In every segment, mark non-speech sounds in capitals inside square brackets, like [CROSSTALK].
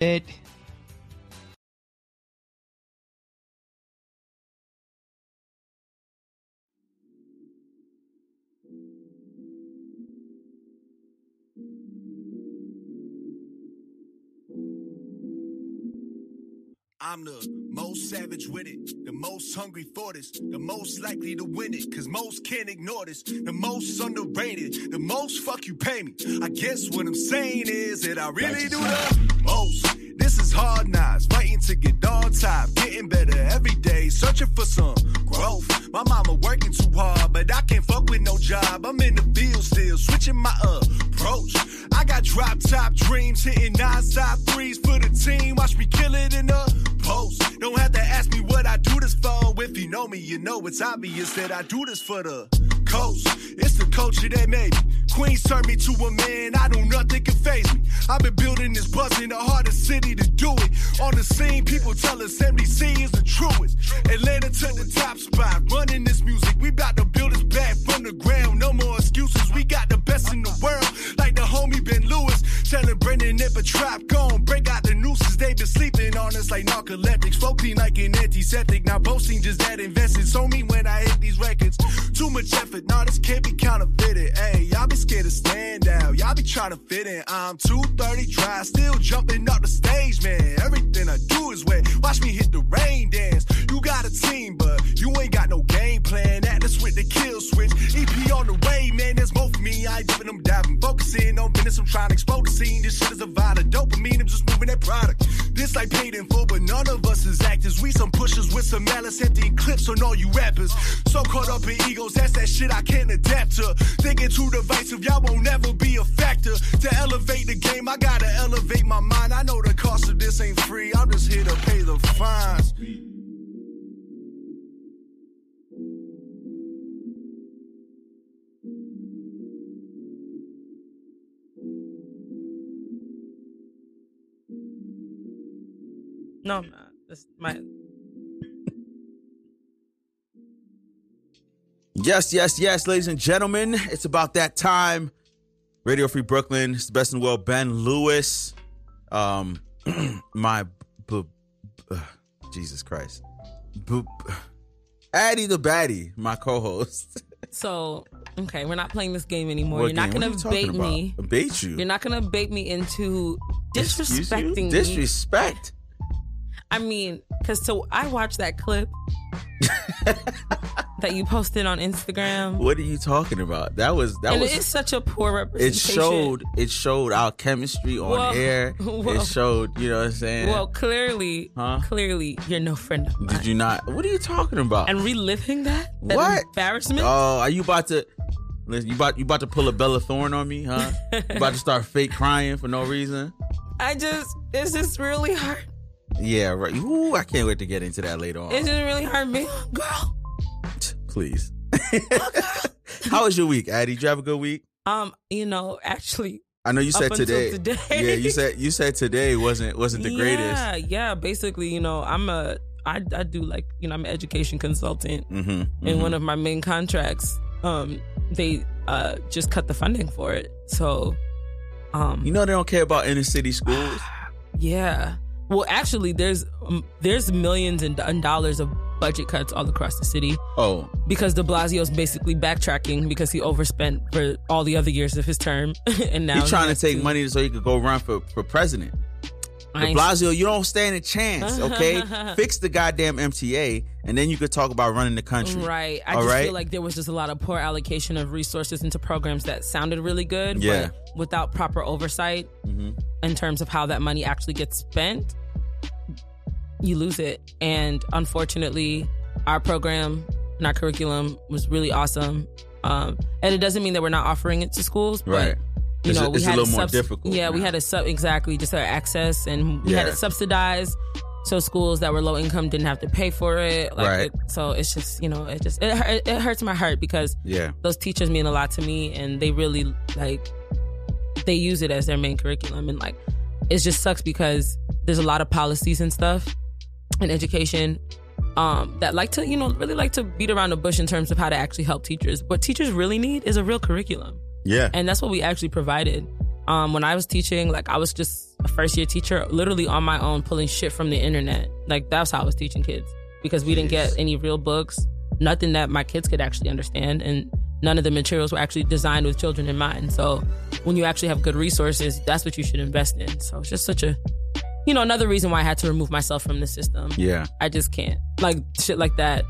It. I'm the most savage with it, the most hungry for this, the most likely to win it, cause most can't ignore this, the most underrated, the most fuck you pay me. I guess what I'm saying is that I really do the most. This is hard knocks, fighting to get on top, getting better every day, searching for some growth. My mama working too hard, but I can't fuck with no job. I'm in the field still, switching my approach. I got drop top dreams, hitting non-stop threes for the team. Watch me kill it in the post. Don't have to ask me what I do this for. If you know me, you know it's obvious that I do this for the coast. It's the culture that made me. Queens turned me to a man. I know nothing can phase me. I've been building this buzz in the hardest city to do it. On the scene, people tell us MDC is the truest. Atlanta took the top spot, running this music. We bout to build this back from the ground. No more excuses. We got the best in the world, like the homie Ben Lewis. Telling Brendan if a trap gone, break out the nooses. They been sleeping on us like narcoleptics. Clean like an antiseptic. Now boasting just that invested. So me when I hit these records. Too much effort, nah, this can't be counterfeited. Hey, y'all be scared to stand out. Y'all be trying to fit in. I'm 230 dry, still jumping up the stage, man. Everything I do is wet. Watch me hit the rain dance. You got a team, but you ain't got no game plan. Atlas with the kill switch. EP on the way, man. There's more for me. I ain't dipping them diving. Focusing on business. I'm trying to explode the scene. This shit is a vibe of dopamine. I'm just moving that product. This like paid in full, but none of us is actors. We some pushers with some malice, empty clips on all you rappers. So caught up in egos, that's that shit I can't adapt to. Thinking too divisive, y'all won't never be a factor. To elevate the game, I gotta elevate my mind. I know the cost of this ain't free. I'm just here to pay the fines. No, I'm not. That's my. Yes, yes, yes, ladies and gentlemen, it's about that time. Radio Free Brooklyn, it's the best in the world. Ben Lewis, um, [CLEARS THROAT] my b- b- [SIGHS] Jesus Christ, b- [SIGHS] Addie the Baddie, my co-host. [LAUGHS] So okay, we're not playing this game anymore. What You're not game? gonna you bait talking me. Bait you? You're not gonna bait me into Excuse you? disrespecting me. Disrespect. I mean, because so I watched that clip [LAUGHS] that you posted on Instagram, What are you talking about? That was that and was. it is such a poor representation. it showed it showed our chemistry on Well, air. well. [LAUGHS] it showed, you know what I'm saying? Well, clearly, Huh? clearly, you're no friend of mine. Did you not? What are you talking about? And reliving that, that What? embarrassment. Oh, are you about to? Listen, you about you about to pull a Bella Thorne on me, huh? [LAUGHS] you about to start fake crying for no reason? I just, it's just really hard. Yeah, right. Ooh, I can't wait to get into that later on. It's just really hard, me, [GASPS] Girl, Please. [LAUGHS] How was your week, Addie? Did you have a good week? um, you know, actually, I know you said today. today. Yeah, you said you said today wasn't wasn't the greatest. Yeah, yeah. Basically, you know, I'm a, I, I do like, you know, I'm an education consultant. Mm-hmm. in one of my main contracts, um, they uh just cut the funding for it. So, um, You know they don't care about inner city schools. [SIGHS] yeah. Well, actually, there's um, there's millions and and dollars of budget cuts all across the city. Oh, because De Blasio's basically backtracking because he overspent for all the other years of his term, [LAUGHS] and now he's trying to has take money so he could go run for for president. De Blasio, you don't stand a chance, okay? [LAUGHS] Fix the goddamn MTA, and then you could talk about running the country. Right. I All just right? feel like there was just a lot of poor allocation of resources into programs that sounded really good, Yeah. Mm-hmm. but without proper oversight in terms of how that money actually gets spent, you lose it. And unfortunately, our program and our curriculum was really awesome. Um, and it doesn't mean that we're not offering it to schools, but Right. You It's a- know, we it's a had little it more subs- difficult Yeah, we had a sub exactly just our access, and we had Yeah. it subsidized. So schools that were low income didn't have to pay for it. Like Right. it, so it's just you know it just it, it hurts my heart because Yeah. those teachers mean a lot to me, and they really like they use it as their main curriculum, and like it just sucks because there's a lot of policies and stuff in education um, that like to you know really like to beat around the bush in terms of how to actually help teachers. What teachers really need is a real curriculum Yeah. and that's what we actually provided um when i was teaching like i was just a first year teacher, literally on my own, pulling shit from the internet. Like that's how I was teaching kids because we didn't get any real books, nothing that my kids could actually understand, and none of the materials were actually designed with children in mind. So when you actually have good resources, that's what you should invest in. So it's just such a, you know, another reason why I had to remove myself from the system. Yeah. I just can't. Like shit like that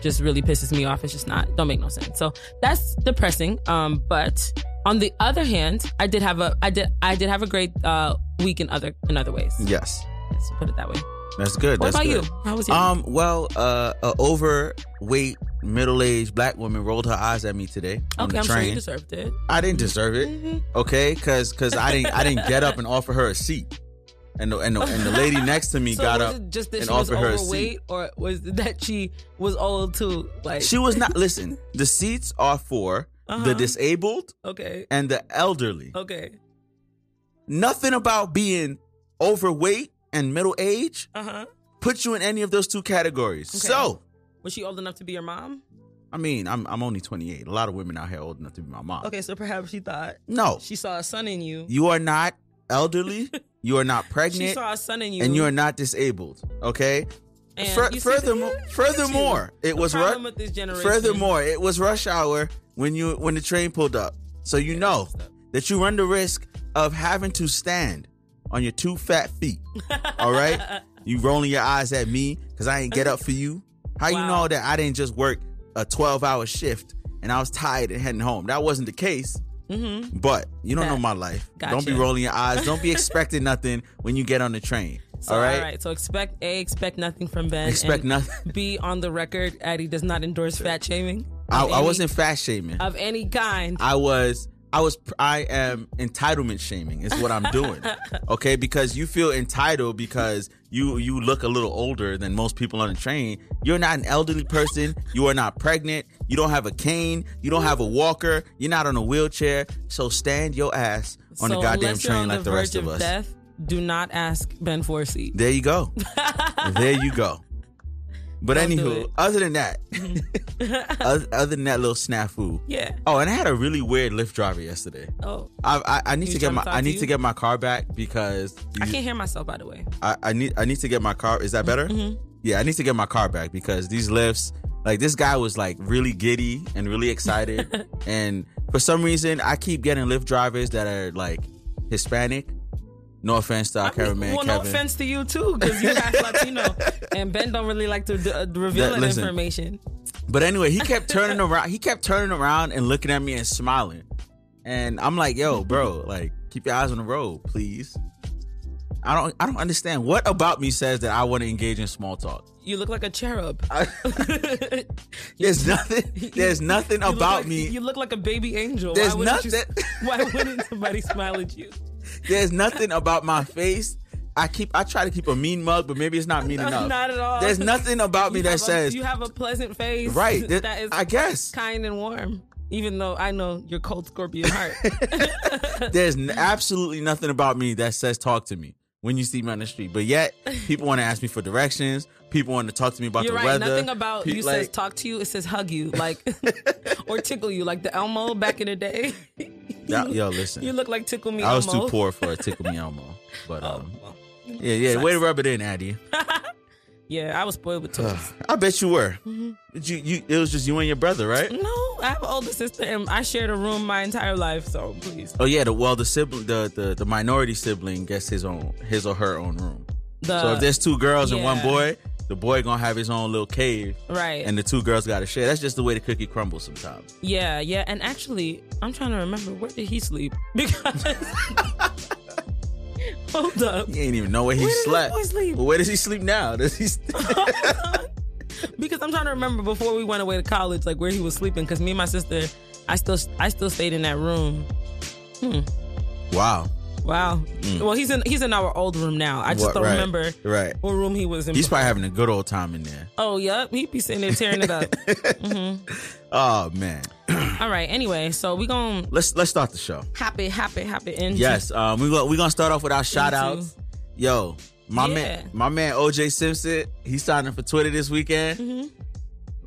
just really pisses me off. It's just not don't make no sense. So that's depressing. Um, but on the other hand, I did have a I did I did have a great uh week in other in other ways. Yes. Let's put it that way. That's good. What That's about good. you? How was your Um, well, uh, a overweight, middle-aged black woman rolled her eyes at me today on Okay, the I'm sure you deserved it. I didn't deserve it. Mhm. Okay, because because I didn't I didn't get up and offer her a seat, and the, and the, and the lady [LAUGHS] next to me So got was up. just that and she was offered her a overweight, seat. or was that she was old too? Like She was not. Listen, the seats are for Uh-huh. the disabled okay, and the elderly. okay, Nothing about being overweight and middle age uh huh. puts you in any of those two categories. Okay. So, Was she old enough to be your mom? I mean, I'm I'm only 28. A lot of women out here old enough to be my mom. Okay, so perhaps she thought No, she saw a son in you. you are not elderly. [LAUGHS] you are not She pregnant. saw a son in you, and you are not disabled. Okay. Fur- furthermore, furthermore, it The was ru- with this generation. furthermore it was rush hour when you when the train pulled up. So you know that you run the risk of having to stand on your two fat feet. [LAUGHS] All right, you rolling your eyes at me because I ain't get up for you. How you know that I didn't just work a twelve hour shift and I was tired and heading home? That wasn't the case. Mm-hmm. But you don't That- know my life. Don't be rolling your eyes. Don't be [LAUGHS] expecting nothing when you get on the train. So, all right. all right. So expect a expect nothing from Ben. Expect nothing. B on the record, Addy does not endorse fat shaming. I, of I wasn't fat shaming. of any kind. I was I was I am entitlement shaming is what I'm doing. [LAUGHS] okay, because you feel entitled because you you look a little older than most people on the train. You're not an elderly person, you are not pregnant, you don't have a cane, you don't have a walker, you're not on a wheelchair. So stand your ass on so the goddamn train like the the rest of us. Death, do not ask Ben for a seat. There you go. [LAUGHS] there you go. But Don't anywho, other than that, [LAUGHS] other, other than that little snafu. Yeah. Oh, and I had a really weird Lyft driver yesterday. Oh, I, I, I need He's to get my I need you? to get my car back because I can't hear myself. By the way. I, I need I need to get my car. Is that better? Mm-hmm. Yeah, I need to get my car back because these lifts, like this guy was like really giddy and really excited, [LAUGHS] and for some reason I keep getting Lyft drivers that are like Hispanic. No offense to our I cameraman well, no offense to you too, because you half [LAUGHS] Latino, and Ben don't really like to d- uh, reveal That- that, information. But anyway, he kept turning around. He kept turning around and looking at me and smiling. And I'm like, "Yo, bro, like keep your eyes on the road, please." I don't I don't understand what about me says that I want to engage in small talk. You look like a cherub. [LAUGHS] I- [LAUGHS] there's nothing there's [LAUGHS] nothing about like- me. You look like a baby angel. There's why wouldn't you- nothing- why wouldn't somebody smile at you? There's nothing about my face. I keep I try to keep a mean mug, but maybe it's not mean enough. Not at all. There's nothing about me You that a- says you have a pleasant face. right. that- that is I guess kind and warm. Even though I know your cold scorpion heart. there's absolutely nothing about me that says talk to me when you see me on the street. But yet people want to ask me for directions. People want to talk to me about You're the right. weather. Nothing about Pe- you like, says talk to you. It says hug you, [LAUGHS] like or tickle you, like the Elmo back in the day. Yeah, yo, listen. You look like tickle me. Elmo. I was Elmo. too poor for a tickle me Elmo. But Oh, um, well. yeah, yeah, way to rub it in, Addy. [LAUGHS] yeah. I was spoiled with toys. [SIGHS] I bet you were. Mm-hmm. You, you, it was just you and your brother, right? no, I have an older sister, and I shared a room my entire life. So please, Oh yeah, the well the sibling the, the the minority sibling gets his own his or her own room. the so if there's two girls and one boy, the boy gonna have his own little cave, right, and the two girls gotta share. That's just the way the cookie crumbles sometimes. yeah, yeah. And actually, I'm trying to remember where did he sleep [LAUGHS] because. [LAUGHS] Hold up. He ain't even know where he Where slept. Well, where does he sleep now? [LAUGHS] Does he? because I'm trying to remember before we went away to college, like where he was sleeping. Because me and my sister, I still, I still stayed in that room. Hmm. wow. Wow. Well, he's in, he's in our old room now. I just Mm. What- don't right, remember Right. what room he was in. He's before. probably having a good old time in there. Oh, yep. He'd be sitting there tearing it up. [LAUGHS] Oh man. All right. Anyway, so we gonna Let's let's start the show. happy, happy, happy end. Yes. Um. We we gonna start off with our shout outs. Yo, my Yeah. man, my man OJ Simpson, he's signing for Twitter this weekend. Mm-hmm.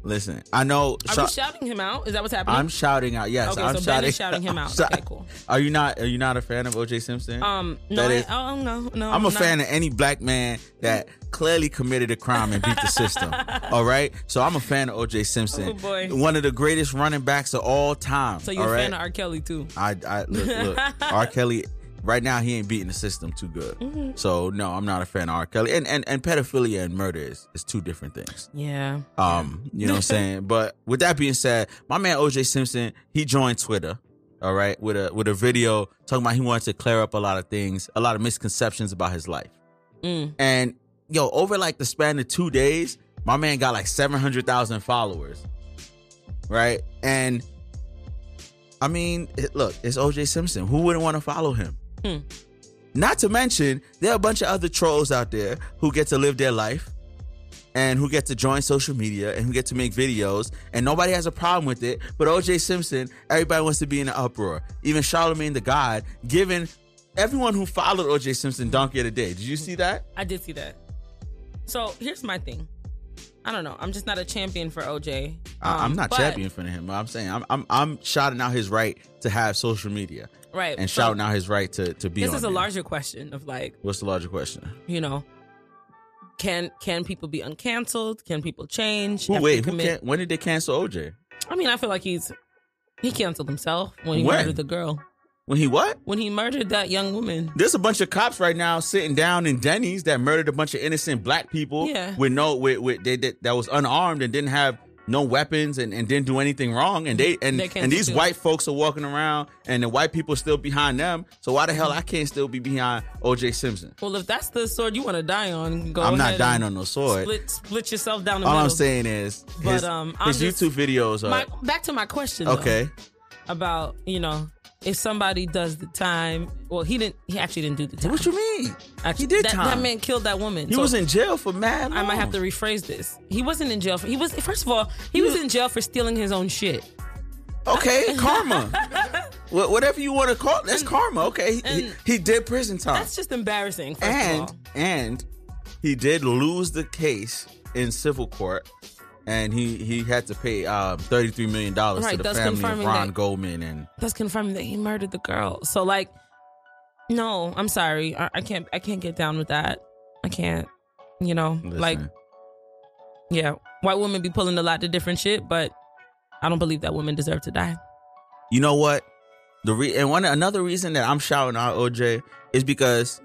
Listen, I know. Are we shouting him out? Is that what's happening? I'm shouting out. Yes, Okay, I'm so shouting. is shouting him out. shout- Okay, cool. Are you not? Are you not a fan of OJ Simpson? um, no, That I, is- oh no, no. I'm a not. fan of any black man that clearly committed a crime and beat the system. [LAUGHS] all right, so I'm a fan of OJ Simpson. Oh, boy. one of the greatest running backs of all time. So you're a right? fan of R. Kelly too? I, I look, look. R. Kelly. Right now, he ain't beating the system too good. Mm-hmm. So no, I'm not a fan of R. Kelly. And and, and pedophilia and murder is, is two different things. Yeah. Um, you know what I'm [LAUGHS] saying? But with that being said, my man OJ Simpson, he joined Twitter, all right, with a with a video talking about he wanted to clear up a lot of things, a lot of misconceptions about his life. Mm. And yo, over like the span of two days, my man got like seven hundred thousand followers. Right? And I mean, it, look, it's OJ Simpson. Who wouldn't want to follow him? Hmm. Not to mention, there are a bunch of other trolls out there who get to live their life and who get to join social media and who get to make videos, and nobody has a problem with it. But OJ Simpson, everybody wants to be in an uproar. Even Charlemagne the God, giving everyone who followed OJ Simpson donkey of the day. Did you see that? I did see that. So here's my thing. I don't know. I'm just not a champion for OJ. I, I'm Um, not but- champion for him. I'm saying I'm, I'm I'm shouting out his right to have social media Right. and so shouting out his right to to be. This is a there. larger question of like, What's the larger question? you know, can can people be uncanceled? Can people change? Wait? can, when did they cancel OJ? I mean, I feel like he's he canceled himself when he When? murdered the girl. When he what? When he murdered that young woman. There's a bunch of cops right now sitting down in Denny's that murdered a bunch of innocent black people. Yeah. With no with with they, that that was unarmed and didn't have no weapons and, and didn't do anything wrong and they and They and these white folks are walking around and the white people still behind them. So why the hell I can't still be behind OJ Simpson? Well, if that's the sword you want to die on, go I'm not dying on no sword. Split, split yourself down the middle. All middle. I'm saying is But, his, um, I'm his just- YouTube videos are My, back to my question. though, okay. about you know if somebody does the time. Well, he didn't. He actually didn't do the time. What you mean? Actually, he did that, time. That man killed that woman. he So was in jail for mad. I might have to rephrase this. He wasn't in jail for. He was first of all. He was in jail for stealing his own shit. Okay, [LAUGHS] karma. Wha- Whatever you want to call it, that's karma. Okay, he, he, did prison time, That's just embarrassing. And and he did lose the case in civil court, and he he had to pay um, thirty three million dollars Right, to the family of Ron that- Goldman, and that's confirming that he murdered the girl. So like, no, I'm sorry. I, I can't. I can't get down with that. I can't. You know, like yeah, white women be pulling a lot of different shit, but I don't believe that women deserve to die. you know what? The re- and one another reason that I'm shouting out OJ is because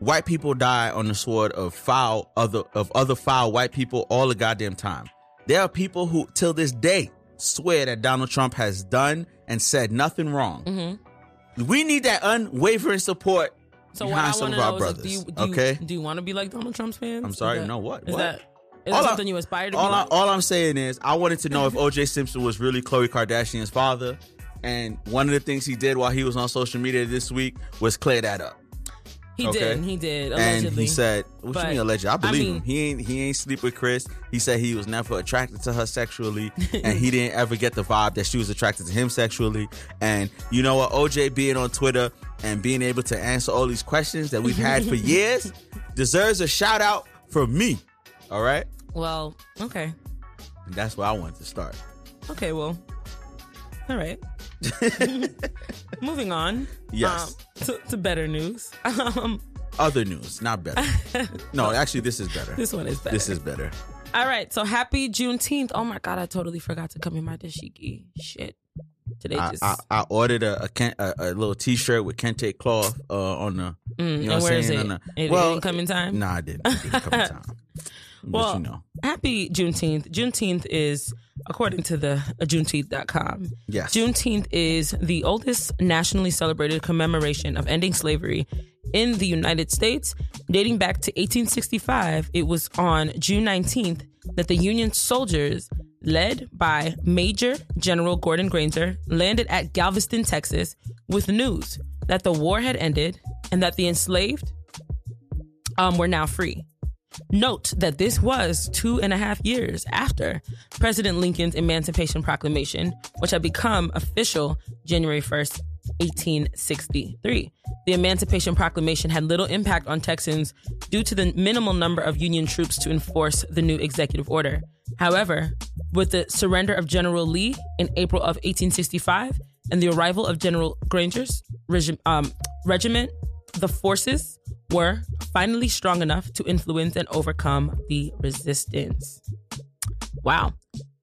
white people die on the sword of foul other of other foul white people all the goddamn time. There are people who till this day swear that Donald Trump has done and said nothing wrong. Mm-hmm. We need that unwavering support So behind some of our brothers. is, do you, do okay, you, do you want to be like Donald Trump's fans? I'm sorry, that- no, what? Is What? that is All that I- something you aspire to be all, I, all I'm saying is I wanted to know if OJ Simpson was really Khloe Kardashian's father. And one of the things he did while he was on social media this week was clear that up. He okay. did. He did. Allegedly. And he said, "What But, you mean allegedly? I I believe mean- him. He ain't he ain't sleep with Kris. He said he was never attracted to her sexually, [LAUGHS] and he didn't ever get the vibe that she was attracted to him sexually. And you know what? OJ being on Twitter and being able to answer all these questions that we've had for [LAUGHS] years deserves a shout out from me. All right, well, okay, and that's where I wanted to start. okay, well, all right. [LAUGHS] Moving on. Yes. um, to, to better news. [LAUGHS] Um, Other news, not better. [LAUGHS] no, actually, this is better. this one is better. This is better. all right. So happy Juneteenth. Oh my god, I totally forgot to come in my dashiki. Shit. Today I, just I, I ordered a a, a a little T-shirt with Kente cloth uh, on the. Mm, you know what where I'm is saying? it? The- It well, didn't come in time. Nah, I didn't. It didn't come in time. Well, you know, happy Juneteenth. Juneteenth is, according to the uh, Juneteenth.com, yes. Juneteenth is the oldest nationally celebrated commemoration of ending slavery in the United States. Dating back to 1865, it was on June 19th that the Union soldiers, led by Major General Gordon Granger, landed at Galveston, Texas, with news that the war had ended and that the enslaved um, were now free. Note that this was two and a half years after President Lincoln's Emancipation Proclamation, which had become official January 1st, 1863. The Emancipation Proclamation had little impact on Texans due to the minimal number of Union troops to enforce the new executive order. However, with the surrender of General Lee in April of 1865 and the arrival of General Granger's regi- um, regiment, the forces were finally strong enough to influence and overcome the resistance. Wow.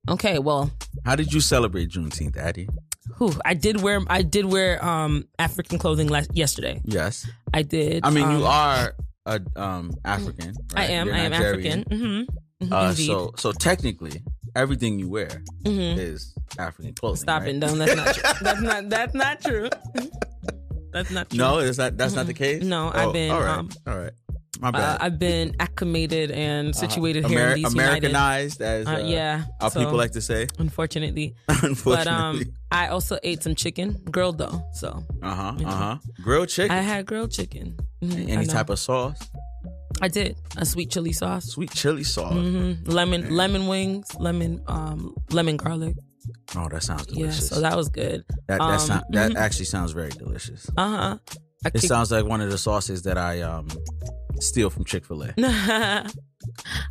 Okay, well, How did you celebrate Juneteenth, Addie? whew, I did wear I did wear um African clothing last yesterday. Yes. I did. I mean, you um, are a um African. I am. You're I am Nigerian. African. Mm-hmm. Uh, so so technically, everything you wear is African clothing. Stop right? it. No, that's not [LAUGHS] true. That's not that's not true. [LAUGHS] That's not true. No, is that that's not the case? No, Oh, I've been, All right. um, all right. My Uh, bad. I've been acclimated and situated Uh, here Ameri- in these United. Americanized, as uh, Uh, yeah, our so- people like to say. Unfortunately, Unfortunately. [LAUGHS] but um, I also ate some chicken, grilled though. So uh huh. Uh huh. Grilled chicken. I had grilled chicken. Mhm, I Any know. type of sauce. I did a sweet chili sauce, Sweet chili sauce. hmm lemon lemon wings, lemon um lemon garlic. Oh, that sounds delicious. Yeah, so that was good. that that, um, sound, that mhm. actually sounds very delicious. Uh huh. It kicked, sounds like one of the sauces that I um steal from Chick Fil A. [LAUGHS]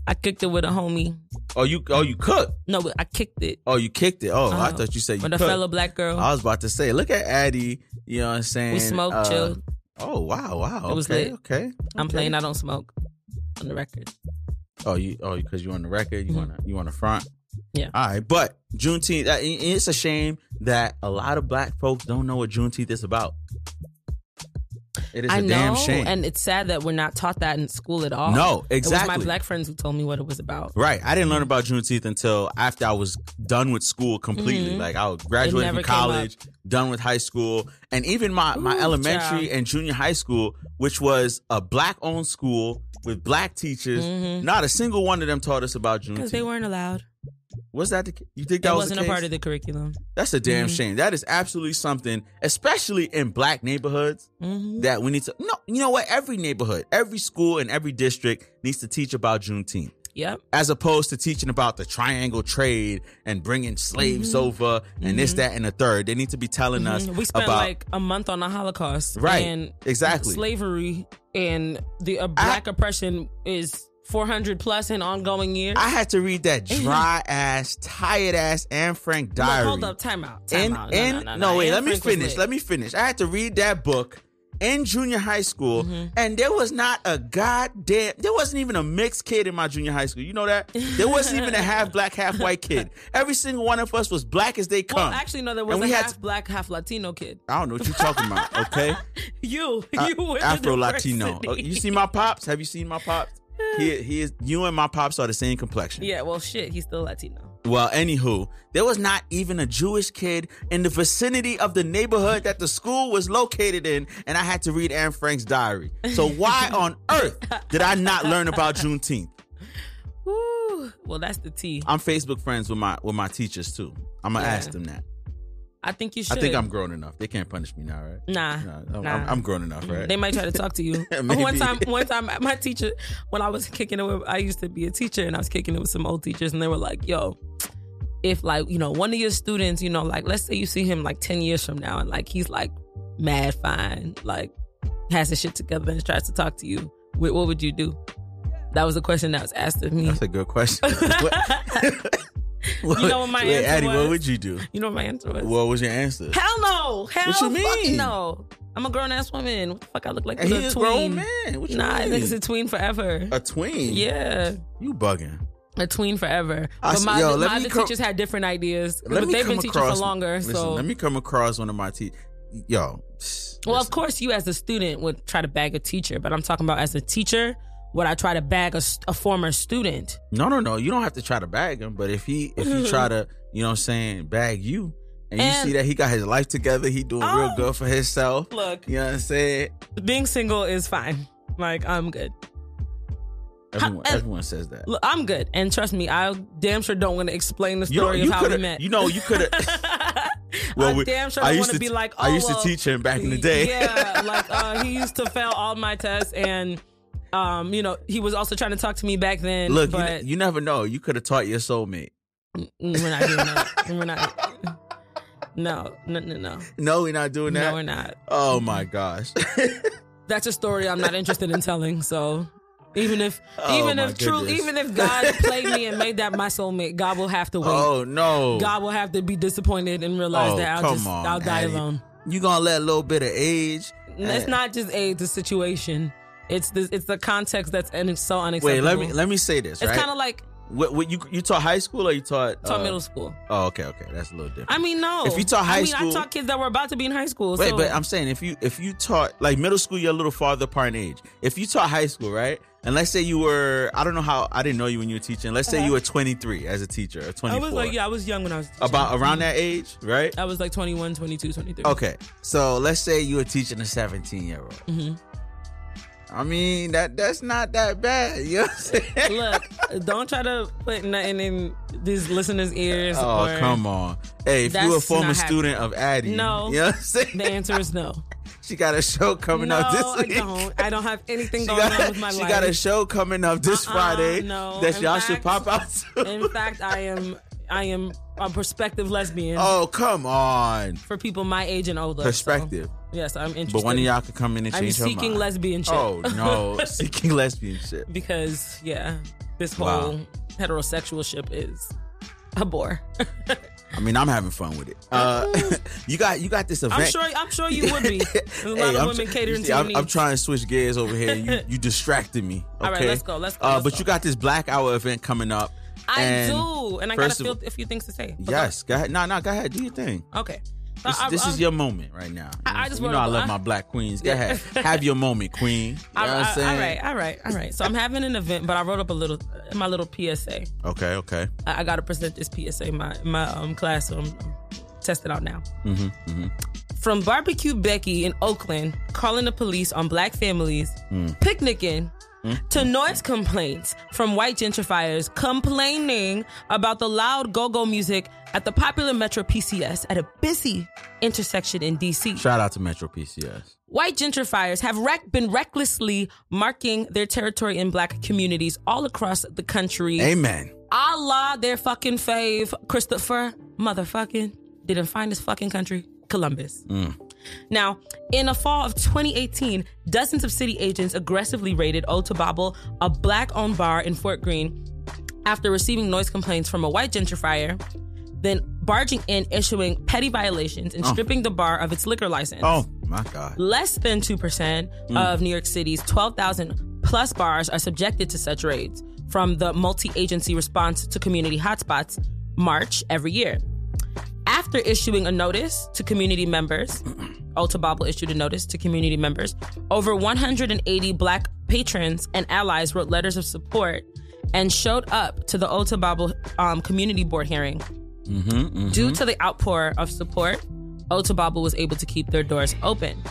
I kicked it with a homie. Oh, you oh you cook. No, but I kicked it Oh, you kicked it. Oh, I Uh, thought you said you with a fellow black girl. I was about to say, look at Addie. You know what I'm saying? we smoked, Uh, chilled. Oh wow, wow. It was okay, lit. okay. I'm playing. I don't smoke on the record. Oh, you oh because you're on the record. You Mhm. wanna you on the front. Yeah. All right, but Juneteenth. It's a shame that a lot of black folks don't know what Juneteenth is about. It is a I know, damn shame. and it's sad that we're not taught that in school at all. No, It was exactly. my black friends who told me what it was about. Right. I didn't learn about Juneteenth until after I was done with school completely. Mhm. Like I was graduated never from college, done with high school, and even my, my elementary and junior high school, which was a black owned school with black teachers. Mhm. Not a single one of them taught us about Juneteenth Because they weren't allowed. Was that the you think that It was wasn't the a part of the curriculum. That's a damn Mhm. shame. That is absolutely something, especially in black neighborhoods, hmm that we need to. No, you know what? Every neighborhood, every school, and every district needs to teach about Juneteenth Yep. as opposed to teaching about the triangle trade and bringing slaves Mhm. over and this, Mhm. that, and the third. They need to be telling us Mhm. We spent about like a month on the Holocaust. Right. And exactly. slavery and the uh, black oppression is 400 plus in ongoing years. I had to read that dry ass, tired ass Anne Frank Look, diary. hold up, time out. Time In, out. No, in, no, no, no, wait, Anne let me Frank was finish. Let me finish. I had to read that book in junior high school, Mhm. and there was not a goddamn, there wasn't even a mixed kid in my junior high school. You know that? There wasn't even a [LAUGHS] half black, half white kid. Every single one of us was black as they come. Well, actually, no, there was And a we half to- black, half Latino kid. I don't know what you're talking about, okay? [LAUGHS] You, you were Afro Latino. diversity. Uh, You see my pops? Have you seen my pops? He, he is. You and my pops are the same complexion. Yeah, well, shit, he's still Latino. Well, anywho, there was not even a Jewish kid in the vicinity of the neighborhood that the school was located in, and I had to read Anne Frank's diary. So why [LAUGHS] on earth did I not learn about Juneteenth? Woo. Well, that's the T. I'm Facebook friends with my with my teachers too. I'm gonna Yeah. ask them that. I think you should. I think I'm grown enough. They can't punish me now, right? Nah. Nah, I'm, nah. I'm, I'm grown enough, right? They might try to talk to you. [LAUGHS] One time, one time, my teacher, when I was kicking it with, I used to be a teacher, and I was kicking it with some old teachers, and they were like, "Yo, if like you know one of your students, you know, like let's say you see him like ten years from now, and like he's like mad fine, like has his shit together, and tries to talk to you, what, what would you do?" That was the question that was asked of me. That's a good question. [LAUGHS] What- You know what my Wait, answer Addie, what would you do? you know what my answer was? What was your answer? Hell no! Hell What you mean? no! I'm a grown ass woman. What the fuck I look like? And a tween. grown man. What you Nah, mean? niggas a tween forever. a tween. Yeah, You bugging. a tween forever. I but my, yo, my other teachers had different ideas. But they've been teaching for longer. Listen, so, let me come across one of my teachers. Yo. well, of course, you as a student would try to bag a teacher, but I'm talking about as a teacher, would I try to bag a, a former student? No, no, no. You don't have to try to bag him, but if he if he try [LAUGHS] to, you know what I'm saying, bag you and you see that he got his life together, he doing real Oh. good for himself. Look, You know what I'm saying? being single is fine. Like I'm good. Everyone, and- everyone says that. Look, I'm good, and trust me, I damn sure don't want to explain the You, know, story you of how we met. you know, you could have. [LAUGHS] I we- damn sure I don't used want to be like, oh, I used well, to teach him back in the day. Yeah, like uh, he [LAUGHS] used to fail all my tests, and um, you know, he was also trying to talk to me back then. Look, you, but ne- you never know. You could have taught your soulmate. we're not doing that. [LAUGHS] We're not. No, no, no, no. No, we're not doing that. No, we're not. Oh my gosh. [LAUGHS] That's a story I'm not interested in telling. So Even if, Oh, even if true, even if God [LAUGHS] played me and made that my soulmate, God will have to wait. Oh no. God will have to be disappointed and realize oh, that I'll just, on, I'll die alone. You gonna let a little bit of age? It's Eh. not just age, the situation. It's the it's the context that's and it's so unacceptable. Wait, let me let me say this. It's right? kind of like What, what you you taught high school or you taught taught uh, middle school. Oh, okay, okay, that's a little different. I mean, no. If you taught high school I mean, school- I taught kids that were about to be in high school. Wait, so but I'm saying if you if you taught like middle school, you're a little farther apart in age. If you taught high school, right? And let's say you were, I don't know how, I didn't know you when you were teaching. Let's say you were 23 as a teacher, or 24. Uh-huh. I was like, yeah, I was young when I was teaching. About around that age, right? I was like 21, 22, 23. Okay, so let's say you were teaching a 17 year old. Mm-hmm. I mean that that's not that bad. You know what I'm saying? Look, don't try to put nothing in these listeners' ears. Oh come on! Hey, if you a former not happening. student of Addie, No. you know what I'm saying? The answer is no. She got a show coming no, up this I don't. I don't have anything She going got, on with my she life. got a show coming up this Uh-uh, Friday no. that In y'all should pop out to. In fact, I am I am a prospective lesbian oh, come on. for people my age and older. so, Perspective. Yes, I'm interested. But one of y'all could come in and change I'm change her seeking mind. lesbianship. Oh, no. [LAUGHS] seeking lesbianship. because yeah, this whole Wow. heterosexual ship is a bore. I mean, I'm having fun with it. Uh, [LAUGHS] [LAUGHS] you got you got this event. I'm sure. I'm sure you would be. There's a lot Hey, of I'm women tr- catering see, to I'm. I'm trying to switch gears over here. You you distracted me. Okay? All right, let's go, let's go, Uh, let's but go. you got this Black Hour event coming up. I and do, and I got a few, a few things to say. But Yes, go ahead. No, no, go ahead. Do your thing. Okay. This, I- this I- is your moment right now. You, I- know, I just you know I love my black queens. Go ahead, [LAUGHS] have your moment, queen. You know I- what I'm I- saying? all right, all right, all right. So I'm having an event, but I wrote up a little, my little PSA. Okay, okay. I, got to present this PSA in my my um, class, so I'm, testing out now. Mm-hmm, From Barbecue Becky in Oakland, calling the police on black families Mm. picnicking, to noise complaints from white gentrifiers complaining about the loud go-go music at the popular Metro PCS at a busy intersection in DC. Shout out to Metro PCS. White gentrifiers have rec- been recklessly marking their territory in black communities all across the country. Amen. Allah, their fucking fave, Christopher, motherfucking, didn't find his fucking country, Columbus. Mm. Now, in the fall of 2018, dozens of city agents aggressively raided Ode to Babel, a black owned bar in Fort Greene, after receiving noise complaints from a white gentrifier, then barging in, issuing petty violations, and oh. stripping the bar of its liquor license Oh my God. less than 2% hmm. of New York City's 12,000 plus bars are subjected to such raids from the multi agency response to community hotspots March every year. After issuing a notice to community members, [CLEARS THROAT] Ode to Babel issued a notice to community members. Over 180 black patrons and allies wrote letters of support and showed up to the Ode to Babel um, community board hearing. Due to the outpour of support, Ode to Babel was able to keep their doors open.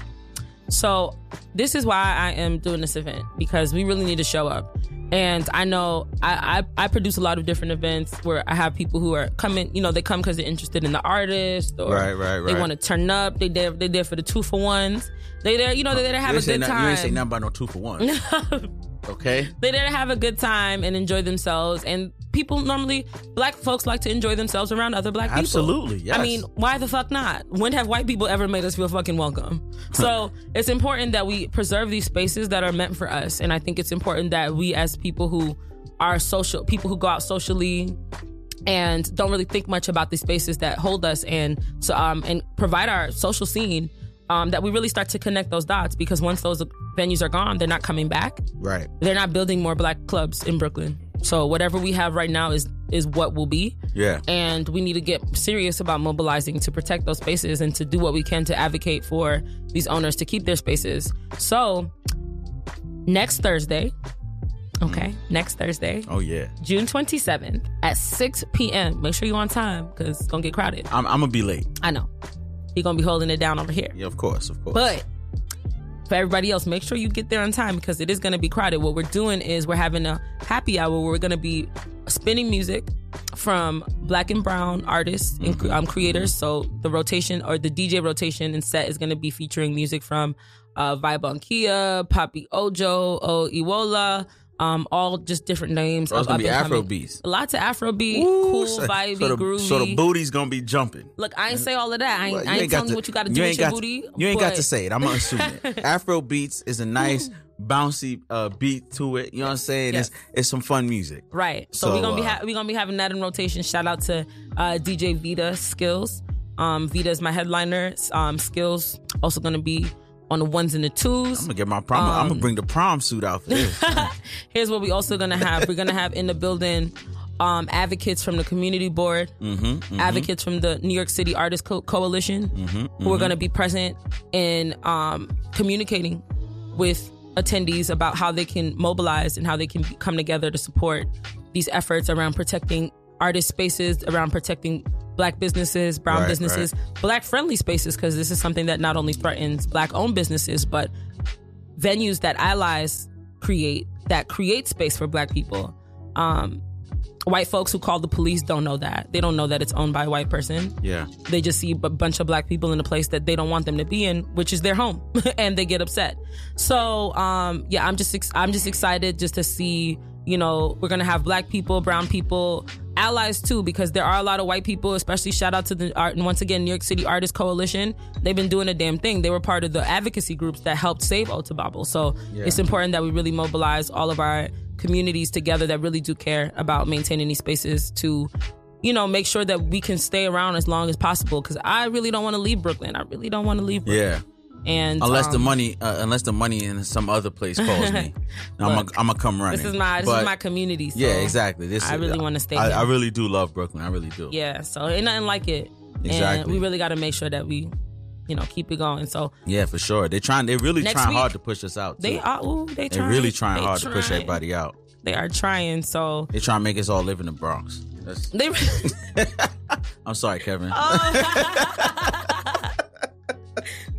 So this is why I am doing this event because we really need to show up. And I know I, I, I produce a lot of different events where I have people who are coming, you know, they come because they're interested in the artist or Right, right, right. they want to turn up. They there they're there for the two for ones. They there, you know, they there to have you a good time. You ain't say nothing about no two for one. [LAUGHS] okay. There to have a good time and enjoy themselves. And people normally, black folks like to enjoy themselves around other black people. Absolutely, yes. I mean, why the fuck not? When have white people ever made us feel fucking welcome? So it's important that we preserve these spaces that are meant for us. And I think it's important that we, as people who are social, people who go out socially, and don't really think much about the spaces that hold us and so um and provide our social scene um that we really start to connect those dots because once those venues are gone they're not coming back Right. they're not building more black clubs in Brooklyn. So whatever we have right now is is what will be. Yeah. And we need to get serious about mobilizing to protect those spaces and to do what we can to advocate for these owners to keep their spaces. So next Thursday, okay, next Thursday, Oh yeah. June 27th at 6 p.m. Make sure you're on time because it's gonna get crowded. I'm, I'm gonna be late. I know. You're gonna be holding it down over here. Yeah, of course, of course. But for everybody else, make sure you get there on time because it is to be crowded. What we're doing is we're having a happy hour where we're to be spinning music from black and brown artists and um, creators. So the rotation or the DJ rotation and set is to be featuring music from uh, Vibe Kia, Papi Ojo, O Iwola, um, all just different names. It's gonna be up and coming- Afro beats. Lots of Afrobeat, Ooh, cool, so, vibey, so the, groovy. So the booty's gonna be jumping. Look, I ain't say all of that. I ain't, Well, I ain't got telling you what you got to do you with your got booty. You ain't got to say it. I'm gonna assume it. [LAUGHS] Afro beats is a nice bouncy uh, beat to it. You know what I'm saying? Yes. It's it's some fun music. Right. So, So, we're gonna be uh, ha- we're gonna be having that in rotation. Shout out to uh, DJ Vita Skills. Um, Vita is my headliner. Um, Skills also gonna be on the ones and the twos. I'm gonna get my prom. I'm Um, gonna bring the prom suit out for this. [LAUGHS] Here's what we also gonna have. We're gonna have in the building um, advocates from the community board, Mm-hmm, advocates from the New York City Artists Co- Coalition, who are gonna be present in um, communicating with attendees about how they can mobilize and how they can come together to support these efforts around protecting artist spaces, around protecting black businesses, brown Right, businesses, black friendly spaces, because this is something that not only threatens black owned businesses, but venues that allies create that create space for black people. Um, white folks who call the police don't know that. They don't know that it's owned by a white person. yeah. They just see a bunch of black people in a place that they don't want them to be in, which is their home, [LAUGHS] and they get upset. So, um, yeah, I'm just ex- I'm just excited just to see. You know, we're gonna have black people, brown people, allies too, because there are a lot of white people. Especially shout out to the art and once again New York City Artists Coalition. They've been doing a damn thing. They were part of the advocacy groups that helped save Ode to Babel. So it's important that we really mobilize all of our communities together that really do care about maintaining these spaces to you know, make sure that we can stay around as long as possible. Because I really don't want to leave Brooklyn. I really don't want to leave. Brooklyn. Yeah. And Unless the um, money, uh, unless the money in some other place calls me, [LAUGHS] I'm gonna come running. this is my this But- is my community. So yeah, exactly. This I really wanna stay I, here. I really do love Brooklyn. I really do. Yeah, so ain't nothing like it. And Exactly. we really got to make sure that we, you know, keep it going. So Yeah, for sure. They're trying. They're really trying week, hard to push us out. Too. they are. Ooh, they They're really trying They hard to push everybody out. They are trying. So They're trying to make us all live in the Bronx. That's, [LAUGHS] they. [LAUGHS] I'm sorry, Kevin.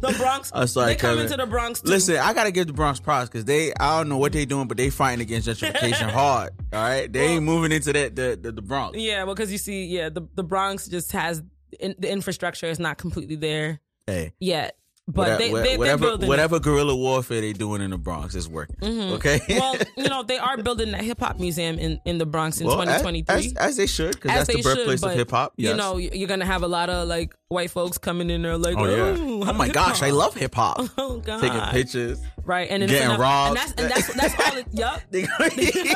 The Bronx. I'm sorry, they coming Kevin. to the Bronx. Too. Listen, I gotta give the Bronx props because they I don't know what they doing, but they fighting against gentrification [LAUGHS] hard. All right, they ain't moving into that the the, the Bronx. Yeah, well, because you see, yeah, the the Bronx just has in, the infrastructure is not completely there Hey, yet, but whatever, they, they they're whatever whatever guerrilla warfare they doing in the Bronx is working. Mm-hmm. Okay. well, you know, [LAUGHS] they are building that hip hop museum in, in the Bronx in Well, 2023. as, as they should, because that's the birthplace should, of hip hop. Yes. You know, you're gonna have a lot of like white folks coming in there like, Oh yeah. "Ooh, Oh my gosh, I love hip hop. [LAUGHS] Oh god. Taking pictures. Right, and then getting enough- robbed. and that's and that's that's all. It, [LAUGHS] yup. They gonna be,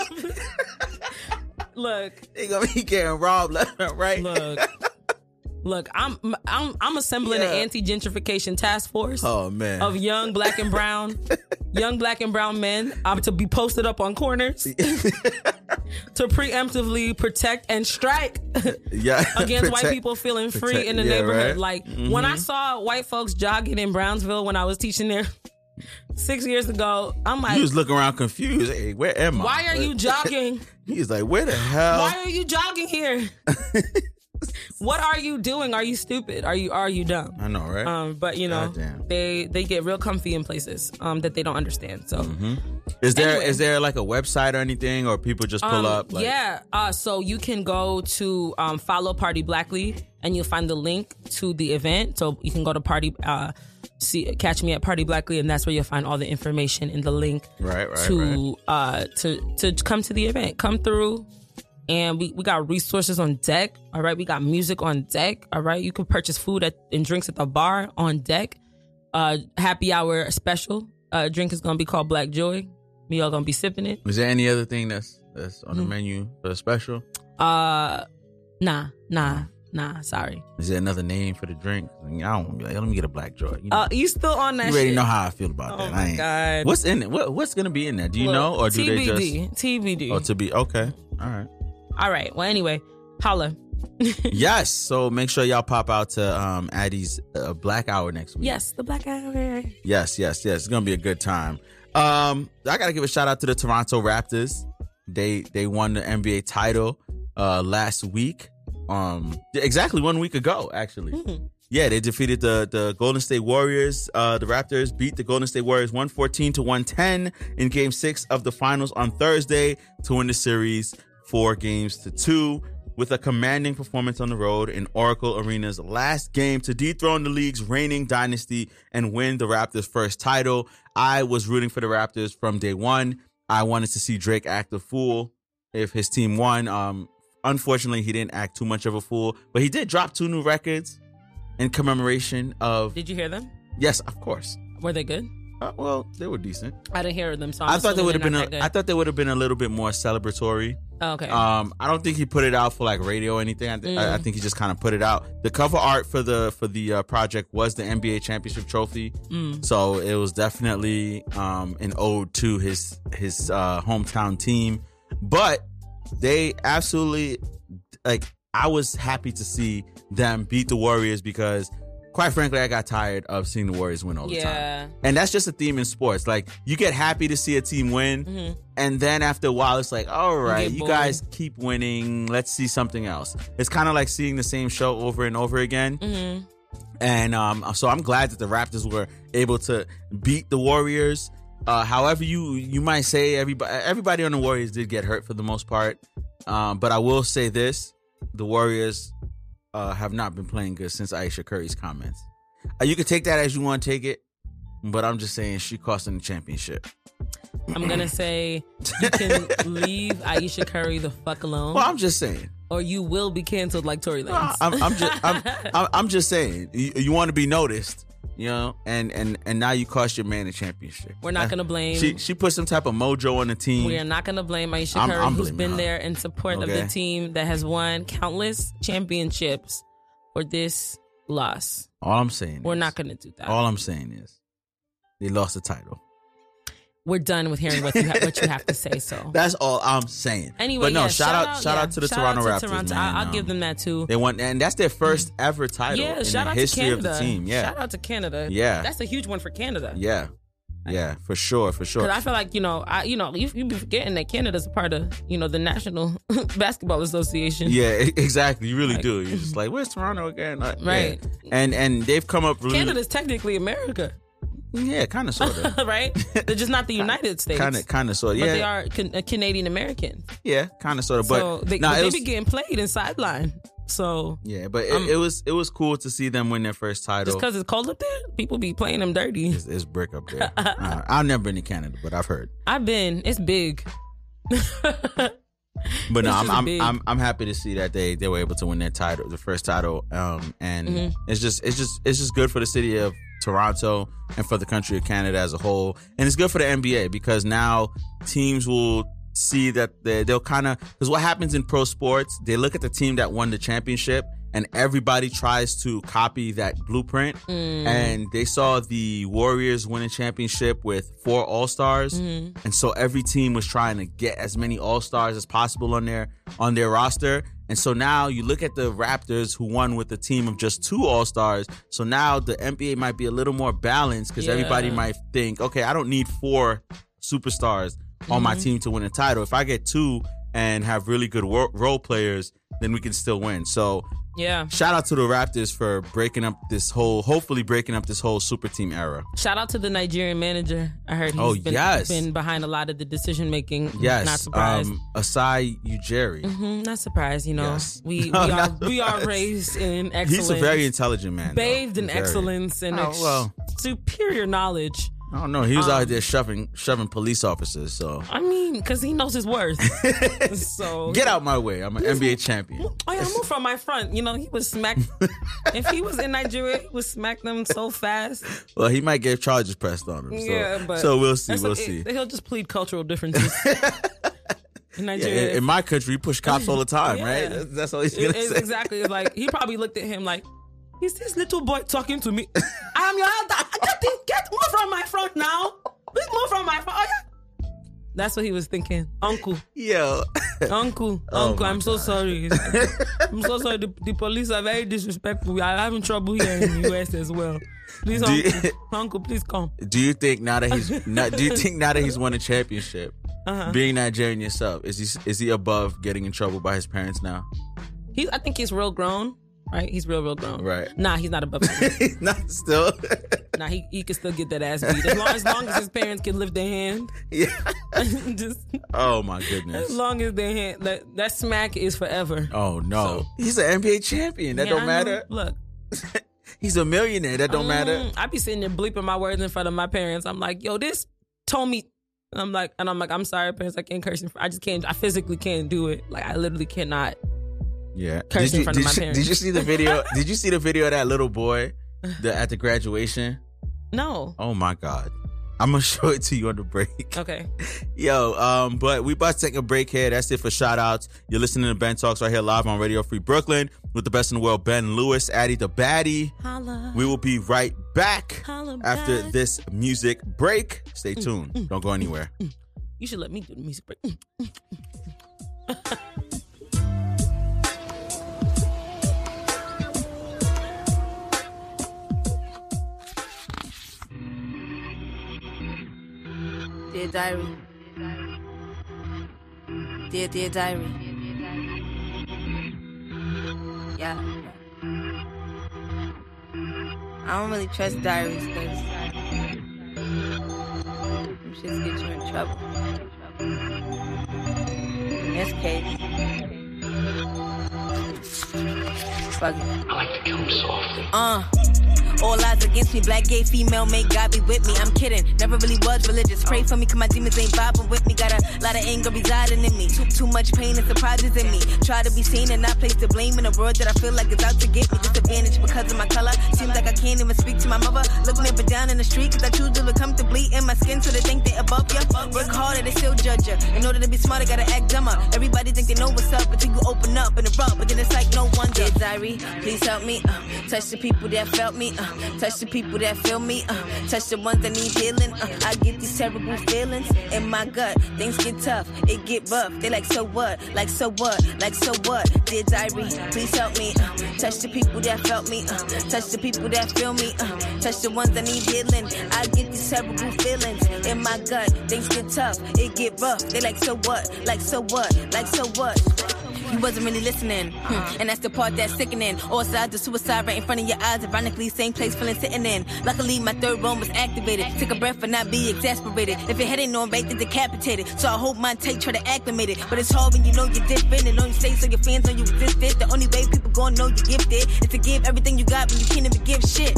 Look, they're gonna be getting robbed left and right. look, look. I'm I'm I'm assembling Yeah. an anti gentrification task force. Oh man. Of young black and brown, [LAUGHS] young black and brown men, um, to be posted up on corners [LAUGHS] to preemptively protect and strike [LAUGHS] yeah. against white people feeling free protect- in the yeah, neighborhood. right. Mm-hmm. Like when I saw white folks jogging in Brownsville when I was teaching there six years ago, I'm like, He was looking around confused. Hey, where am I? why are you jogging? He's like, where the hell? Why are you jogging here? What are you doing? Are you stupid? Are you are you dumb? I know, right? Um, but you know, Goddamn. they they get real comfy in places um, that they don't understand. So is there is anyway. there like a website or anything, or people just pull Um, up? Like, yeah, uh, so you can go to um, follow Party Blackly, and you'll find the link to the event. So you can go to Party, uh, see, catch me at Party Blackly, and that's where you'll find all the information in the link Right, right, to uh to to come to the event. Come through. And we, we got resources on deck. All right. We got music on deck. All right. You can purchase food at, and drinks at the bar on deck. Uh, happy hour special. Uh, drink is gonna be called Black Joy. We all gonna be sipping it. Is there any other thing that's that's on the Mm. menu for the special? Uh, nah, nah, nah. Sorry. Is there another name for the drink? I, mean, I don't be like, let me get a black joy. You, know, Uh, you still on that? you already shit? know how I feel about Oh that. my I ain't. God. What's in it? What What's gonna be in there? Do you Look, know, or do they just? TBD? TBD. Oh, to be okay. All right. All right. Well, anyway, holla. [LAUGHS] yes. So make sure y'all pop out to um Addie's uh, Black Hour next week. Yes, the black hour. Yes, yes, yes. It's gonna be a good time. Um, I gotta give a shout out to the Toronto Raptors. They they won the NBA title uh last week. Um, exactly one week ago, actually. Hmm. Yeah, they defeated the the Golden State Warriors. Uh, the Raptors beat the Golden State Warriors 114 to 110 in Game Six of the Finals on Thursday to win the series four games to two. With a commanding performance on the road in Oracle Arena's last game to dethrone the league's reigning dynasty and win the Raptors' first title. I was rooting for the Raptors from day one. I wanted to see Drake act a fool if his team won. Um, unfortunately, he didn't act too much of a fool, but he did drop two new records in commemoration of. Did you hear them? Yes, of course. Were they good? Uh, well, they were decent. I didn't hear them. So I'm i thought they would have been. A, I thought they would have been a little bit more celebratory. Oh, okay. Um, I don't think he put it out for like radio or anything. I, th- I, I Mm. think he just kind of put it out. The cover art for the for the uh, project was the NBA championship trophy, Mm. so it was definitely um, an ode to his his uh, hometown team. But they absolutely like. I was happy to see them beat the Warriors because, quite frankly, I got tired of seeing the Warriors win all the time. And that's just a theme in sports. Like you get happy to see a team win, Mhm. and then after a while, it's like, all right, you guys keep winning. Let's see something else. It's kind of like seeing the same show over and over again. Mhm. And um, so I'm glad that the Raptors were able to beat the Warriors. Uh, however, you you might say everybody everybody on the Warriors did get hurt for the most part. Um, but I will say this: the Warriors uh, have not been playing good since Ayesha Curry's comments. Uh, you can take that as you want to take it, but I'm just saying she cost them the championship. I'm gonna say you can [LAUGHS] leave Ayesha Curry the fuck alone, Well, I'm just saying. or you will be canceled like Tory Lanez. I'm, I'm just I'm, [LAUGHS] I'm, I'm just saying. You, you want to be noticed, you know, and and and now you cost your man a championship. We're not gonna blame. She she put some type of mojo on the team. we are not gonna blame Ayesha I'm- Curry, I'm who's been her. there in support of the team that has won countless championships for this loss. All I'm saying. We're is- not gonna do that. All I'm saying is, they lost the title. We're done with hearing what you ha- what you have to say. So [LAUGHS] That's all I'm saying. anyway, but no, yeah, shout, out, shout yeah, out to the shout Toronto out to Raptors. Toronto. man. I- I'll Um, give them that too. They won, and that's their first ever title Yeah, in shout the out to history Canada. of the team. Yeah, shout out to Canada. Yeah. that's a huge one for Canada. yeah, yeah, for sure, for sure. Because I feel like you know, I you know, you you be forgetting that Canada's a part of you know the National [LAUGHS] Basketball Association. Yeah, exactly. You really Like- do. You're [LAUGHS] just like, where's Toronto again? Uh, yeah. Right. And and they've come up really. Canada's technically America, Yeah, kind of, sort of. [LAUGHS] right? They're just not the United States. Kind of, kind of, sort of. But Yeah, they are can, uh, Canadian American. yeah, kind of, sort of. But so they, nah, they was- be getting played in sideline. So yeah, but it, Um, it was it was cool to see them win their first title. just because it's cold up there, people be playing them dirty. It's, it's brick up there. [LAUGHS] Uh, I've never been to Canada, but I've heard. I've been. It's big. [LAUGHS] [LAUGHS] But no, I'm I'm, big. I'm I'm happy to see that they they were able to win their title, the first title. Um, and Mhm. it's just it's just it's just good for the city of Toronto and for the country of Canada as a whole, and it's good for the NBA because now teams will see that they, they'll kind of because what happens in pro sports, they look at the team that won the championship. And everybody tries to copy that blueprint. Mm. And they saw the Warriors win a championship with four All Stars. Mhm. And so every team was trying to get as many All Stars as possible on their on their roster. And so now you look at the Raptors who won with a team of just two All Stars. So now the NBA might be a little more balanced because Yeah. everybody might think, okay, I don't need four superstars on my Mhm. team to win a title. If I get two and have really good role players, then we can still win. So Yeah. shout out to the Raptors for breaking up this whole, hopefully breaking up this whole super team era. Shout out to the Nigerian manager. I heard he's Oh, been, yes. been behind a lot of the decision making. Yes, Not surprised. Um, Asai Ujiri. Mhm, not surprised, you know. Yes. We [LAUGHS] we No, are we are raised in excellence. He's a very intelligent man. though. bathed in Very. excellence and Oh, well. superior knowledge. I don't know. He was Um, out there shoving shoving police officers. So I mean, because he knows his worth. [LAUGHS] so get out my way. I'm an NBA champion. Oh yeah, move from my front. You know, he was smack. [LAUGHS] if he was in Nigeria, he would smack them so fast. Well, he might get charges pressed on him. So, yeah, but so we'll see. We'll okay. see. He'll just plead cultural differences. [LAUGHS] in Yeah, Nigeria, in, in my country, you push cops all the time, Yeah. right? That's, that's all he's It- gonna it's say. exactly. It's like he probably looked at him like, "Is this little boy talking to me? I am your elder. Get in, get move from my front now. Please move from my front. Oh yeah." That's what he was thinking, Uncle, Yo, Uncle, [LAUGHS] Oh Uncle. my I'm so God. sorry. [LAUGHS] I'm so sorry. The, the police are very disrespectful. We are having trouble here in the US as well. Please, Do you- Uncle, [LAUGHS] Uncle, please come. do you think now that he's not, do you think now that he's won a championship, Uh-huh. being Nigerian yourself, is he is he above getting in trouble by his parents now? He's. I think he's real grown. Right? He's real, real grown. Right. Nah, he's not above. that. [LAUGHS] not still. nah, he, he can still get that ass beat as long as long as his parents can lift their hand. yeah. [LAUGHS] Just Oh my goodness. as long as their hand that that smack is forever. Oh no, So- he's an NBA champion. That Yeah, don't matter. Look, [LAUGHS] He's a millionaire. That don't matter. mm, I be sitting there bleeping my words in front of my parents. I'm like, yo, this told me. And I'm like, and I'm like, I'm sorry, parents. I can't curse. I just can't. I physically can't do it. Like, I literally cannot. Yeah. Did in you, front of my you- parents. Did you see the video? [LAUGHS] did you see the video of that little boy the, at the graduation? No. Oh my god. I'm gonna [LAUGHS] show it to you on the break. Okay. [LAUGHS] Yo, um, but we about to take a break here. That's it for shout outs. You're listening to Ben Talks right here live on Radio Free Brooklyn with the best in the world, Ben Lewis, Addie the Baddie. Holla. We will be right back Holla after back. this music break. Stay Mm, tuned. Mm, Don't go mm, anywhere. Mm. You should let me do the music break. Dear diary. Dear, dear diary. Yeah. I don't really trust diaries because them shits get you in trouble. In this case, fuck it. I like to kill him softly. Uh. All odds against me, black gay female, may God be with me. I'm kidding, never really was religious. Pray for me, cause my demons ain't vibing with me. Got a lot of anger residing in me. Too, too much pain and surprises in me. Try to be seen and not place the blame in a world that I feel like is out to get me. Disadvantage because of my color. Seems like I can't even speak to my mother. Look me up and down in the street, cause I choose to look comfortably in my skin so they think they above ya. Work harder, they still judge ya. In order to be smarter, gotta act dumber. Everybody think they know what's up until you open up and erupt. But then it's like no wonder. Dear diary, please help me. Uh, touch the people that felt me. Uh, touch the people that feel me. Uh, touch the ones that need healing. Uh, I get these terrible feelings in my gut. Things get tough, it get rough. They like so what? Like so what? Like so what? Dear diary, please help me. Uh, touch the people that felt me. Uh, touch the people that feel me. Uh, touch the ones that need healing. I get these terrible feelings in my gut. Things get tough, it get rough. They like so what? Like so what? Like so what? You wasn't really listening, hmm. and that's the part that's sickening. All sides of suicide right in front of your eyes, ironically, same place feeling sitting in. Luckily, my third bone was activated. Take a breath and not be exasperated. If your head ain't on right, then decapitated. So I hope mine take, try to acclimate it. But it's hard when you know you're different and on state, so your fans know you existed. The only way people gonna know you're gifted is to give everything you got when you can't even give shit.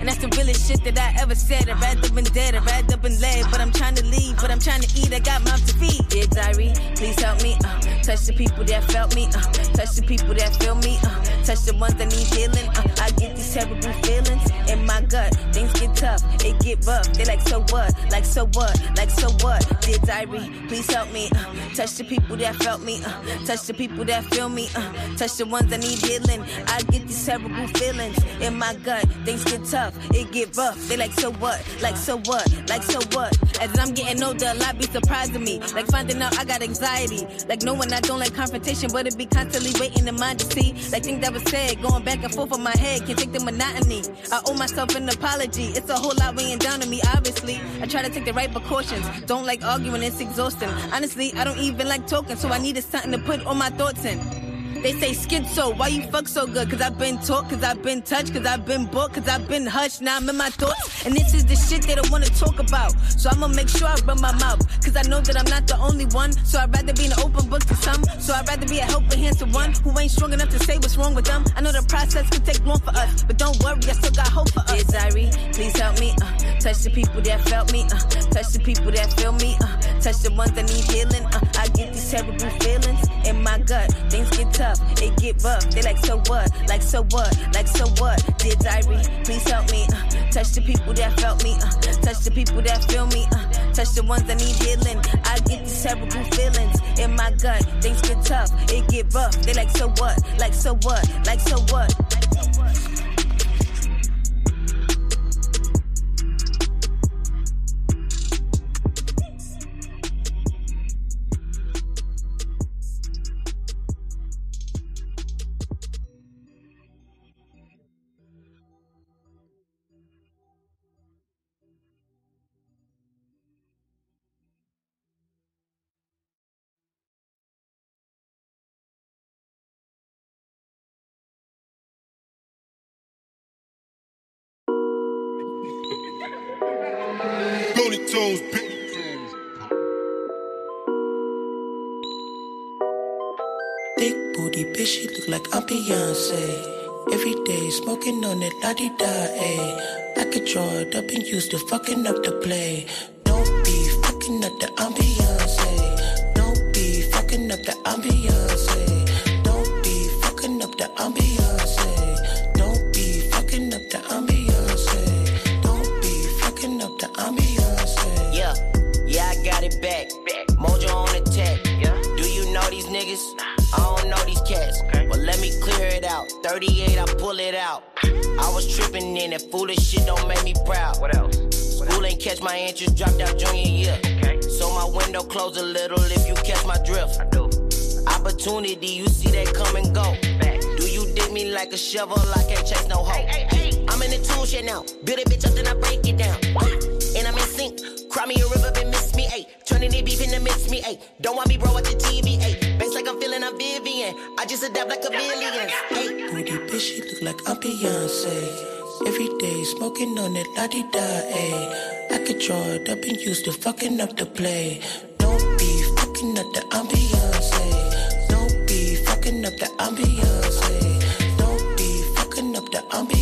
And that's the realest shit that I ever said. I'd rather been dead, I'd rather been led. But I'm trying to leave, but I'm trying to eat. I got mouth to feed. Dear diary, please help me. Uh, touch the people that felt me. Uh, touch the people that feel me. Uh, touch the ones that need healing. Uh, I get terrible feelings in my gut. Things get tough, it get rough. They like so what? Like so what? Like so what? Dear diary, please help me. Uh, touch the people that felt me. Uh, touch the people that feel me. Uh, touch the ones that need healing. I get these terrible feelings in my gut. Things get tough, it get rough. They like so what? Like so what? Like so what? As I'm getting older, a lot be surprising me. Like finding out I got anxiety. Like knowing I don't like confrontation, but it be constantly waiting in mind to see. Like things that was said, going back and forth in my head, can't take the monotony. I owe myself an apology. It's a whole lot weighing down on me, obviously. I try to take the right precautions. Don't like arguing, it's exhausting. Honestly, I don't even like talking, so I needed something to put all my thoughts in. They say schizo, why you fuck so good? Cause I've been taught, cause I've been touched, cause I've been bought, cause I've been hushed. Now I'm in my thoughts, and this is the shit they don't wanna talk about. So I'ma make sure I run my mouth, cause I know that I'm not the only one. So I'd rather be an open book to some. So I'd rather be a helping hand to one who ain't strong enough to say what's wrong with them. I know the process could take long for us, but don't worry, I still got hope for us. Dear please help me. Uh, touch the people that felt me. Uh, touch the people that feel me. Uh, touch the ones that need healing. Uh, I get terrible feelings in my gut. Things get tough, it get rough. They like so what? Like so what? Like so what? Dear diary, please help me. Uh, touch the people that felt me. Uh, touch the people that feel me. Uh, touch the ones that need healing. I get these terrible feelings in my gut. Things get tough, it get rough. They like so what? Like so what? Like so what? Looney she look like I'm Beyonce. Every day smoking on that la di da, ayy. I could draw it up and use the fucking up the play. 38, I pull it out. I was tripping in it. Foolish shit don't make me proud. What else? School ain't catch my interest, dropped out junior year. Okay. So my window closed a little if you catch my drift. I do. Opportunity, you see that come and go. Facts. Do you dig me like a shovel? I can't chase no hoe. Hey, hey. I'm in the tool shit now. Build a bitch up, then I break it down. And I'm in sync. Cry me a river, then miss me, ayy. Turning it beef into miss me, ayy. Don't want me, bro, at the TV, ayy. Bass like I'm feeling a Vivian. I just adapt like a billion, ayy. Booty bitch, she look like I'm Beyonce. Every day smoking on that la di da, ayy. I could draw it up and use the fucking up the play. Don't be fucking up the ambiance. Don't be fucking up the ambiance. Don't be fucking up the ambiance.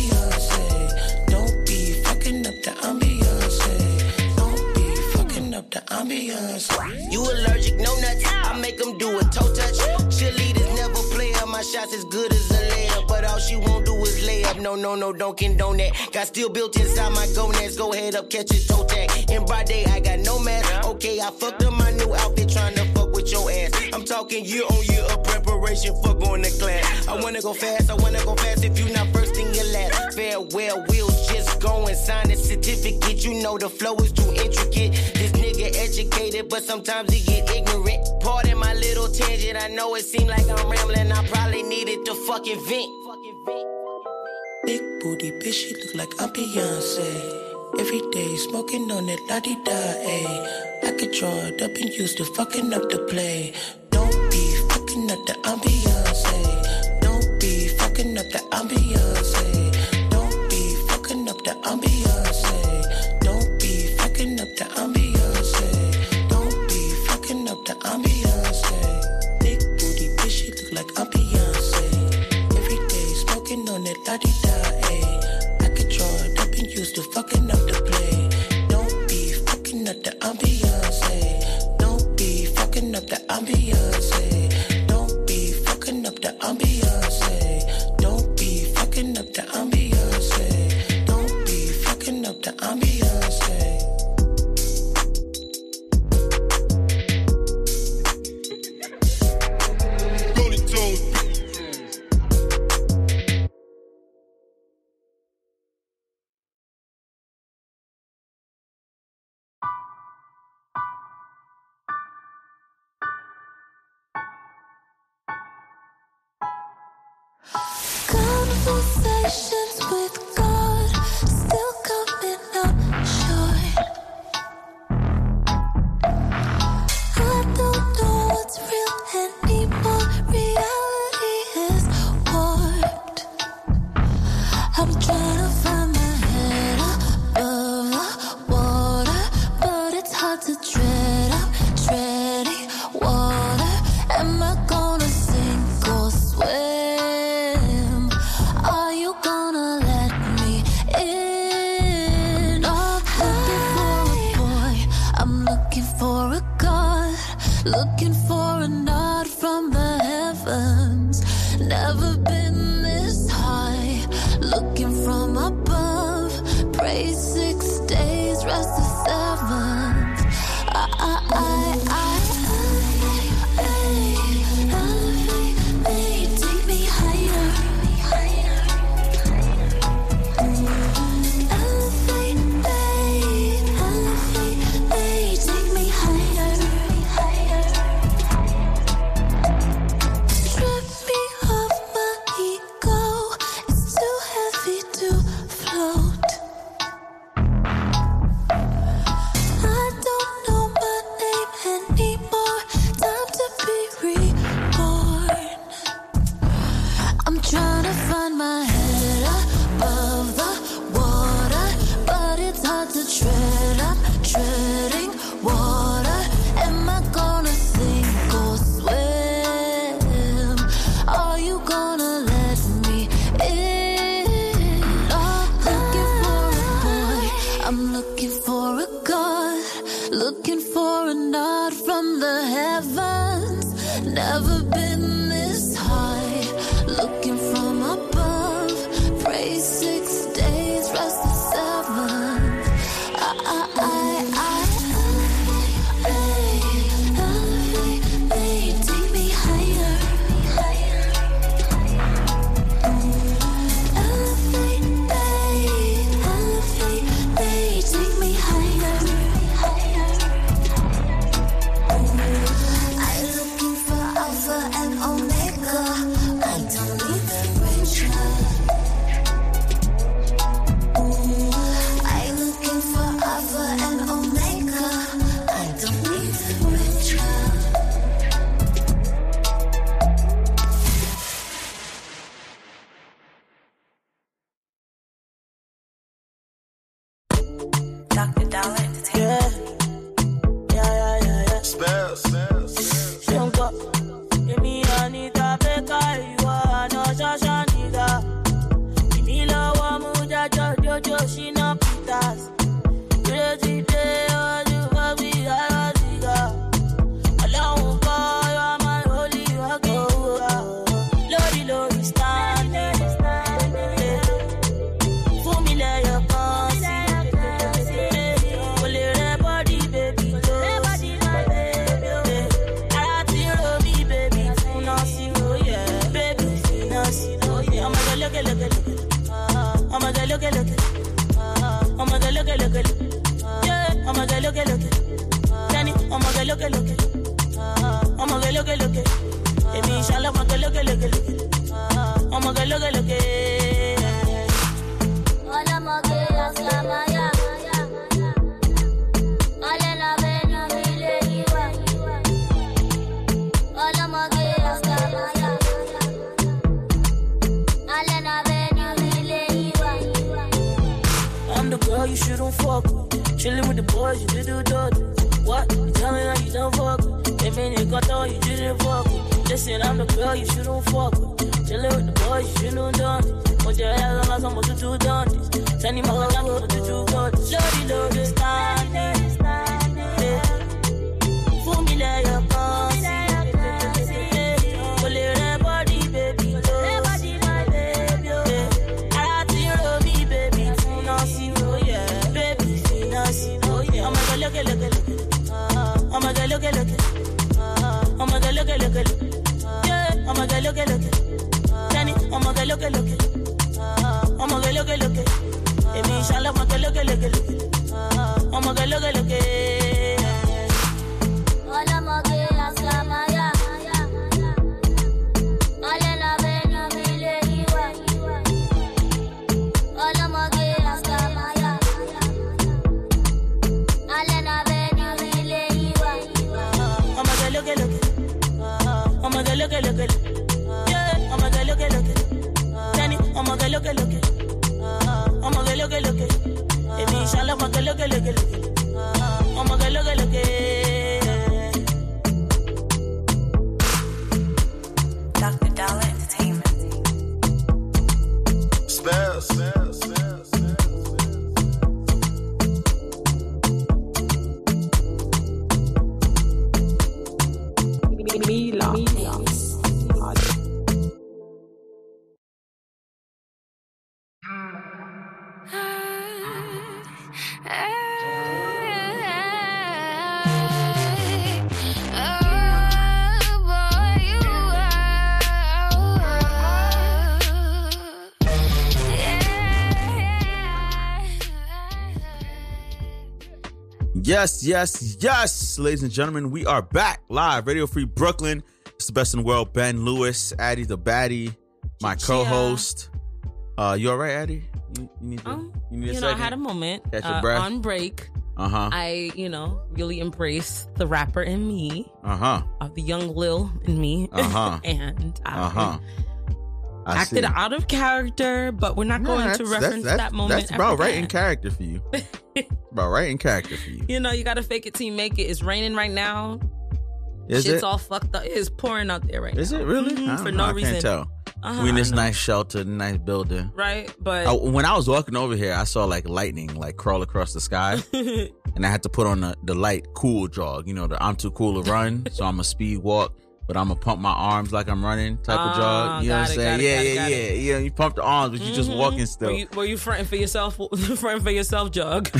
Ambiance. You allergic, no nuts. I make them do a toe touch. Cheerleaders never play up. My shots as good as a layup. But all she won't do is lay up. No, no, no, don't condone that. Got steel built inside my gonads. Go head up, catch a toe tag. In broad day, I got no mask. Okay, I fucked up my new outfit trying to fuck with your ass. I'm talking year on year of preparation for going to class. I wanna go fast, I wanna go fast. If you not first, then you last. Farewell, we'll just go and sign a certificate. You know the flow is too intricate. This nigga educated, but sometimes he get ignorant. Pardon my little tangent. I know it seemed like I'm rambling. I probably needed to fucking vent. Big booty bitch, she look like I'm Beyonce. Every day smoking on that la di da, ayy. I could draw it up and used to fucking up the play. Don't be fucking up the ambiance. Don't be fucking up the ambiance. That la di da, ayy. Eh. I could draw it up and use the fucking up the play. Don't be fucking up the ambiance. Don't Yes, yes, yes, ladies and gentlemen, we are back live, Radio Free Brooklyn. It's the best in the world. Ben Lewis, Addie the Baddie, my co-host. Uh, you all right, Addie? You, you need to, Um, you need a you know, I had a moment Catch your uh, breath. on break. Uh huh. I, you know, really embraced the rapper in me, Uh huh. of the young Lil in me, Uh-huh. [LAUGHS] and Uh huh. acted out of character. But we're not going to reference that moment. That's about right in character for you. [LAUGHS] about right in character for you. You know, you gotta fake it till you make it. It's raining right now. Is Shit's it? all fucked up. It's pouring out there right Is now. Is it really? Mhm, don't for no I reason. can't tell. Uh-huh, we in I this know. nice shelter, nice building. right? But I, when I was walking over here, I saw like lightning like crawl across the sky, [LAUGHS] and I had to put on the, the light cool jog. You know, the I'm too cool to run, so I'm a speed walk, but I'm gonna pump my arms like I'm running type of Ah, jog. You know what I'm saying? it, yeah, it, yeah, yeah, it. yeah. You pump the arms, but you're just walking still. Were you, were you fronting for yourself? [LAUGHS] fronting for yourself, jog. [LAUGHS] [LAUGHS]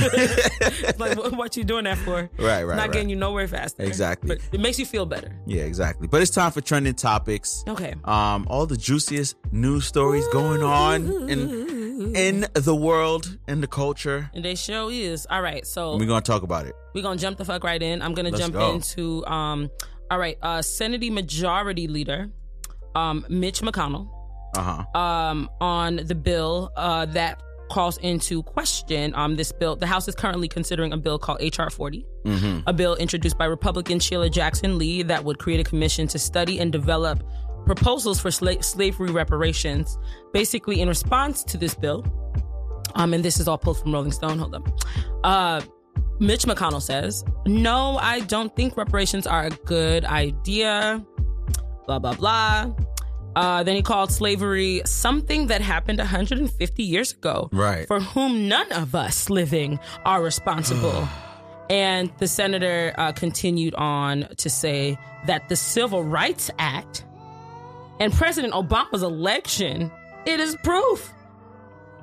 Like, what, what you doing that for? Right, right, Not right. getting you nowhere faster. Exactly. But it makes you feel better. yeah, exactly. But it's time for trending topics. Okay. Um, all the juiciest news stories going on in in the world, in the culture. And they show is all right. So we're gonna talk about it. We're gonna jump the fuck right in. I'm gonna Let's jump go. into um all right, uh Senate Majority Leader um Mitch McConnell Uh huh. um on the bill uh that calls into question um this bill. The House is currently considering a bill called HR 40, Mm-hmm. a bill introduced by Republican Sheila Jackson Lee that would create a commission to study and develop proposals for sla- slavery reparations. Basically, in response to this bill, um, and this is all pulled from Rolling Stone. Hold up. Uh, Mitch McConnell says, No, I don't think reparations are a good idea. Blah, blah, blah. Uh, then he called slavery something that happened 150 years ago. Right. For whom none of us living are responsible. [SIGHS] and the senator uh, continued on to say that the Civil Rights Act and President Obama's election, it is proof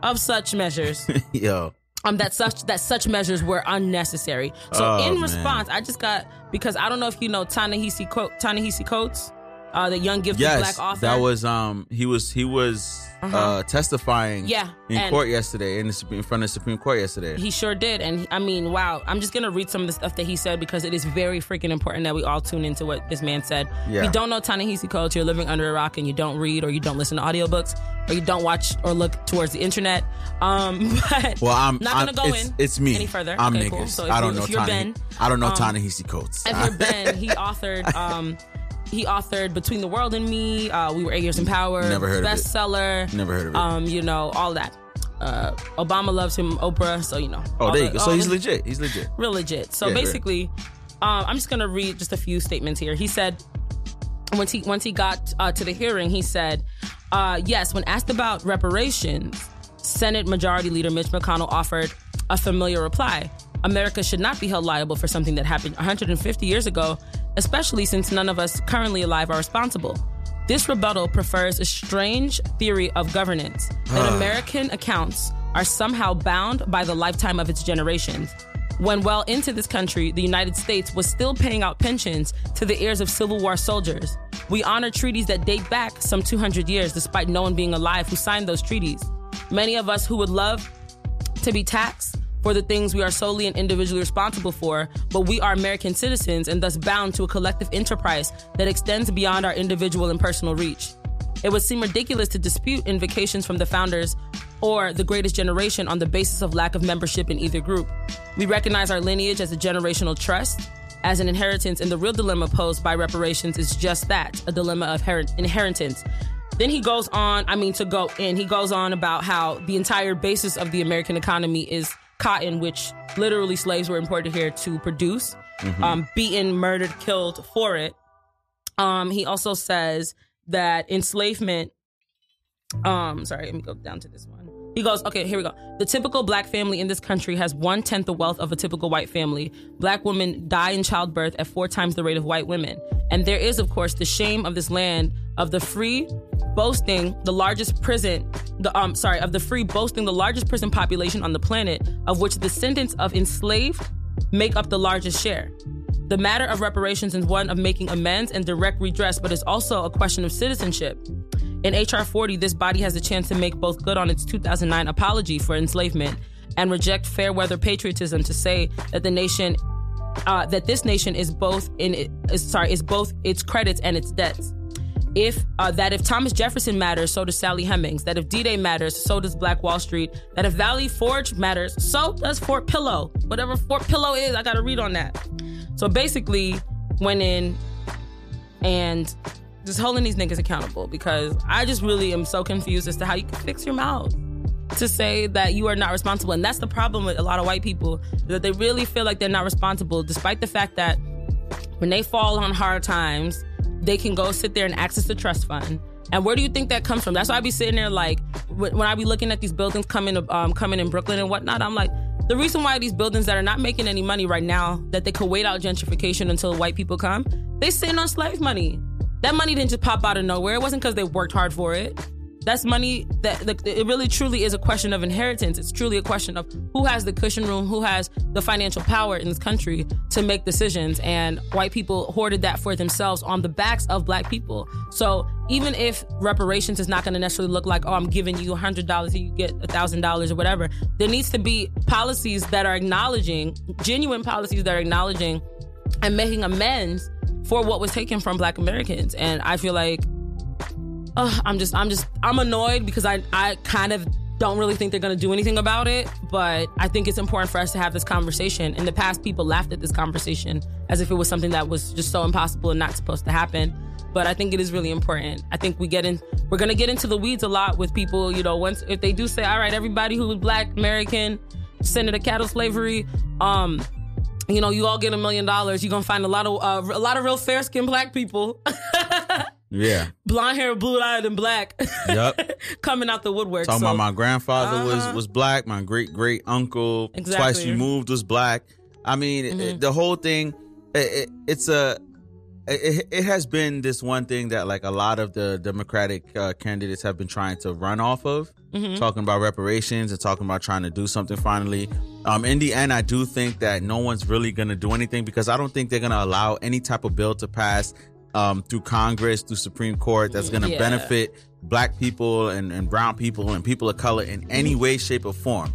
of such measures [LAUGHS] Yo. Um that such that such measures were unnecessary. So Oh, in man. response, I just got because I don't know if you know Ta-Nehisi Co- Ta-Nehisi Coates. Uh, the young gifted Yes, black author. that was um he was he was Uh-huh. uh testifying Yeah, in court yesterday in the Supreme- in front of the Supreme Court yesterday. He sure did. And I mean, wow. I'm just going to read some of the stuff that he said because it is very freaking important that we all tune into what this man said. Yeah. If you don't know Ta-Nehisi Coates, you're living under a rock and you don't read or you don't listen to audiobooks or you don't watch or look towards the internet. Um, [LAUGHS] but well, I'm not I'm- going to go it's, in it's me. any further. I'm okay, niggas. cool. So if I don't you- know if you're Tana. Ben, I don't know um, Ta-Nehisi Coates. if you're Ben, [LAUGHS] he authored um he authored Between the World and Me, uh, We Were Eight Years in Power, Never heard of it. bestseller. Never heard of it. Um, you know, all that. Uh, Obama loves him, Oprah, so you know. oh, there you go. So he's the- legit. He's legit. real legit. So Yeah, basically, um, I'm just gonna read just a few statements here. He said once he once he got uh, to the hearing, he said, uh, "Yes, when asked about reparations, Senate Majority Leader Mitch McConnell offered a familiar reply: America should not be held liable for something that happened 150 years ago, especially since none of us currently alive are responsible." This rebuttal prefers a strange theory of governance that American accounts are somehow bound by the lifetime of its generations. When well into this country, the United States was still paying out pensions to the heirs of Civil War soldiers. We honor treaties that date back some 200 years, despite no one being alive who signed those treaties. Many of us who would love to be taxed for the things we are solely and individually responsible for, but we are American citizens and thus bound to a collective enterprise that extends beyond our individual and personal reach. It would seem ridiculous to dispute invocations from the founders or the greatest generation on the basis of lack of membership in either group. We recognize our lineage as a generational trust, as an inheritance, and the real dilemma posed by reparations is just that a dilemma of her- inheritance. Then he goes on, I mean, to go in, he goes on about how the entire basis of the American economy is cotton, which literally slaves were imported here to produce, um, beaten, murdered, killed for it. Um, he also says that enslavement. Um, sorry, let me go down to this one. He goes, okay, here we go. The typical black family in this country has one tenth the wealth of a typical white family. Black women die in childbirth at four times the rate of white women. And there is, of course, the shame of this land of the free boasting the largest prison, the um, sorry, of the free boasting the largest prison population on the planet, of which descendants of enslaved make up the largest share. The matter of reparations is one of making amends and direct redress, but is also a question of citizenship. In H.R. 40, this body has a chance to make both good on its 2009 apology for enslavement and reject fair weather patriotism to say that the nation, uh, that this nation is both in, is, sorry, is both its credits and its debts. If uh, that if Thomas Jefferson matters, so does Sally Hemings. That if D-Day matters, so does Black Wall Street. That if Valley Forge matters, so does Fort Pillow. Whatever Fort Pillow is, I got to read on that. So basically, went in and just holding these niggas accountable because I just really am so confused as to how you can fix your mouth to say that you are not responsible. And that's the problem with a lot of white people that they really feel like they're not responsible, despite the fact that when they fall on hard times, they can go sit there and access the trust fund. And where do you think that comes from? That's why I be sitting there like when I be looking at these buildings coming um, coming in Brooklyn and whatnot. I'm like, the reason why these buildings that are not making any money right now, that they could wait out gentrification until white people come, they sitting on slave money. That money didn't just pop out of nowhere. It wasn't because they worked hard for it. That's money that it really truly is a question of inheritance. It's truly a question of who has the cushion room, who has the financial power in this country to make decisions. And white people hoarded that for themselves on the backs of black people. So even if reparations is not going to necessarily look like, oh, I'm giving you $100 and you get $1,000 or whatever, there needs to be policies that are acknowledging, genuine policies that are acknowledging and making amends for what was taken from black Americans. And I feel like uh, I'm just I'm just I'm annoyed because I I kind of don't really think they're going to do anything about it, but I think it's important for us to have this conversation. In the past, people laughed at this conversation as if it was something that was just so impossible and not supposed to happen. But I think it is really important. I think we get in, we're going to get into the weeds a lot with people, you know, once, if they do say, all right, everybody who is black, American, sent into chattel slavery, um, you know, you all get a million dollars. You're to find a lot of, uh, a lot of real fair skinned black people, [LAUGHS] Yeah. blonde hair, blue eyed and black. Yep. [LAUGHS] coming out the woodwork. Talking So- about my grandfather was Uh-huh. was black. My great great uncle twice Exactly. Mm-hmm. removed was black. I mean, it- it- the whole thing. It, it, it's a. It, it has been this one thing that like a lot of the Democratic uh, candidates have been trying to run off of, Mm-hmm. talking about reparations and talking about trying to do something finally. Um, in the end, I do think that no one's really going to do anything because I don't think they're going to allow any type of bill to pass um, through Congress, through Supreme Court, that's going to Yeah. benefit black people and, and brown people and people of color in any way, shape, or form.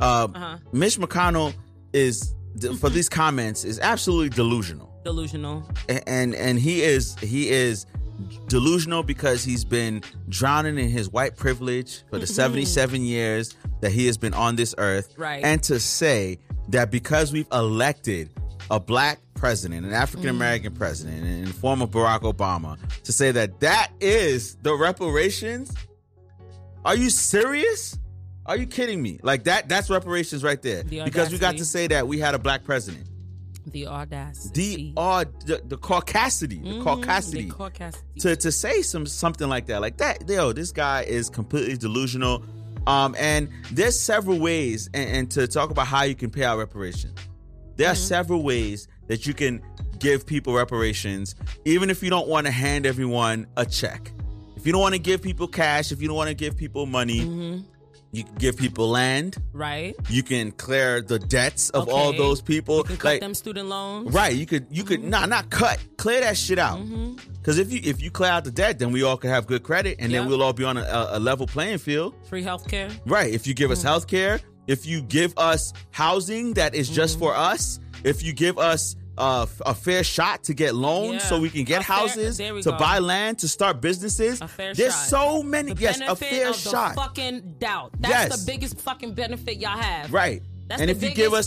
Uh, Uh-huh. Mitch McConnell is for these comments is absolutely delusional Delusional. and and he is he is delusional because he's been drowning in his white privilege for the 77 years that he has been on this earth Right. and to say that because we've elected a black president an african american president in the form of barack obama to say that that is the reparations are you serious are you kidding me like that that's reparations right there The because we got to say that we had a black president The audacity. the uh, the, the caucasity, the Mhm, caucasity The caucasity. to to say some something like that, like that. Yo, this guy is completely delusional. Um, and there's several ways, and, and to talk about how you can pay out reparations. There are mm-hmm. several ways that you can give people reparations, even if you don't want to hand everyone a check. If you don't want to give people cash, if you don't want to give people money, mm-hmm. you can give people land. right? You can clear the debts of all those people. You can cut Like- them student loans. Right. You could you could mm-hmm. nah not cut. Clear that shit out. Because if you if you clear out the debt, then we all could have good credit, and then we'll all be on a, a, level playing field. Free healthcare. Right. If you give us health care, if you give us housing that is just for us, if you give us uh, a fair shot to get loans Yeah. so we can get fair- houses, to go. buy land, to start businesses. There's shot. so many. The yes, a fair shot. The fucking doubt. That's Yes. the biggest fucking benefit y'all have. Right. That's and if you give us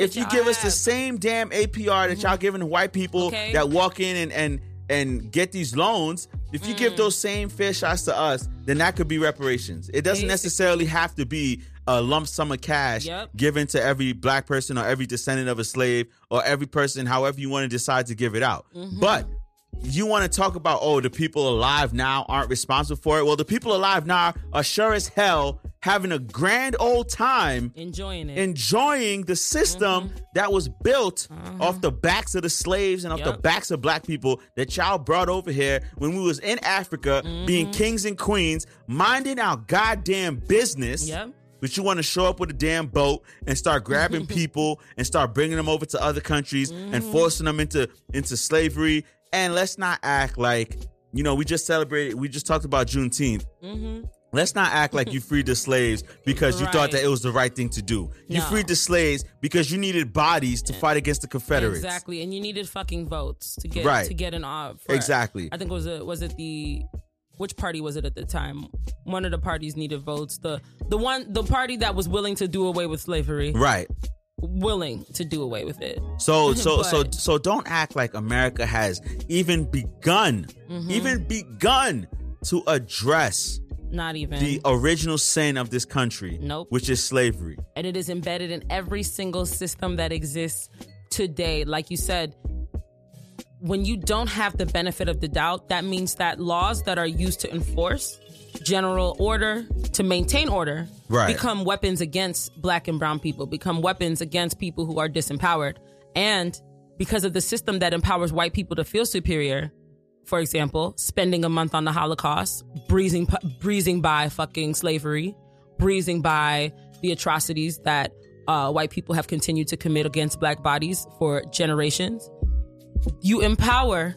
if you give us the same damn APR that y'all giving to white people Okay. that walk in and and and get these loans, if you Mm. give those same fair shots to us, then that could be reparations. It doesn't Basically. necessarily have to be a lump sum of cash Yep. given to every black person or every descendant of a slave or every person, however you want to decide to give it out. Mm-hmm. But you want to talk about oh the people alive now aren't responsible for it well the people alive now are sure as hell having a grand old time Enjoying it. enjoying the system mm-hmm. that was built uh-huh. off the backs of the slaves and off the backs of black people that y'all brought over here when we was in Africa being mm-hmm. kings and queens minding our goddamn business Yep. But you want to show up with a damn boat and start grabbing [LAUGHS] people and start bringing them over to other countries and mm. forcing them into into slavery and let's not act like you know we just celebrated we just talked about Juneteenth mm-hmm. Let's not act like you [LAUGHS] freed the slaves because you thought that it was the right thing to do. You No. freed the slaves because you needed bodies to fight against the Confederates. Exactly, and you needed fucking votes to get Right. to get an uh, off. Exactly. I think it was it was it the which party was it at the time? One of the parties needed votes. The the one the party that was willing to do away with slavery, Right. willing to do away with it. So [LAUGHS] so so so don't act like America has even begun, Mm-hmm. even begun to address Not even. the original sin of this country, Nope. which is slavery. and it is embedded in every single system that exists today. Like you said, when you don't have the benefit of the doubt, that means that laws that are used to enforce general order, to maintain order, Right. become weapons against black and brown people, become weapons against people who are disempowered. And because of the system that empowers white people to feel superior, for example, spending a month on the Holocaust, breezing breezing by fucking slavery, breezing by the atrocities that uh, white people have continued to commit against black bodies for generations. You empower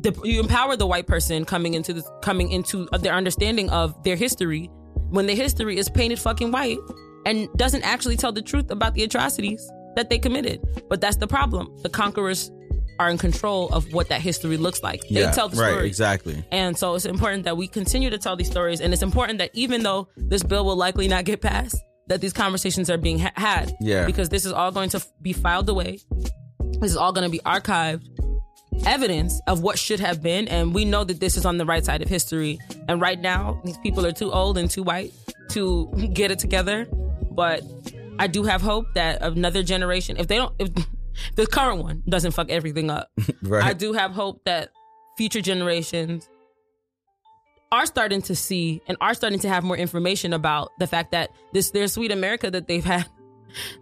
the you empower the white person coming into this coming into their understanding of their history when the history is painted fucking white and doesn't actually tell the truth about the atrocities that they committed. But that's the problem. The conquerors are in control of what that history looks like. They yeah, tell the right, story. exactly. And so it's important that we continue to tell these stories. And it's important that even though this bill will likely not get passed, that these conversations are being ha- had. Yeah. Because this is all going to be filed away. This is all going to be archived evidence of what should have been. And we know that this is on the right side of history. And right now, these people are too old and too white to [LAUGHS] get it together. But I do have hope that another generation, if they don't, if [LAUGHS] the current one doesn't fuck everything up, [LAUGHS] Right. I do have hope that future generations are starting to see and are starting to have more information about the fact that this their sweet America that they've had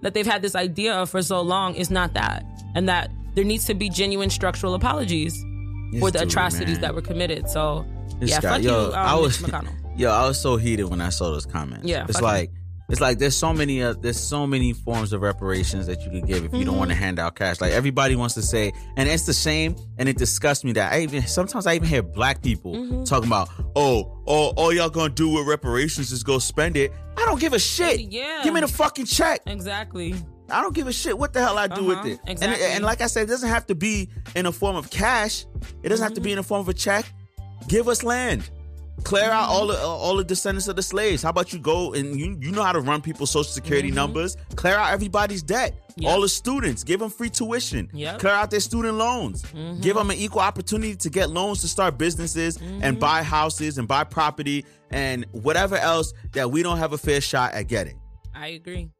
that they've had this idea of for so long is not that. And that there needs to be genuine structural apologies for the dude, atrocities man. that were committed. So This yeah, guy- fuck yo, you, um, I was [LAUGHS] McConnell. yo, I was so heated when I saw those comments. Yeah, it's like it's like there's so many uh, there's so many forms of reparations that you could give if you don't want Mm-hmm. to hand out cash. Like everybody wants to say, and it's the shame, and it disgusts me that I even sometimes I even hear black people Mm-hmm. talking about, oh, oh, all y'all gonna do with reparations is go spend it. I don't give a shit. Yeah. Give me the fucking check. Exactly. I don't give a shit what the hell I do Uh-huh, with it. And, exactly. and like I said, it doesn't have to be in a form of cash. It doesn't have to Mm-hmm. be in a form of a check. Give us land. Clear out all the Mm-hmm. all the descendants of the slaves. How about you go and you you know how to run people's social security Mm-hmm. numbers? Clear out everybody's debt. Yep. All the students, give them free tuition. Yep. Mm-hmm. Clear out their student loans. Give them an equal opportunity to get loans to start businesses Mm-hmm. and buy houses and buy property and whatever else that we don't have a fair shot at getting. I agree.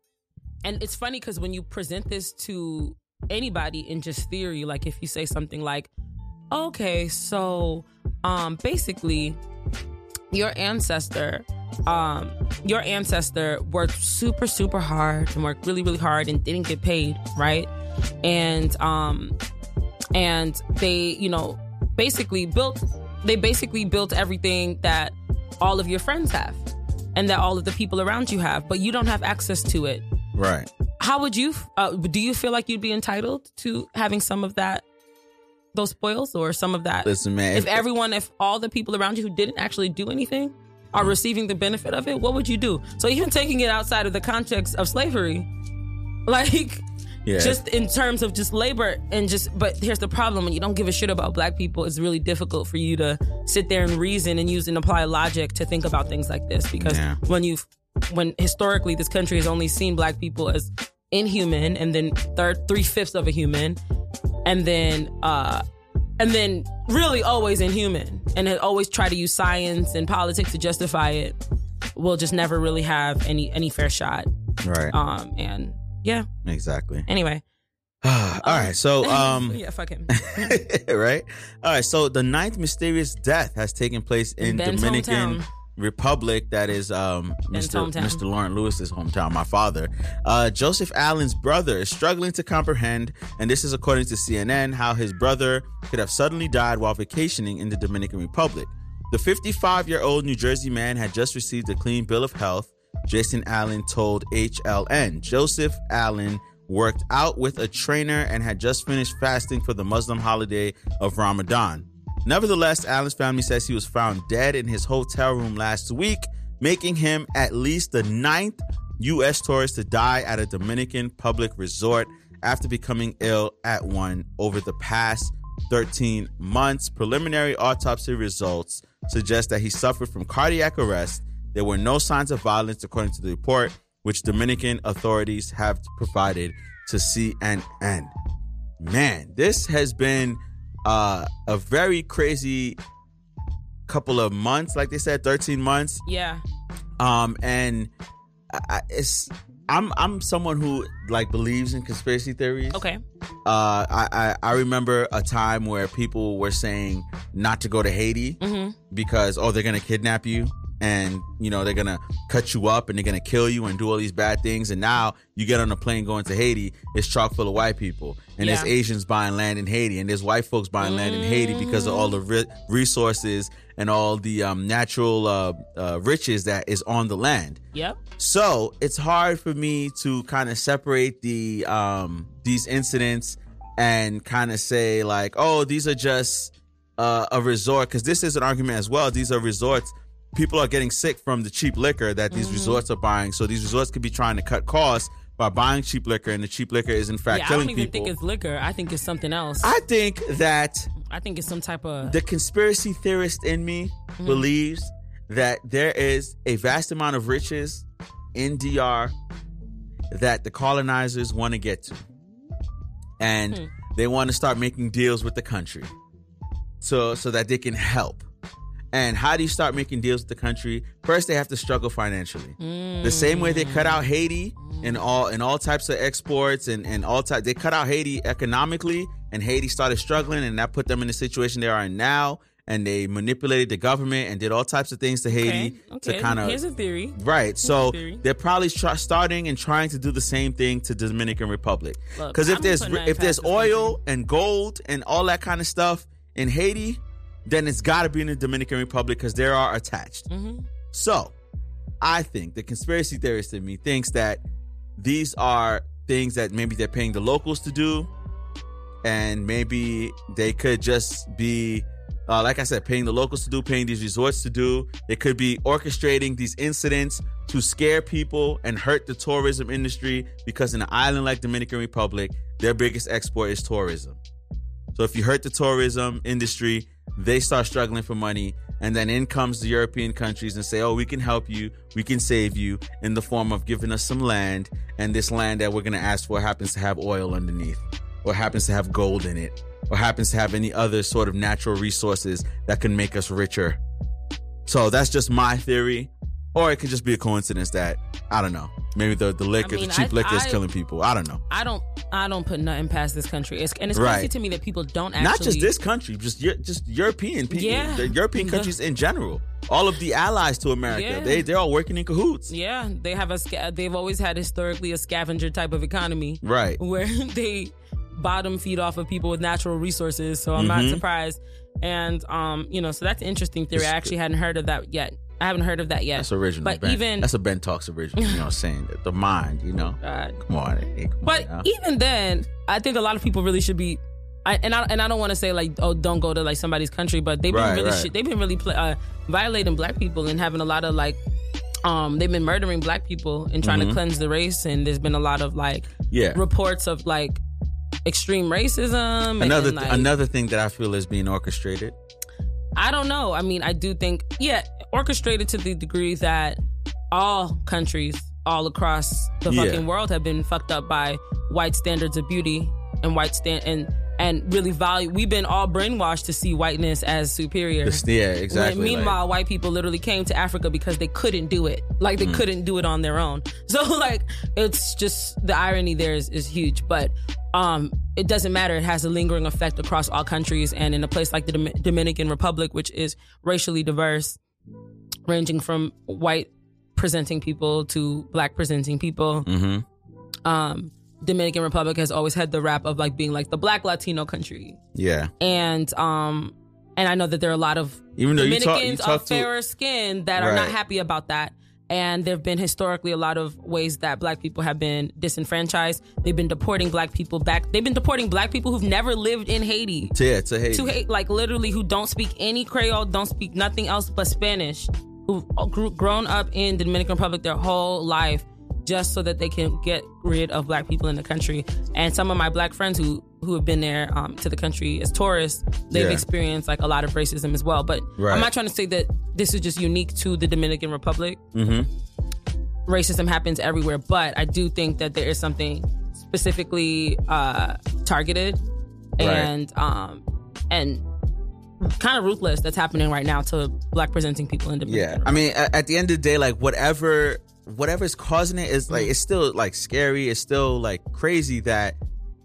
And it's funny because when you present this to anybody in just theory, like if you say something like, okay, so um basically your ancestor um your ancestor worked super super hard and worked really really hard and didn't get paid right and um and they you know basically built they basically built everything that all of your friends have and that all of the people around you have but you don't have access to it Right. how would you uh, do you feel like you'd be entitled to having some of that those spoils or some of that Listen, man. if everyone if all the people around you who didn't actually do anything are receiving the benefit of it what would you do so even taking it outside of the context of slavery [LAUGHS] like Yeah. just in terms of just labor and just but here's the problem when you don't give a shit about black people it's really difficult for you to sit there and reason and use and apply logic to think about things like this because Yeah. when you've when historically this country has only seen black people as inhuman and then third three fifths of a human and then uh and then really always inhuman and always try to use science and politics to justify it we'll just never really have any any fair shot right. um and yeah exactly. anyway [SIGHS] All right. So, um, [LAUGHS] yeah fuck him [LAUGHS] right. All right. So the ninth mysterious death has taken place in Ben's Dominican hometown. Republic. That is um, Mr. Mr. Lauren Lewis's hometown. My father, uh, Joseph Allen's brother, is struggling to comprehend, and this is according to CNN, how his brother could have suddenly died while vacationing in the Dominican Republic. The 55 year old New Jersey man had just received a clean bill of health. Jason Allen told HLN. Joseph Allen worked out with a trainer and had just finished fasting for the Muslim holiday of Ramadan. Nevertheless, Allen's family says he was found dead in his hotel room last week, making him at least the ninth U.S. tourist to die at a Dominican public resort after becoming ill at one over the past 13 months. Preliminary autopsy results suggest that he suffered from cardiac arrest. There were no signs of violence, according to the report, which Dominican authorities have provided to CNN. Man, this has been uh, a very crazy couple of months. Like they said, 13 months. yeah Um, and I, I- it's I'm I'm someone who like believes in conspiracy theories. okay Uh, I, I I remember a time where people were saying not to go to Haiti mm-hmm. because oh they're gonna kidnap you and you know they're gonna cut you up and they're gonna kill you and do all these bad things and now you get on a plane going to Haiti it's chock full of white people and there's Asians buying land in Haiti and there's white folks buying land in Haiti because of all the ri- resources and all the um, natural uh, uh, riches that is on the land. yep So it's hard for me to kind of separate the um these incidents and kind of say like, oh, these are just uh, a resort because this is an argument as well. These are resorts. People are getting sick from the cheap liquor that these resorts are buying. So these resorts could be trying to cut costs by buying cheap liquor, and the cheap liquor is in fact yeah i killing don't even people. think it's liquor i think it's something else I think that i think it's some type of the conspiracy theorist in me Mm-hmm. believes that there is a vast amount of riches in DR that the colonizers want to get to. And Hmm. they want to start making deals with the country so so that they can help. And how do you start making deals with the country? First they have to struggle financially. The same way they cut out Haiti and all and all types of exports and, and all types. they cut out Haiti economically and Haiti started struggling and that put them in the situation they are in now and they manipulated the government and did all types of things to Haiti okay okay to kind of here's a theory Right. So theory. they're probably try, starting and trying to do the same thing to Dominican Republic. Because if I'm there's if there's oil and gold and all that kind of stuff in Haiti, then it's got to be in the Dominican Republic because they are attached. Mm-hmm. So I think the conspiracy theorist in me thinks that these are things that maybe they're paying the locals to do, and maybe they could just be, uh, like I said, paying the locals to do, paying these resorts to do. They could be orchestrating these incidents to scare people and hurt the tourism industry because in an island like Dominican Republic, their biggest export is tourism. So if you hurt the tourism industry, they start struggling for money, and then in comes the European countries and say, "Oh, we can help you, we can save you in the form of giving us some land, and this land that we're going to ask for happens to have oil underneath, or happens to have gold in it, or happens to have any other sort of natural resources that can make us richer." So that's just my theory, or it could just be a coincidence that I don't know. Maybe the the liquor, I mean, the cheap I- liquor is I- killing people. I don't know. I don't I don't put nothing past this country. It's, and it's Right. crazy to me that people don't actually not just this country, just just European people, Yeah. the European countries in general. All of the allies to America, Yeah. they they're all working in cahoots. Yeah, they have a they've always had historically a scavenger type of economy. Right. [LAUGHS] Where they bottom feed off of people with natural resources. So I'm not Mhm. surprised. And um, you know, so that's an interesting theory. I It's- actually hadn't heard of that yet. I haven't heard of that yet. That's original. But ben. even that's a Ben Talks original. You know what I'm saying? [LAUGHS] The- mind, you know. God. Come on, hey, come But on even then, I think a lot of people really should be. I, and I and I don't want to say like oh don't go to like somebody's country, but they've been Right, really right. shit- they've been really uh, violating black people and having a lot of like um they've been murdering black people and trying Mhm. to cleanse the race and there's been a lot of like Yeah. reports of like extreme racism another and, like, another thing that I feel is being orchestrated. I don't know. I mean, I do think, yeah, orchestrated to the degree that all countries all across the Yeah. fucking world have been fucked up by white standards of beauty and white stand and and really value. We've been all brainwashed to see whiteness as superior. Yeah, exactly. When meanwhile, white people literally came to Africa because they couldn't do it. Like they Mm. couldn't do it on their own. [LAUGHS] So like it's just the irony there is, is huge. But um it doesn't matter. It has a lingering effect across all countries and in a place like the Dom- Dominican Republic, which is racially diverse, ranging from white presenting people to black presenting people. hmm Um Dominican Republic has always had the rap of like being like the black Latino country Yeah. and um and I know that there are a lot of Even though you talk- you Dominicans talk of to- fairer skin that are not happy about that. And there have been historically a lot of ways that black people have been disenfranchised. They've been deporting black people back. They've been deporting black people who've never lived in Haiti. To, yeah, to Haiti. To hate, like literally, who don't speak any Creole, don't speak nothing else but Spanish, who've grown up in the Dominican Republic their whole life, just so that they can get rid of black people in the country. And some of my black friends who who have been there um, to the country as tourists, they've Yeah. experienced like a lot of racism as well. But Right. I'm not trying to say that this is just unique to the Dominican Republic. hmm Racism happens everywhere, but I do think that there is something specifically uh, targeted Right. and um, and kind of ruthless that's happening right now to black presenting people in Dominican. Yeah, I mean, at, at the end of the day, like whatever, whatever is causing it is like it's still like scary. It's still like crazy that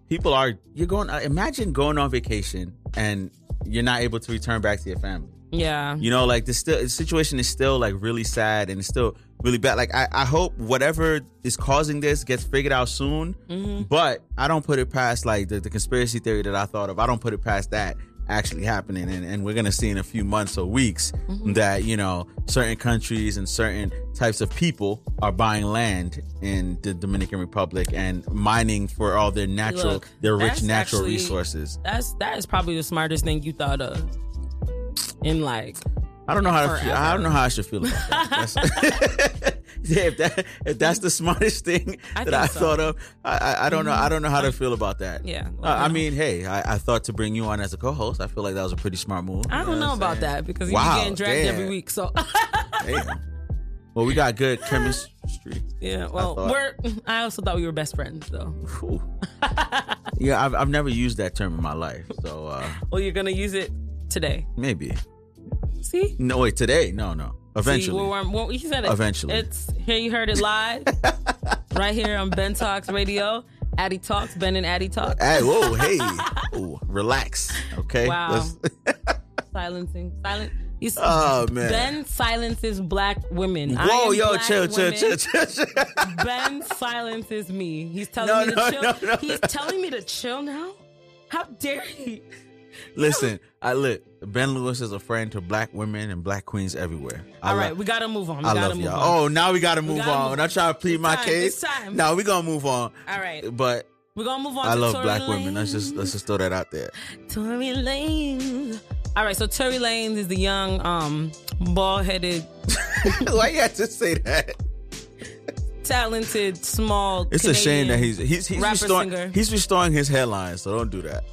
people are. You're going. Uh, imagine going on vacation and you're not able to return back to your family. yeah. You know, like the still the situation is still like really sad and it's still really bad. Like I, I hope whatever is causing this gets figured out soon. Mm-hmm. But I don't put it past like the, the conspiracy theory that I thought of. I don't put it past that actually happening and, and we're gonna see in a few months or weeks Mm-hmm. that, you know, certain countries and certain types of people are buying land in the Dominican Republic and mining for all their natural Look, their rich natural actually- resources. That's that is probably the smartest thing you thought of. In like, I don't know how to feel. I don't know how I should feel about that. [LAUGHS] [LAUGHS] [LAUGHS] If that if that's the smartest thing [LAUGHS] I that I so. thought of, I, I I don't know. I don't know how to feel about that. Yeah, Uh, I mean, hey, I, I thought to bring you on as a co-host. I feel like that was a pretty smart move. I don't know I'm about saying? that because Wow, you're getting dragged damn. every week. So [LAUGHS] Damn. Well, we got good chemistry. yeah, well, thought- we're. I also thought we were best friends though. Yeah, I've I've never used that term in my life, so uh, Well, you're gonna use it today. maybe. See. No, wait, today? No, no. Eventually. See, well, well, you said it. Eventually. It's here. You heard it live, [LAUGHS] right here on Ben Talks Radio. Addie Talks, Ben and Addie Talks. Hey, whoa, [LAUGHS] hey, Ooh, relax, okay? Wow. [LAUGHS] Silencing, silent. You see, Oh, man. Ben silences black women. Whoa, yo, chill, chill, chill, chill, chill. Ben silences me. He's telling No, me to no, chill. no. He's telling me to chill now. How dare he? Listen, I look. Ben Lewis is a friend to black women and black queens everywhere. I All lo- we gotta move on. We I gotta love move y'all. on. Oh, now we gotta move gotta on. move Not trying to plead It's my time, case. it's time. No, we gonna move on. All right, But we're gonna move on. I love Tory black Lanez. women. Let's just let's just throw that out there. Tory Lane. All right, so Tory Lane is the young, um, bald-headed, [LAUGHS] Why you have to say that? talented, small. It's a shame that he's he's he's restoring he's restoring his headlines. So don't do that.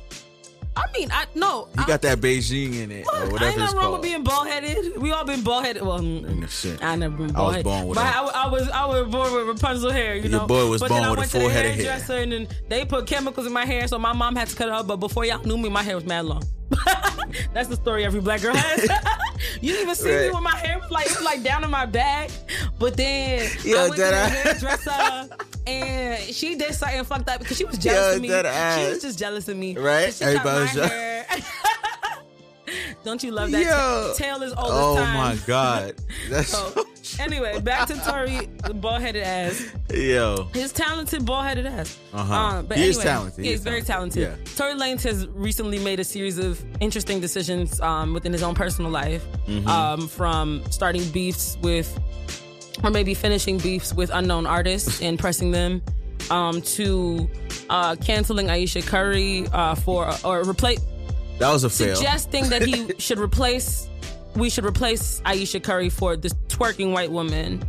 I mean, I no. You I, got that Beijing in it or whatever I ain't nothing wrong with being bald headed. We all been bald headed. Well, mm, shit. I never been I was born with but I, I was I was born with Rapunzel hair. You Your know, boy was but born then I with a went to full the head of hair. hairdresser and then they put chemicals in my hair, so my mom had to cut it out. But before y'all knew me, my hair was mad long. [LAUGHS] That's the story every black girl has. [LAUGHS] you didn't even see me Right. when my hair like like down in my back. But then Yo, I went to the hairdresser [LAUGHS] and she did something fucked up because she was Yo, jealous of me. She was just jealous of me. Right? So she cut Everybody was jealous. [LAUGHS] Don't you love that? Yo. Tail is old Oh as time. Oh my god. [LAUGHS] That's So, anyway, back to Tory, the bald-headed ass. yo. His talented bald-headed ass. Uh-huh. Um, but He is anyway, talented. He Yeah, is he's very talented. talented. Tory Lanez has recently made a series of interesting decisions um, within his own personal life, Mm-hmm. um, from starting beefs with, or maybe finishing beefs with unknown artists and pressing them, um, to uh, canceling Ayesha Curry uh, for or replace That was a fail. suggesting that he [LAUGHS] should replace we should replace Ayesha Curry for this twerking white woman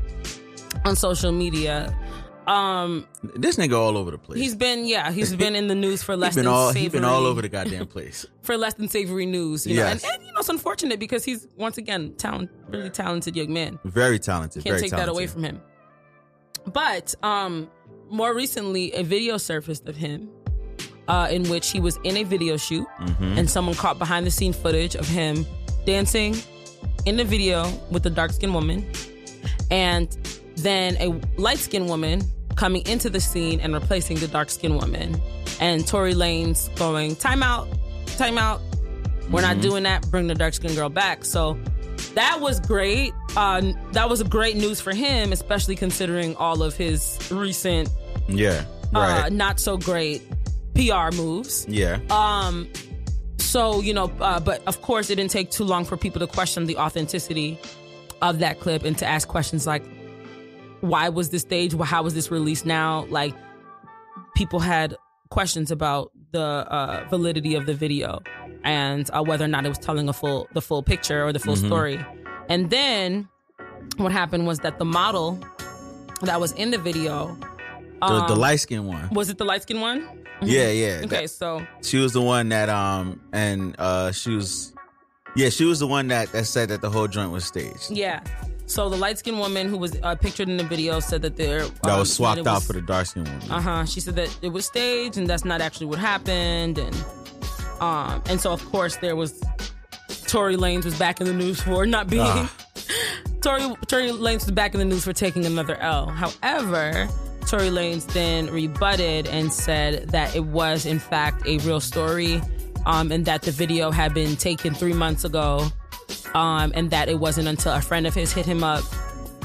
on social media. Um This nigga all over the place. he's been yeah, he's been in the news for [LAUGHS] less He's been than all savory he's been all over the goddamn place. [LAUGHS] for less than savory news, you know. And, and you know it's unfortunate because he's once again talent really talented young man. Very talented. Can't very take talented. that away from him. But um more recently a video surfaced of him uh, in which he was in a video shoot Mm-hmm. and someone caught behind the scene footage of him dancing in the video with a dark skinned woman and then a light skinned woman coming into the scene and replacing the dark skinned woman and Tory Lanez going time out time out we're Mm-hmm. not doing that bring the dark skinned girl back so that was great uh, that was great news for him especially considering all of his recent Yeah. uh, not so great PR moves yeah. um, so you know, uh, but of course, it didn't take too long for people to question the authenticity of that clip and to ask questions like, "Why was this staged? How was this released now?" Like, people had questions about the uh, validity of the video and uh, whether or not it was telling a full the full picture or the full story. And then, what happened was that the model that was in the video the, um, the light skinned one. was it the light skinned one? Yeah, yeah. Okay, That- so she was the one that um and uh she was yeah, she was the one that that said that the whole joint was staged. Yeah. So the light skinned woman who was uh, pictured in the video said that there That was swapped out for the dark skinned woman. Uh huh. She said that it was staged and that's not actually what happened, and um, and so of course there was Tory Lanez was back in the news for not being. Ah. [LAUGHS] Tory Tory Lanez was back in the news for taking another L. However, Tory Lanez then rebutted and said that it was in fact a real story, um, and that the video had been taken three months ago, um, and that it wasn't until a friend of his hit him up,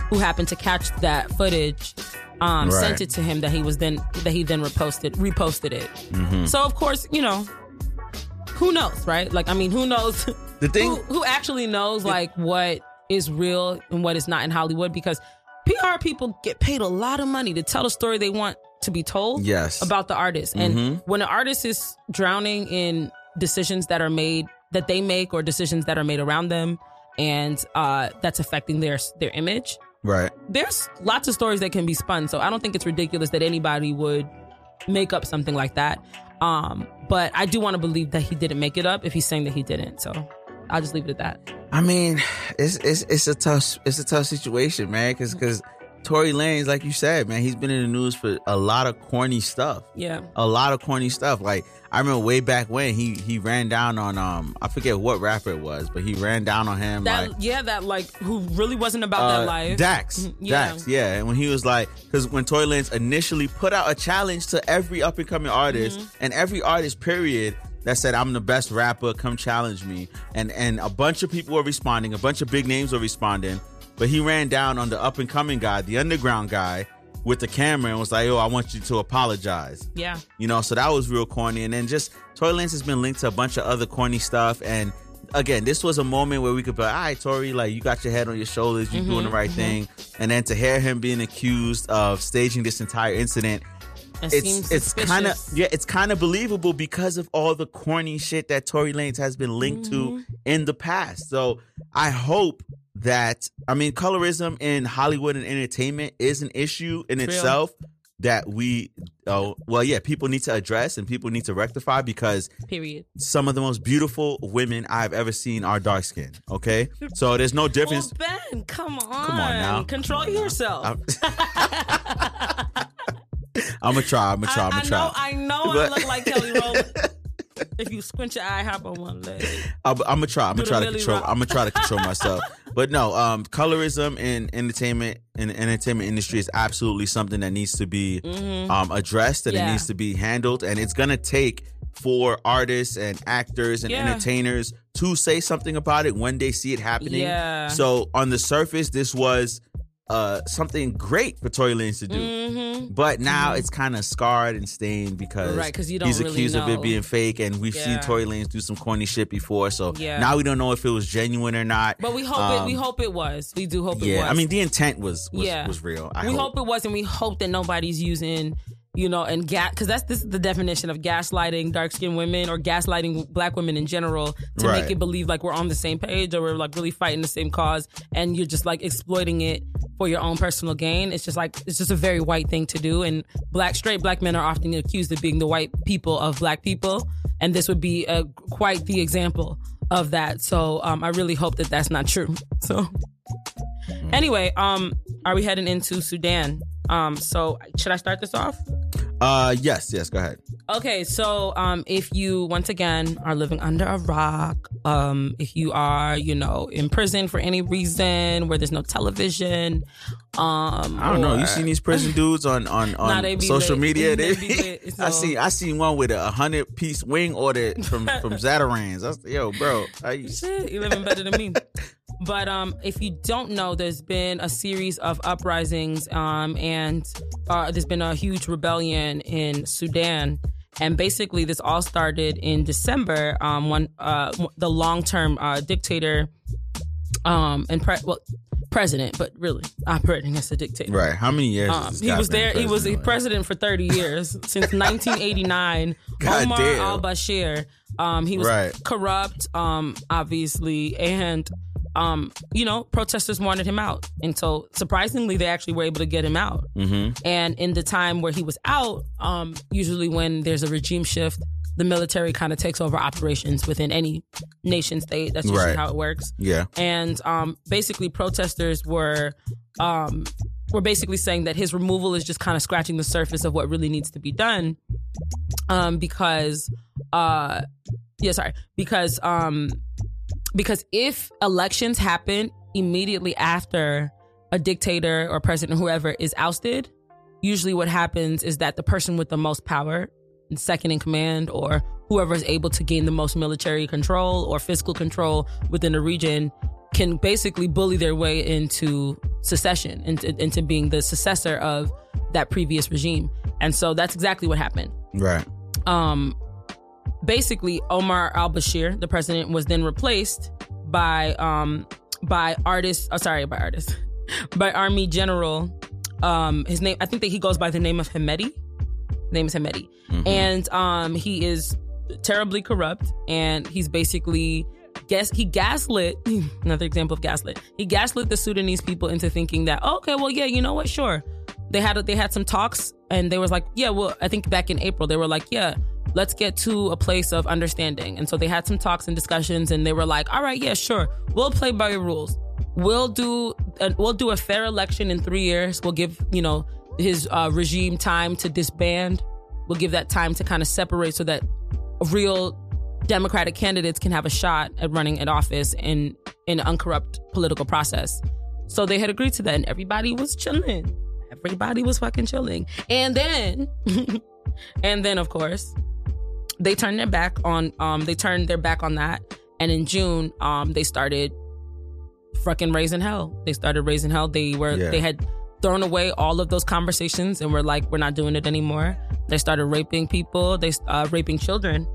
who happened to catch that footage, um, Right. sent it to him that he was then that he then reposted reposted it. Mm-hmm. So of course, you know, who knows, right? Like, I mean, who knows? The thing [LAUGHS] who, who actually knows like what is real and what is not in Hollywood? Because PR people get paid a lot of money to tell the story they want to be told. Yes. about the artist, and Mhm. when an artist is drowning in decisions that are made that they make or decisions that are made around them, and uh, that's affecting their their image Right. there's lots of stories that can be spun. So I don't think it's ridiculous that anybody would make up something like that. Um, but I do want to believe that he didn't make it up if he's saying that he didn't. So I'll just leave it at that. I mean, it's it's it's a tough it's a tough situation, man, because because Tory Lanez, like you said, man, he's been in the news for a lot of corny stuff. Yeah. a lot of corny stuff. Like I remember way back when he he ran down on um I forget what rapper it was, but he ran down on him That like yeah, that like who really wasn't about uh, that life. Dax, Mhm, yeah. Dax, yeah. And when he was like, because when Tory Lanez initially put out a challenge to every up and coming artist Mm-hmm. and every artist, period, that said, "I'm the best rapper, come challenge me," and and a bunch of people were responding, a bunch of big names were responding, but he ran down on the up and coming guy, the underground guy, with the camera and was like, "Yo, I want you to apologize." Yeah. You know, so that was real corny. And then just Tory Lanez has been linked to a bunch of other corny stuff. And again, this was a moment where we could be like, all right, Tory, like you got your head on your shoulders, you're doing the mm-hmm. right mm-hmm. thing. And then to hear him being accused of staging this entire incident, It it's seems it's kind of yeah, it's kind of believable because of all the corny shit that Tory Lanez has been linked Mm-hmm. to in the past. So I hope that I mean colorism in Hollywood and entertainment is an issue in real. itself that we oh well yeah people need to address and people need to rectify because Period. some of the most beautiful women I've ever seen are dark skinned. Okay, so there's no Well, difference. Ben, come on. Come on now. Control yourself. I'm, [LAUGHS] [LAUGHS] I'm gonna try. I'm gonna try. I'm gonna I know, try. I know I look like Kelly [LAUGHS] Rowland. if you squint your eye, hop on one leg. I'm, I'm gonna try. I'm gonna try to Millie control. Rock. I'm gonna try to control [LAUGHS] myself. But no, um, colorism in entertainment in the entertainment industry is absolutely something that needs to be um, addressed and Mm-hmm. Yeah. it needs to be handled. And it's gonna take for artists and actors and Yeah. entertainers to say something about it when they see it happening. Yeah. So on the surface, this was uh, something great for Tory Lanez to do. Mm-hmm. But now it's kind of scarred and stained because Right, you don't he's really accused of it being fake, and we've seen Yeah. Tory Lanez do some corny shit before. So Yeah. now we don't know if it was genuine or not. But we hope it. We Um, hope it was. We do hope it was. I mean the intent was was, Yeah. was real. I we hope. hope. it was, and we hope that nobody's using, you know, and gas because that's this is the definition of gaslighting dark skinned women or gaslighting black women in general to Right. make it believe like we're on the same page or we're like really fighting the same cause, and you're just like exploiting it for your own personal gain. It's just like it's just a very white thing to do, and black straight black men are often accused of being the white people of black people, and this would be a, quite the example of that. So um, I really hope that that's not true. So. Anyway, um, are we heading into Sudan? Um, so should I start this off? Uh, yes, yes. Go ahead. Okay, so um, if you once again are living under a rock, um, if you are, you know, in prison for any reason where there's no television, um, I don't know. You seen these prison dudes on on [LAUGHS] on be social lit. media? [LAUGHS] They They, lit, [LAUGHS] I see. I seen one with a hundred piece wing order from from Zatarans. That's yo, bro. How you, Shit, living better than me. But um, if you don't know, there's been a series of uprisings, um, and uh, there's been a huge rebellion in Sudan. And basically, this all started in December. Um, when uh, the long-term uh, dictator, um, and pre- well, president, but really operating as a dictator. right? How many years? Um, he was there. He was president? president for 30 years since 1989. [LAUGHS] God Omar damn. al Bashir. Um, he was Right. corrupt, um, obviously, and um, you know, protesters wanted him out, and so surprisingly, they actually were able to get him out. Mm-hmm. And in the time where he was out, um, usually when there's a regime shift, the military kind of takes over operations within any nation state. That's usually Right. how it works Yeah. and um, basically protesters were um, were basically saying that his removal is just kind of scratching the surface of what really needs to be done um, because uh, yeah sorry because um, because if elections happen immediately after a dictator or president or whoever is ousted usually what happens is that the person with the most power second in command or whoever is able to gain the most military control or fiscal control within a region can basically bully their way into secession into, into being the successor of that previous regime and so that's exactly what happened Right. um, basically Omar al-Bashir, the president, was then replaced by um, by artist. Oh, sorry, by artist, [LAUGHS] by Army General. Um, his name, I think that he goes by the name of Hemedi. Name is Hemedi, and um, he is terribly corrupt, and he's basically guess he gaslit [LAUGHS] another example of gaslit. He gaslit the Sudanese people into thinking that oh, okay, well, yeah, you know what, sure. They had they had some talks, and they was like, yeah, well, I think back in April they were like, yeah, let's get to a place of understanding, and so they had some talks and discussions, and they were like, all right, yeah, sure, we'll play by your rules. We'll do a, we'll do a fair election in three years. We'll give you know his uh, regime time to disband. We'll give that time to kind of separate so that real Democratic candidates can have a shot at running an office in in an uncorrupt political process. So they had agreed to that, and everybody was chilling. Everybody was fucking chilling. And then, [LAUGHS] and then of course, they turned their back on um they turned their back on that, and in June um they started fucking raising hell. They started raising hell. They were Yeah. they had thrown away all of those conversations and we're like, we're not doing it anymore. They started raping people. They uh, raping children.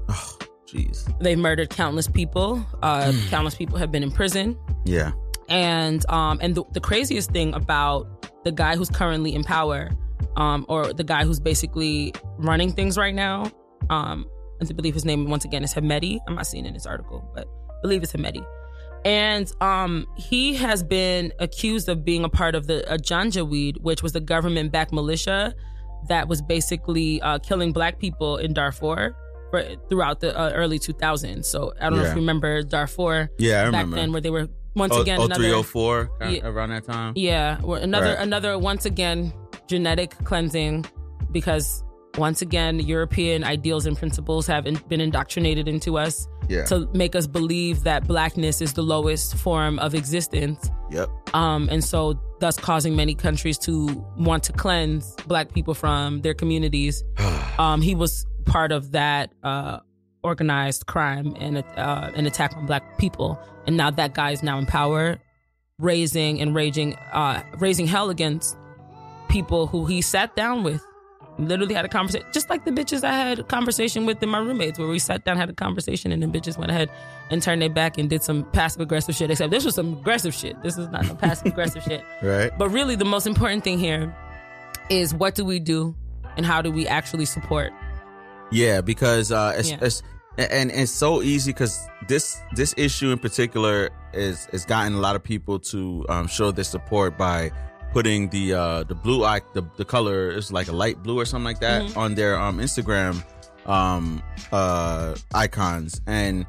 Jeez. They murdered countless people. Uh, countless people have been in prison. Yeah. And um, and the, the craziest thing about the guy who's currently in power, um, or the guy who's basically running things right now, um, I believe his name once again is Hamedi. I'm not seeing in this article, but I believe it's Hamedi. And um, he has been accused of being a part of the Janjaweed, which was the government-backed militia that was basically uh, killing black people in Darfur for, throughout the uh, early 2000s. So I don't know if you remember Darfur Yeah, I back remember. then, where they were once again oh, another 304 kind of Yeah. around that time. yeah, another Right. another once again genetic cleansing because once again European ideals and principles have in, been indoctrinated into us Yeah. to make us believe that blackness is the lowest form of existence. Yep. Um, and so thus causing many countries to want to cleanse black people from their communities. [SIGHS] um, he was part of that uh, organized crime and uh, an attack on black people, and now that guy is now in power, raising and raging, uh, raising hell against people who he sat down with. Literally had a conversation, just like the bitches I had a conversation with in my roommates, where we sat down, had a conversation, and the bitches went ahead and turned their back and did some passive aggressive shit. Except this was some aggressive shit. This is not some passive aggressive shit. [LAUGHS] Right. But really, the most important thing here is what do we do and how do we actually support? Yeah, because uh, it's, Yeah. it's and it's so easy because this this issue in particular is has gotten a lot of people to um, show their support by putting the uh, the blue eye the, the color is like a light blue or something like that Mm-hmm. on their um, Instagram um, uh, icons and.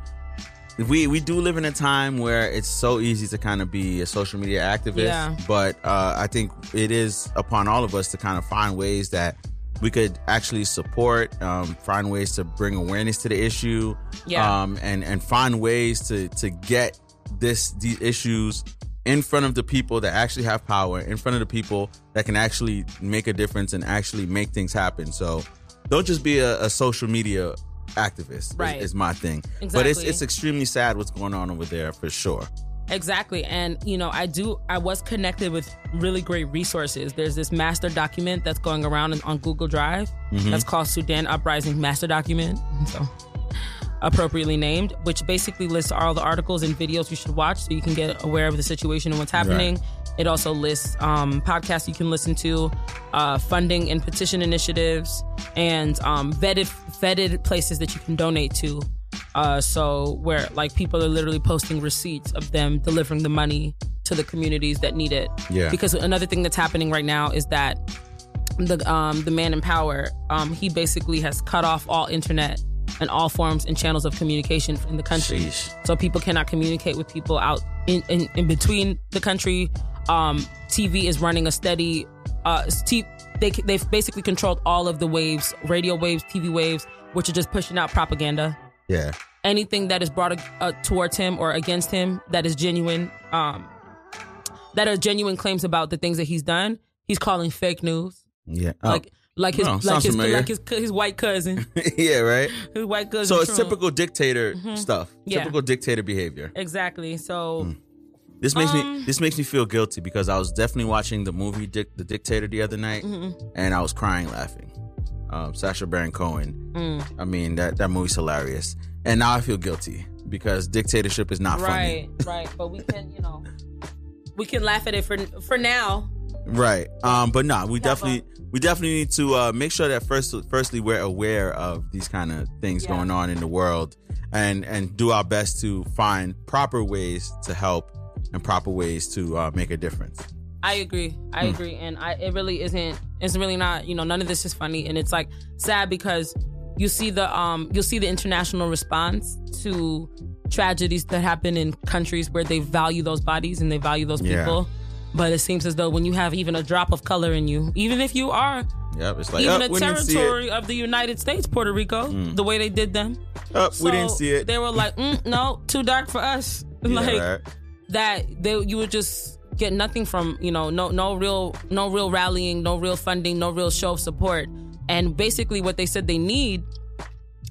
We we do live in a time where it's so easy to kind of be a social media activist, Yeah. but uh, I think it is upon all of us to kind of find ways that we could actually support, um, find ways to bring awareness to the issue, Yeah. um, and and find ways to to get this these issues in front of the people that actually have power, in front of the people that can actually make a difference and actually make things happen. So don't just be a, a social media activist. Right. is, my thing. Exactly. But it's it's extremely sad what's going on over there for sure. Exactly. And, you know, I do, I was connected with really great resources. There's this master document that's going around on- on Google Drive mm-hmm. that's called Sudan Uprising Master Document. [LAUGHS] So, appropriately named, which basically lists all the articles and videos you should watch so you can get aware of the situation and what's happening. It also lists um, podcasts you can listen to, uh, funding and petition initiatives, and um, vetted vetted places that you can donate to. Uh, so where like people are literally posting receipts of them delivering the money to the communities that need it. Yeah. Because another thing that's happening right now is that the um the man in power um he basically has cut off all internet and all forms and channels of communication in the country Sheesh. so people cannot communicate with people out in, in, in between the country um tv is running a steady uh t- they they've basically controlled all of the waves radio waves tv waves which are just pushing out propaganda Yeah. anything that is brought uh, towards him or against him that is genuine um that are genuine claims about the things that he's done he's calling fake news Yeah. Oh. like like his Oh, like his like his his white cousin, [LAUGHS] yeah, right. his white cousin. So it's Trump. typical dictator stuff. Mm-hmm. Yeah. Typical dictator behavior. Exactly. So This makes me Um, this makes me feel guilty because I was definitely watching the movie Dick, The Dictator the other night, Mm-hmm. and I was crying laughing. Um, Sacha Baron Cohen. Mm. I mean that that movie's hilarious, and now I feel guilty because dictatorship is not right, right. But we can, you know, we can laugh at it for for now. Right. Um, but no, we Yeah, definitely we definitely need to uh, make sure that first firstly we're aware of these kind of things Yeah. going on in the world, and and do our best to find proper ways to help and proper ways to uh, make a difference. I agree. I Hmm. agree, and I it really isn't. It's really not. You know, none of this is funny, and it's like sad because you see the um you'll see the international response to tragedies that happen in countries where they value those bodies and they value those Yeah. But it seems as though when you have even a drop of color in you, even if you are Yep, it's like even oh, a we didn't see it. territory of the United States, Puerto Rico, the way they did them. Oh, we didn't see it. They were like, [LAUGHS] mm, no, too dark for us. [LAUGHS] Yeah, like right. that, they you would just get nothing from you know no no real no real rallying, no real funding, no real show of support. And basically, what they said they need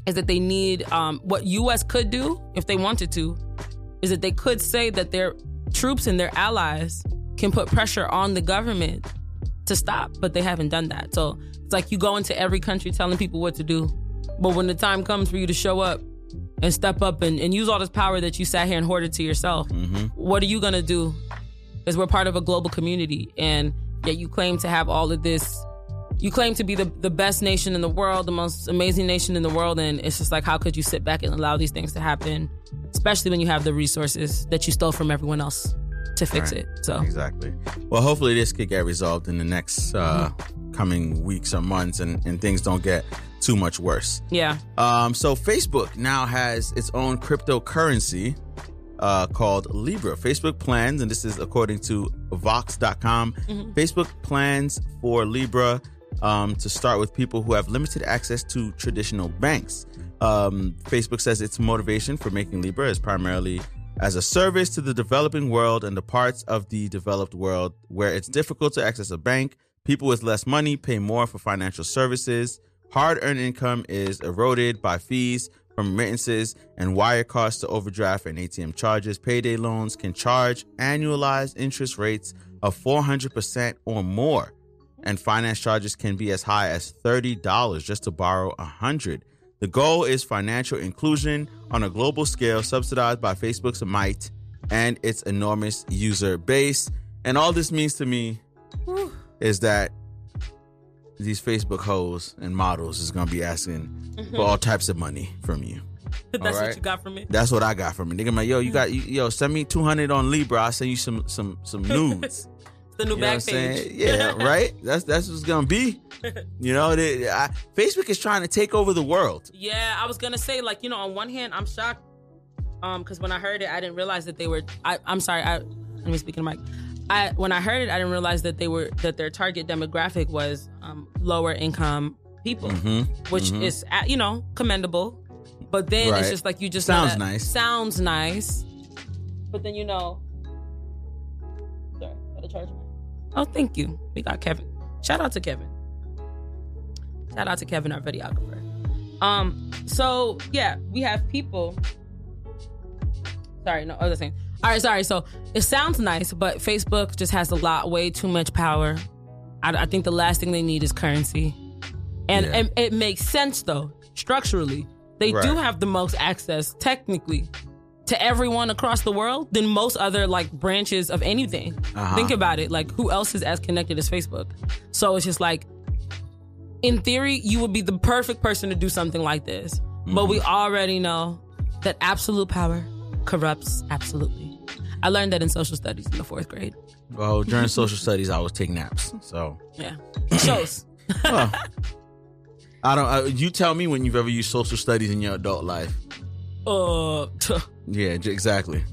is that they need um, what U.S. could do if they wanted to, is that they could say that their troops and their allies can put pressure on the government to stop, but they haven't done that. So it's like you go into every country telling people what to do, but when the time comes for you to show up and step up and, and use all this power that you sat here and hoarded to yourself, mm-hmm. what are you gonna do? Because we're part of a global community, and yet you claim to have all of this. You claim to be the, the best nation in the world, the most amazing nation in the world, and it's just like, how could you sit back and allow these things to happen, especially when you have the resources that you stole from everyone else to fix Right. it? So Exactly. Well, hopefully this could get resolved in the next uh, coming weeks or months, and, and things don't get too much worse. yeah, Um, so Facebook now has its own cryptocurrency uh, called Libra. Facebook plans, and this is according to Vox.com. Facebook plans for Libra um, to start with people who have limited access to traditional banks. Um, Facebook says its motivation for making Libra is primarily as a service to the developing world and the parts of the developed world where it's difficult to access a bank. People with less money pay more for financial services. Hard earned income is eroded by fees from remittances and wire costs to overdraft and ATM charges. Payday loans can charge annualized interest rates of 400% or more. And finance charges can be as high as $30 just to borrow 100 The goal is financial inclusion on a global scale, subsidized by Facebook's might and its enormous user base. And all this means to me is that these Facebook hoes and models is gonna be asking for all [LAUGHS] types of money from you. That's All what you got from it. That's what I got from it. Nigga, like, yo, you hmm. got, you, yo, send me two hundred on Libra. I'll send you some, some, some [LAUGHS] nudes. The new You know Backpage. Yeah, right. [LAUGHS] That's that's what's gonna be. You know, they, I, Facebook is trying to take over the world. Yeah, I was gonna say like you know on one hand I'm shocked, um, because when I heard it I didn't realize that they were. I, I'm sorry. I let me speak in the mic. I when I heard it I didn't realize that they were that their target demographic was um, lower income people, Mm-hmm. which is uh, you know commendable. But then Right. it's just like you just Sounds gotta- nice. Sounds nice. But then you know. Sorry, gotta charge my. Oh, thank you. We got Kevin. Shout out to Kevin. Shout out to Kevin, our videographer. Um, so yeah, we have people. Sorry, no other thing. All right, sorry. So it sounds nice, but Facebook just has a lot, way too much power. I, I think the last thing they need is currency, and, Yeah. and it makes sense though structurally. They do have the most access technically to everyone across the world than most other like branches of anything. Uh-huh. Think about it. Like who else is as connected as Facebook? So it's just like in theory, you would be the perfect person to do something like this. But we already know that absolute power corrupts absolutely. I learned that in social studies in the fourth grade. Well, during [LAUGHS] social studies, I was taking naps. So Yeah. Shows. well, I don't. Uh, you tell me when you've ever used social studies in your adult life. Uh, to, Yeah, exactly.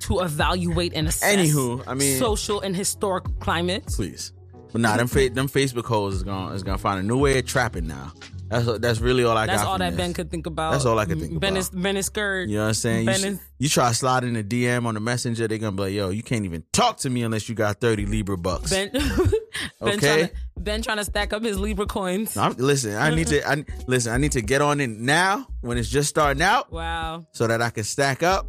to evaluate and assess Anywho, I mean- social and historical climate. Please, but nah, them fa- them Facebook hoes is gonna is gonna find a new way of trapping now. That's that's really all I That's got. That's all that this. Ben could think about. That's all I could think ben about. Is, ben is scared. You know what I'm saying? You, Ben s- is- you try sliding slide a DM on the messenger, they're gonna be like, "Yo, you can't even talk to me unless you got thirty Libra bucks." Ben, [LAUGHS] ben, Okay. trying to, ben trying to stack up his Libra coins. I'm, listen, I need to. I, listen, I need to get on it now when it's just starting out, Wow. so that I can stack up,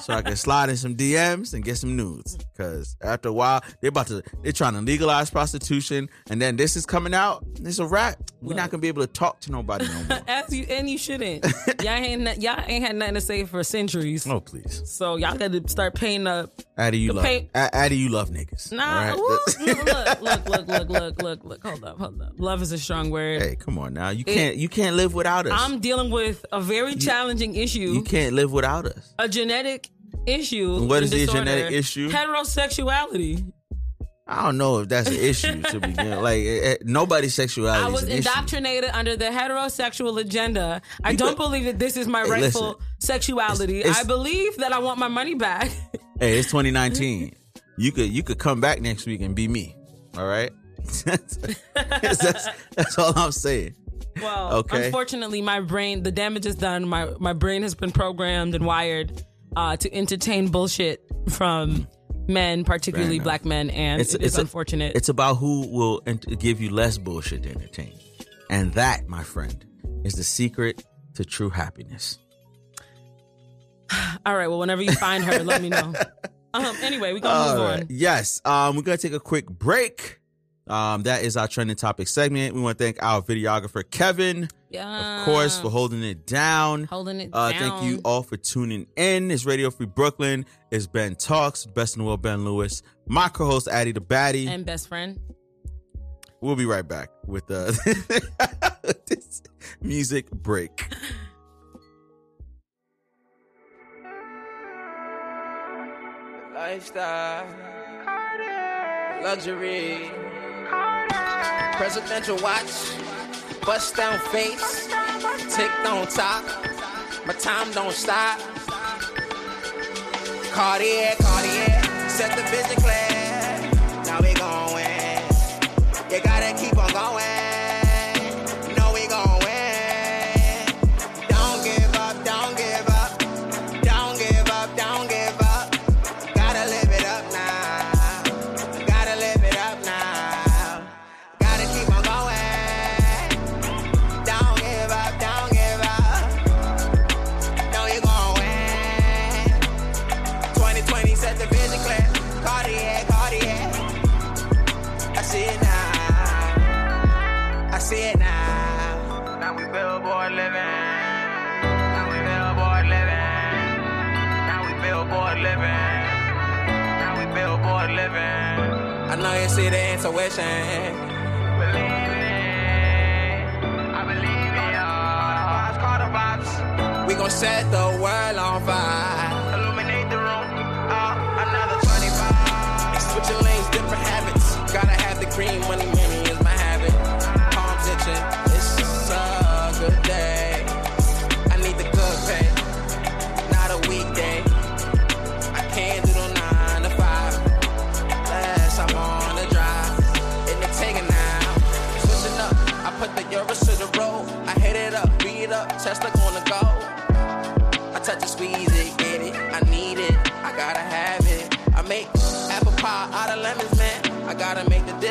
so I can slide in some DMs and get some nudes. Because after a while, they're about to. They're trying to legalize prostitution, and then this is coming out. It's a wrap. We're not gonna be able to talk to nobody no more. [LAUGHS] As you and you shouldn't. [LAUGHS] y'all ain't y'all ain't had nothing to say for centuries. oh please, So y'all got to start paying up. Addy, you love. pay- Addy, you love niggas. Nah, right? [LAUGHS] look, look, look, look, look, look, look. Hold up, hold up. Love is a strong word. Hey, come on now. You can't. You can't live without us. I'm dealing with a very challenging issue, you can't live without us. a genetic issue. What is the genetic issue? Heterosexuality. I don't know if that's an issue to begin. [LAUGHS] Like eh, eh, nobody's sexuality. I is was an issue. indoctrinated under the heterosexual agenda. I don't believe that this is my Hey, rightful listen. sexuality. It's- I believe that I want my money back. [LAUGHS] Hey, it's 2019. you could you could come back next week and be me. All right. [LAUGHS] that's, that's that's all I'm saying. Well, Okay. unfortunately, my brain, the damage is done. My my brain has been programmed and wired uh, to entertain bullshit from men, particularly black men, and it's, it's a- unfortunate. it's about who will ent- give you less bullshit to entertain, and that, my friend, is the secret to true happiness. [SIGHS] All right. Well, whenever you find her, let me know. [LAUGHS] Um. Anyway, we gonna move All on. Yes. Um, we're gonna take a quick break. Um, that is our trending topic segment. We want to thank our videographer Kevin, Yeah. of course, for holding it down. holding it Uh, down. thank you all for tuning in. It's Radio Free Brooklyn. It's Ben Talks, Best in the World, Ben Lewis. My co-host Addie the Baddie. And best friend. we'll be right back with uh, [LAUGHS] this music break. [LAUGHS] Lifestyle, luxury, presidential watch, bust down face, tick on top. My time don't stop. Cartier, Cartier, set the vision clear. Now we going. You gotta keep on going. We billboard living. I know you see the intuition. Believe it. I believe it. Vibes, call the vibes. We gon' set the world on fire. Illuminate the room. Uh, another 25. Switching lanes, different habits. Gotta have the cream, money, money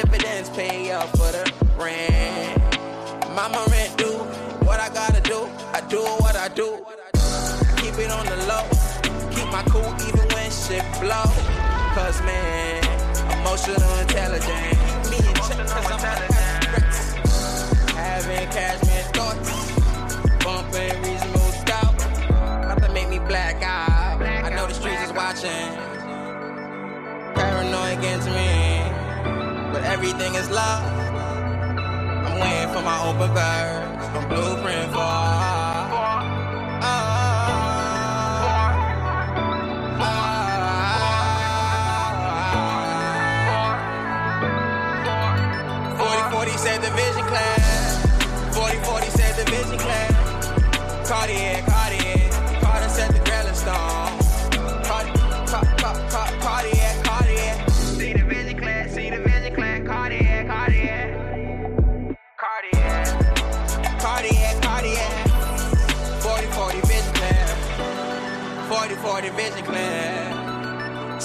dividends pay up for the rent. Mama rent do what I gotta do. I do what I do. Keep it on the low. Keep my cool even when shit blow. Cause man, emotional intelligence. Keep me in check cause I'm intelligent. Having cashmere thoughts. Bumping reasonable doubt. About to make me black out. I know the streets is watching. Everything is love. I'm waiting for my open verse. From blueprint for. Said the class. Forty forty said the class. Cartier,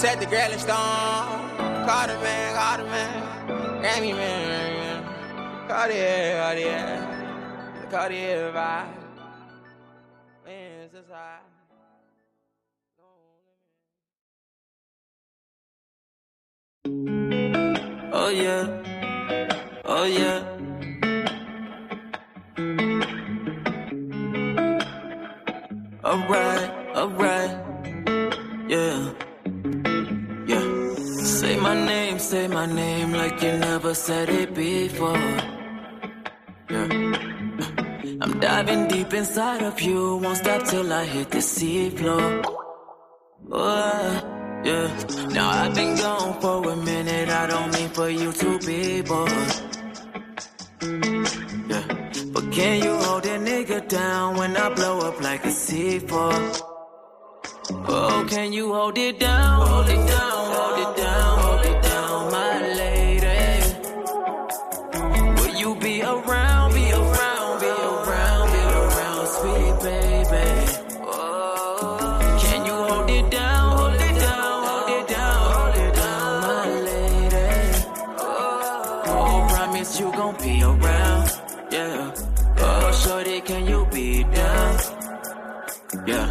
Set the Grelin stone. Carter man, Carter man. Grammy man. Cartier, Cartier. The Cartier vibe. Man, it's just high. Oh yeah, oh yeah. Alright, alright, yeah. Say my name like you never said it before. Yeah. [LAUGHS] I'm diving deep inside of you, won't stop till I hit the sea floor. Oh, yeah. Now I've been gone for a minute, I don't mean for you to be bored. Yeah. But can you hold a nigga down when I blow up like a C4? Oh, can you? Hold it down, hold it down, hold it down, be around, be around, be around, be around, sweet baby? Oh, can you hold it down, hold it down, hold it down, hold it down, my lady? Oh, promise you gon' be around, yeah. Oh, shorty, can you be down? Yeah,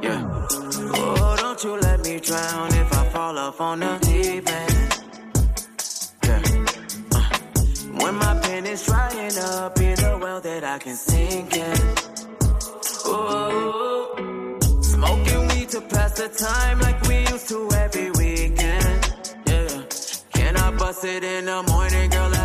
yeah. Oh, don't you let me drown if I fall off on the I can sink in. Smoking weed to pass the time like we used to every weekend. Yeah, can I bust it in the morning, girl?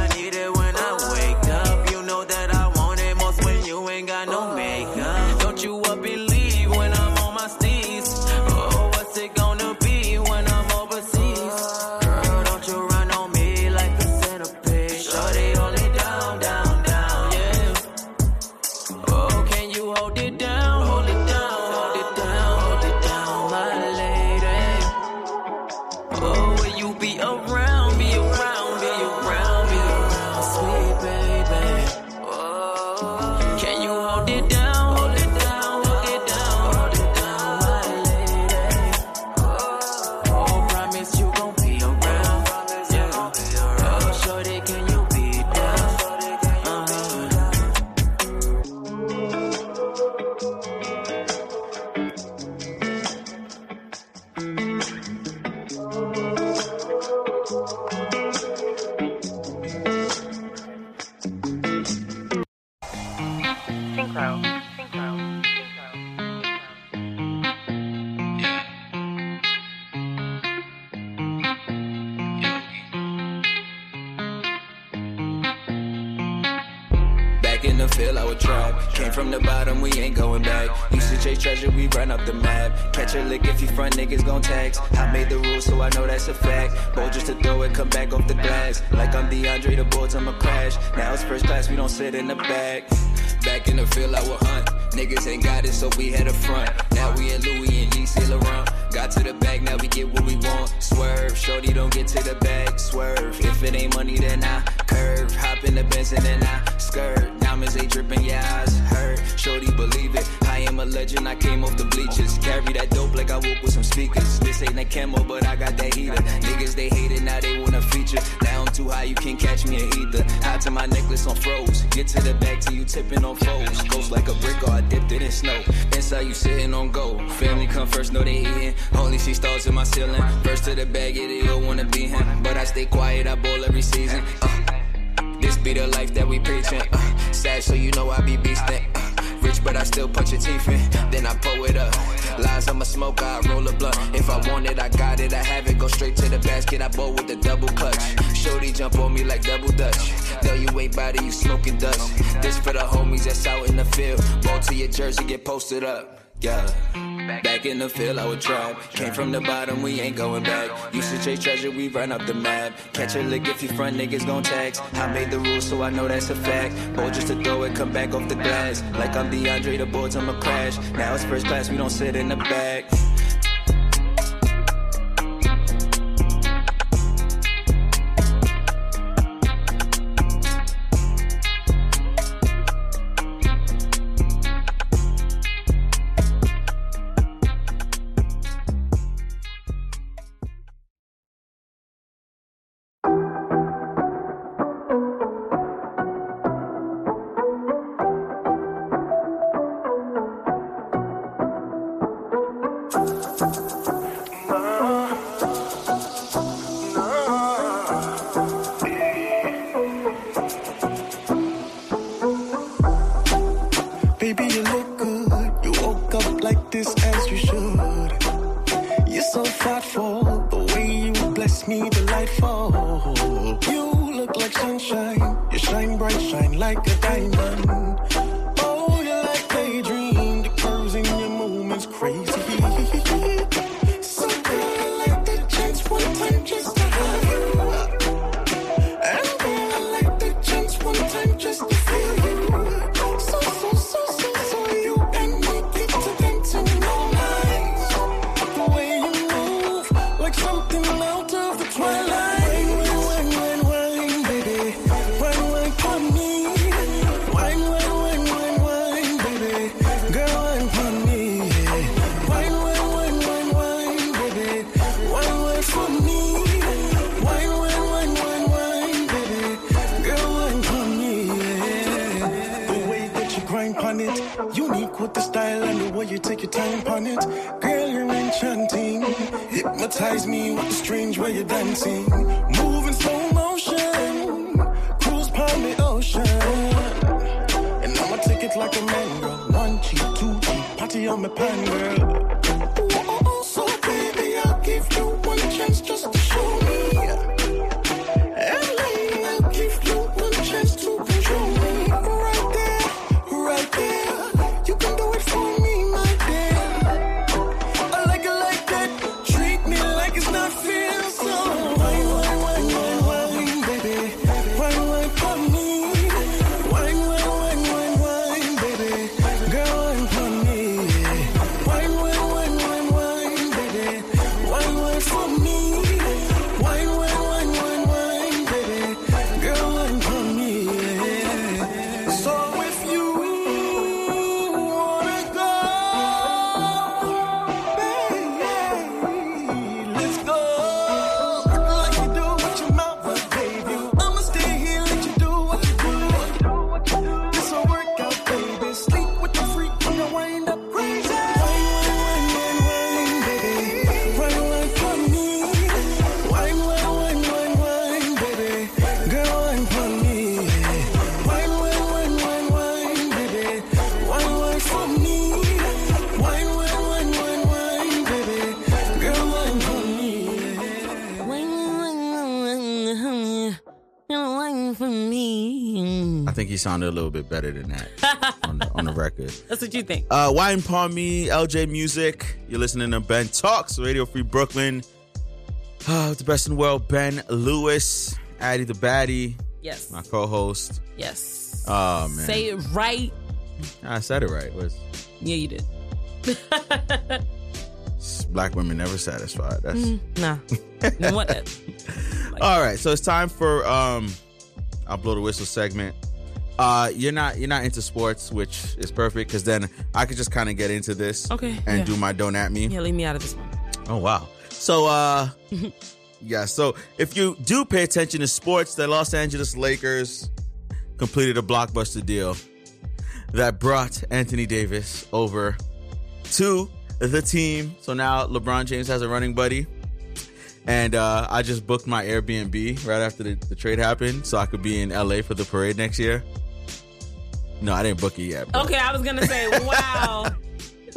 From the bottom, we ain't going back. Used to chase treasure, we run up the map. Catch a lick if you front niggas gon' tax. I made the rules, so I know that's a fact. Bold just to throw it, come back off the glass. Like I'm DeAndre, the boards, I'ma crash. Now it's first class, we don't sit in the back. Back in the field, I would hunt. Niggas ain't got it, so we had a front. Now we in Louis and Saint Laurent. Got to the bag, now we get what we want. Swerve, shorty don't get to the bag. Swerve, if it ain't money, then I curve. Hop in the Benz and then I skirt. Diamonds ain't dripping, yeah, eyes hurt. Shorty believe it. I am a legend, I came off the bleachers. Carry that dope like I woke with some speakers. This ain't that camo, but I got that heater. Niggas they hate it, now they wanna feature. Now I'm too high, you can't catch me in ether. High to my necklace on froze. Get to the back till you tipping on foes. Ghost like a brick or I dipped it in snow. Inside you sitting on gold. Family come first, know they eating. Only see stars in my ceiling. First to the bag, yeah, they all wanna be him. But I stay quiet, I ball every season. Uh, this be the life that we preaching. Uh, sad, so you know I be beastin'. Uh, rich, but I still punch your teeth in. Then I pull it up. Lies, I'm a smoker, I roll a blunt. If I want it, I got it, I have it. Go straight to the basket, I bowl with the double clutch. Shorty jump on me like double dutch. No, you ain't body, you smoking dust. This for the homies that's out in the field. Ball to your jersey, get posted up. Yeah. Back in the field, I would trap. Came from the bottom, we ain't going back. Used to chase treasure, we run up the map. Catch a lick if you front niggas gon' tax. I made the rules, so I know that's a fact. Bold just to throw it, come back off the glass. Like I'm DeAndre, the boards, I'ma crash. Now it's first class, we don't sit in the back. on it. Girl, you're enchanting. Hypnotize me with the strange way you're dancing. Move in slow motion. Cruise upon the ocean. And I'ma take it like a man, girl. One cheek, two cheek. Party on my pan, girl. Ooh, oh, oh, so baby, I'll give you one chance just to sounded a little bit better than that [LAUGHS] on, the, on the record. That's what you think. Uh, Wine Palm Me, LJ Music. You're listening to Ben Talks, Radio Free Brooklyn. [SIGHS] Uh, the best in the world, Ben Lewis, Addie the Baddie, Yes. my co-host. Yes. Oh man, Say it right. I said it right. Was Yeah, you did. [LAUGHS] black women never satisfied? That's Mm, nah. What? [LAUGHS] all right. So it's time for um, I'll blow the whistle segment. Uh, you're not you're not into sports, which is perfect because then I could just kind of get into this, Okay, and yeah. do my don't at me. Yeah, leave me out of this one. Oh wow. So uh [LAUGHS] yeah, so if you do pay attention to sports, the Los Angeles Lakers completed a blockbuster deal that brought Anthony Davis over to the team. So now LeBron James has a running buddy. And uh, I just booked my Airbnb right after the, the trade happened so I could be in LA for the parade next year. No, I didn't book it yet. Okay, I was gonna say, [LAUGHS] wow,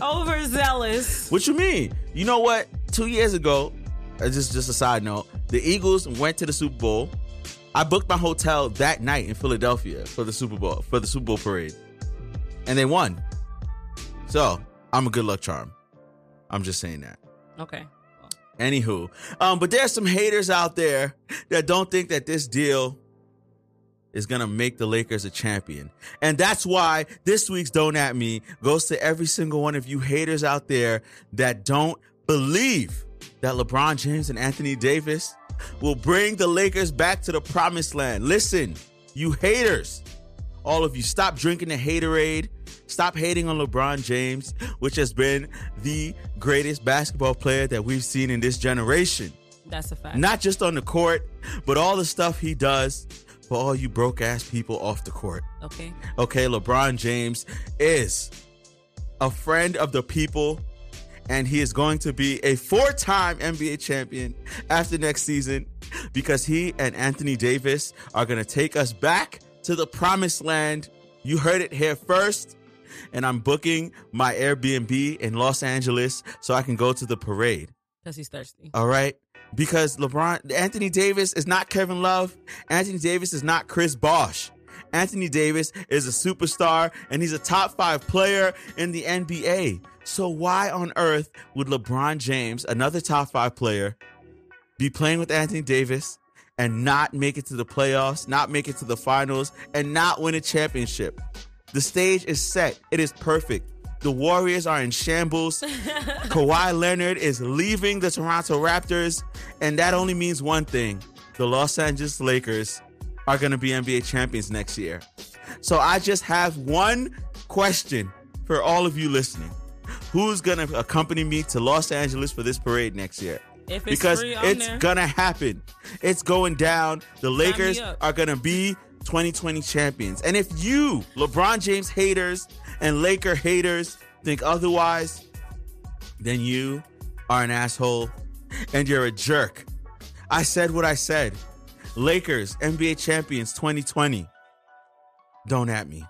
overzealous. What you mean? You know what? Two years ago, uh, just just a side note, the Eagles went to the Super Bowl. I booked my hotel that night in Philadelphia for the Super Bowl for the Super Bowl parade, and they won. So I'm a good luck charm. I'm just saying that. Okay. Anywho, um, but there's some haters out there that don't think that this deal is gonna make the Lakers a champion, and that's why this week's "Don't at Me" goes to every single one of you haters out there that don't believe that LeBron James and Anthony Davis will bring the Lakers back to the promised land. Listen, you haters, all of you, stop drinking the haterade. Stop hating on LeBron James, which has been the greatest basketball player that we've seen in this generation. That's a fact. Not just on the court, but all the stuff he does for all you broke ass people off the court. Okay. Okay, LeBron James is a friend of the people, and he is going to be a four time NBA champion after next season because he and Anthony Davis are going to take us back to the promised land. You heard it here first. And I'm booking my Airbnb in Los Angeles so I can go to the parade. Because he's thirsty. All right. Because LeBron, Anthony Davis is not Kevin Love. Anthony Davis is not Chris Bosh. Anthony Davis is a superstar and he's a top five player in the NBA. So why on earth would LeBron James, another top five player, be playing with Anthony Davis and not make it to the playoffs, not make it to the finals, and not win a championship? The stage is set. It is perfect. The Warriors are in shambles. [LAUGHS] Kawhi Leonard is leaving the Toronto Raptors, and that only means one thing the Los Angeles Lakers are going to be NBA champions next year. So I just have one question for all of you listening Who's going to accompany me to Los Angeles for this parade next year? It's because free, it's there. gonna happen. It's going down. The Lakers are gonna be 2020 champions. And if you, LeBron James haters and Laker haters, think otherwise, then you are an asshole and you're a jerk. I said what I said. Lakers, NBA champions 2020. Don't at me.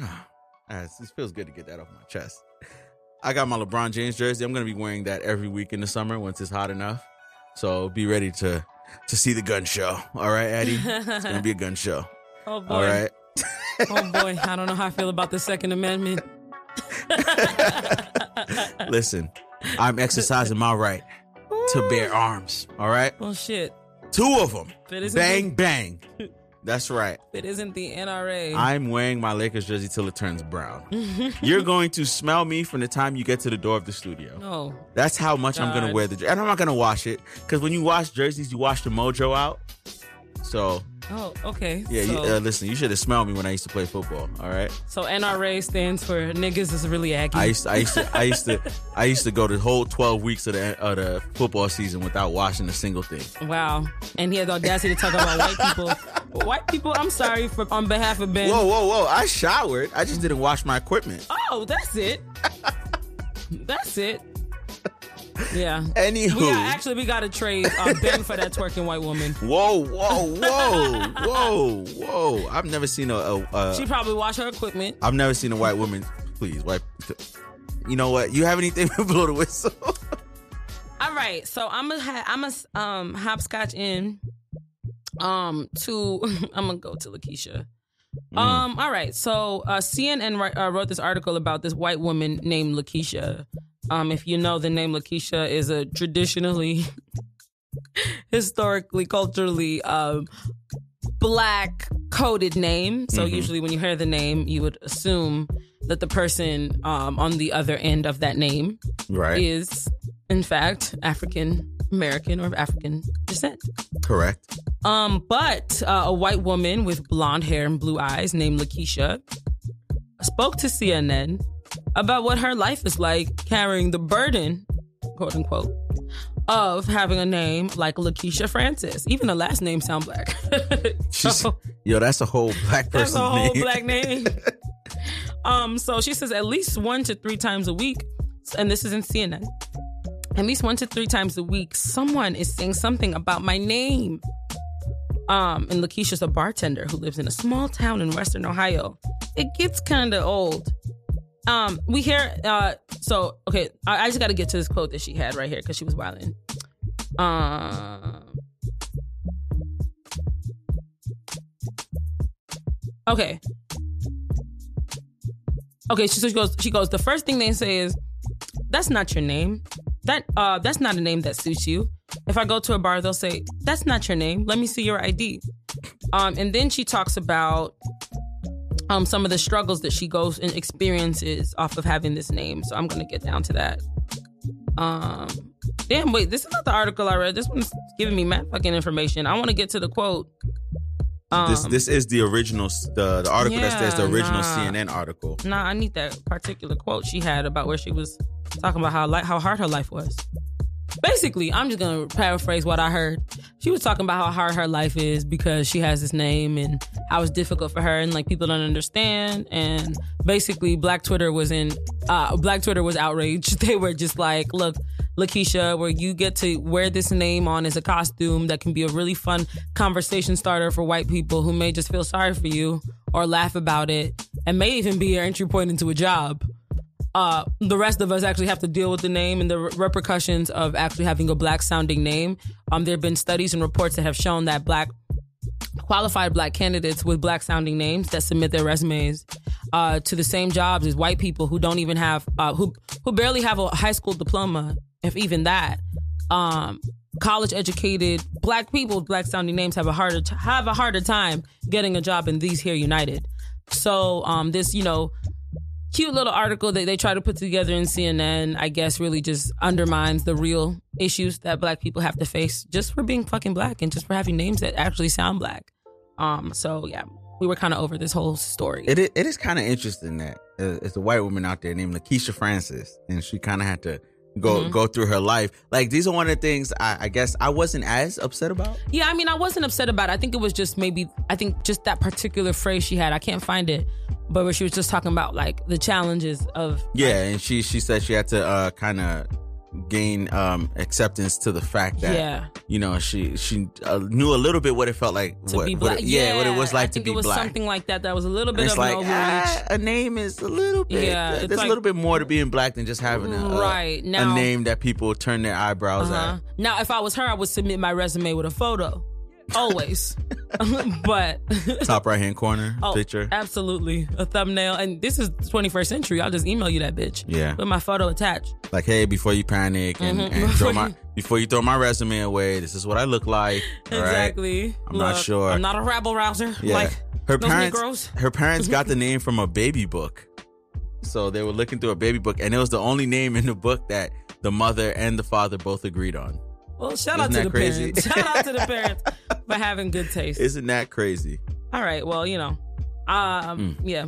Ah, it feels good to get that off my chest. I got my LeBron James jersey. I'm gonna be wearing that every week in the summer once it's hot enough. So be ready to to see the gun show. All right, Eddie. It's gonna be a gun show. [LAUGHS] Oh boy. All right. Oh boy. I don't know how I feel about the Second Amendment. [LAUGHS] Listen, I'm exercising my right to bear arms. All right, Well, shit. two of them. If it isn't Bang the- bang. [LAUGHS] That's right. It isn't the NRA. I'm wearing my Lakers jersey till it turns brown. You're going to smell me from the time you get to the door of the studio. [LAUGHS] no. That's how much I'm gonna wear the jersey. And I'm not gonna wash it because when you wash jerseys, you wash the mojo out. So Oh, okay. yeah, you, uh, listen, you should have smelled me when I used to play football. All right, so NRA stands for niggas is really aggy. I used to, I used to, I used to, [LAUGHS] I used to go the whole 12 weeks of the of the football season without washing a single thing. Wow. And he had the audacity to talk about white people. [LAUGHS] White people, I'm sorry for on behalf of Ben. Whoa, whoa, whoa! I showered. I just didn't wash my equipment. Oh, that's it. [LAUGHS] that's it. Yeah. Anywho. We got, actually, we got to trade uh, Ben for that twerking white woman. [LAUGHS] Whoa, whoa, whoa, whoa, whoa! I've never seen a. a, a She probably washed her equipment. I've never seen a white woman. Please, white. You know what? You have anything [LAUGHS] to blow the whistle? All right, so I'm ha- I'm gonna um hopscotch in um to [LAUGHS] I'm gonna go to Lakeisha. Um, all right, so uh, CNN uh, wrote this article about this white woman named Lakeisha. Um, if you know, the name Lakeisha is a traditionally, [LAUGHS] historically, culturally um, black coded name. So usually, when you hear the name, you would assume that the person um, on the other end of that name Right. is in fact African American or of African descent. Correct. Um, but uh, a white woman with blonde hair and blue eyes named Lakeisha spoke to CNN about what her life is like carrying the burden, quote unquote, of having a name like Lakeisha Francis. Even the last name sound black. [LAUGHS] So- yo, that's a whole black person. that's a whole name. black name. [LAUGHS] um, so she says at least one to three times a week, and this is in CNN. At least one to three times a week, someone is saying something about my name. Um, and Lakeisha's a bartender who lives in a small town in Western Ohio. It gets kind of old. Um, we hear. Uh, so okay, I, I just got to get to this quote that she had right here because she was wilding. Um. Okay. Okay, so she goes. She goes. The first thing they say is, "That's not your name. That uh, that's not a name that suits you." If I go to a bar, they'll say, "That's not your name. Let me see your ID." Um, and then she talks about um some of the struggles that she goes and experiences off of having this name. So I'm gonna get down to that. Um, damn, wait, this is not the article I read. This one's giving me mad fucking information. I want to get to the quote. Um, this this is the original the, the article that says the original nah. CNN article. Nah, I need that particular quote she had about where she was talking about how like how hard her life was. Basically, I'm just gonna paraphrase what I heard. She was talking about how hard her life is because she has this name and how it's difficult for her and like people don't understand. And basically, Black Twitter was in uh, Black Twitter was outraged. [LAUGHS] They were just like, "Look, Lakeisha, where you get to wear this name on as a costume that can be a really fun conversation starter for white people who may just feel sorry for you or laugh about it, and may even be your entry point into a job." Uh, the rest of us actually have to deal with the name and the repercussions of actually having a black sounding name. Um, there have been studies and reports that have shown that black qualified black candidates with black sounding names that submit their resumes uh, to the same jobs as white people who don't even have uh, who who barely have a high school diploma, if even that. Um, college educated black people with black sounding names have a harder t- have a harder time getting a job in these here United. So um, this you know cute little article that they try to put together in CNN, I guess, really just undermines the real issues that black people have to face just for being fucking black and just for having names that actually sound black. Um, so yeah, we were kind of over this whole story. It is, it is kind of interesting that uh, it's a white woman out there named Lakeisha Francis, and she kind of had to go Mhm. go through her life. Like these are one of the things I, I guess I wasn't as upset about. Yeah, I mean, I wasn't upset about it. I think it was just maybe, I think just that particular phrase she had, I can't find it, but where she was just talking about like the challenges of, Yeah, and she she said she had to uh, kind of gain um acceptance to the fact that Yeah. you know she she uh, knew a little bit what it felt like To what, be what it- yeah, what it was I like to think be it was black something like that. That was a little And bit it's of like ah, a name is a little bit Yeah, there's it's a little bit more to being black than just having a, a- Right, a now- name that people turn their eyebrows Uh-huh. Now, if I was her, I would submit my resume with a photo, always. [LAUGHS] but [LAUGHS] top right hand corner oh, picture absolutely a thumbnail. And this is 21st century. I'll just email you that bitch. Yeah. with my photo attached. like hey before you panic and, Mhm. and throw my [LAUGHS] before you throw my resume away this is what I look like all right? Exactly. I'm not sure I'm not a rabble rouser. Yeah. Like her parents Negroes. her parents got the name from a baby book. So they were looking through a baby book and it was the only name in the book that the mother and the father both agreed on. Well, shout Isn't out to the crazy? parents. Shout out to the parents for having good taste. Isn't that crazy? All right. Well, you know, um, yeah.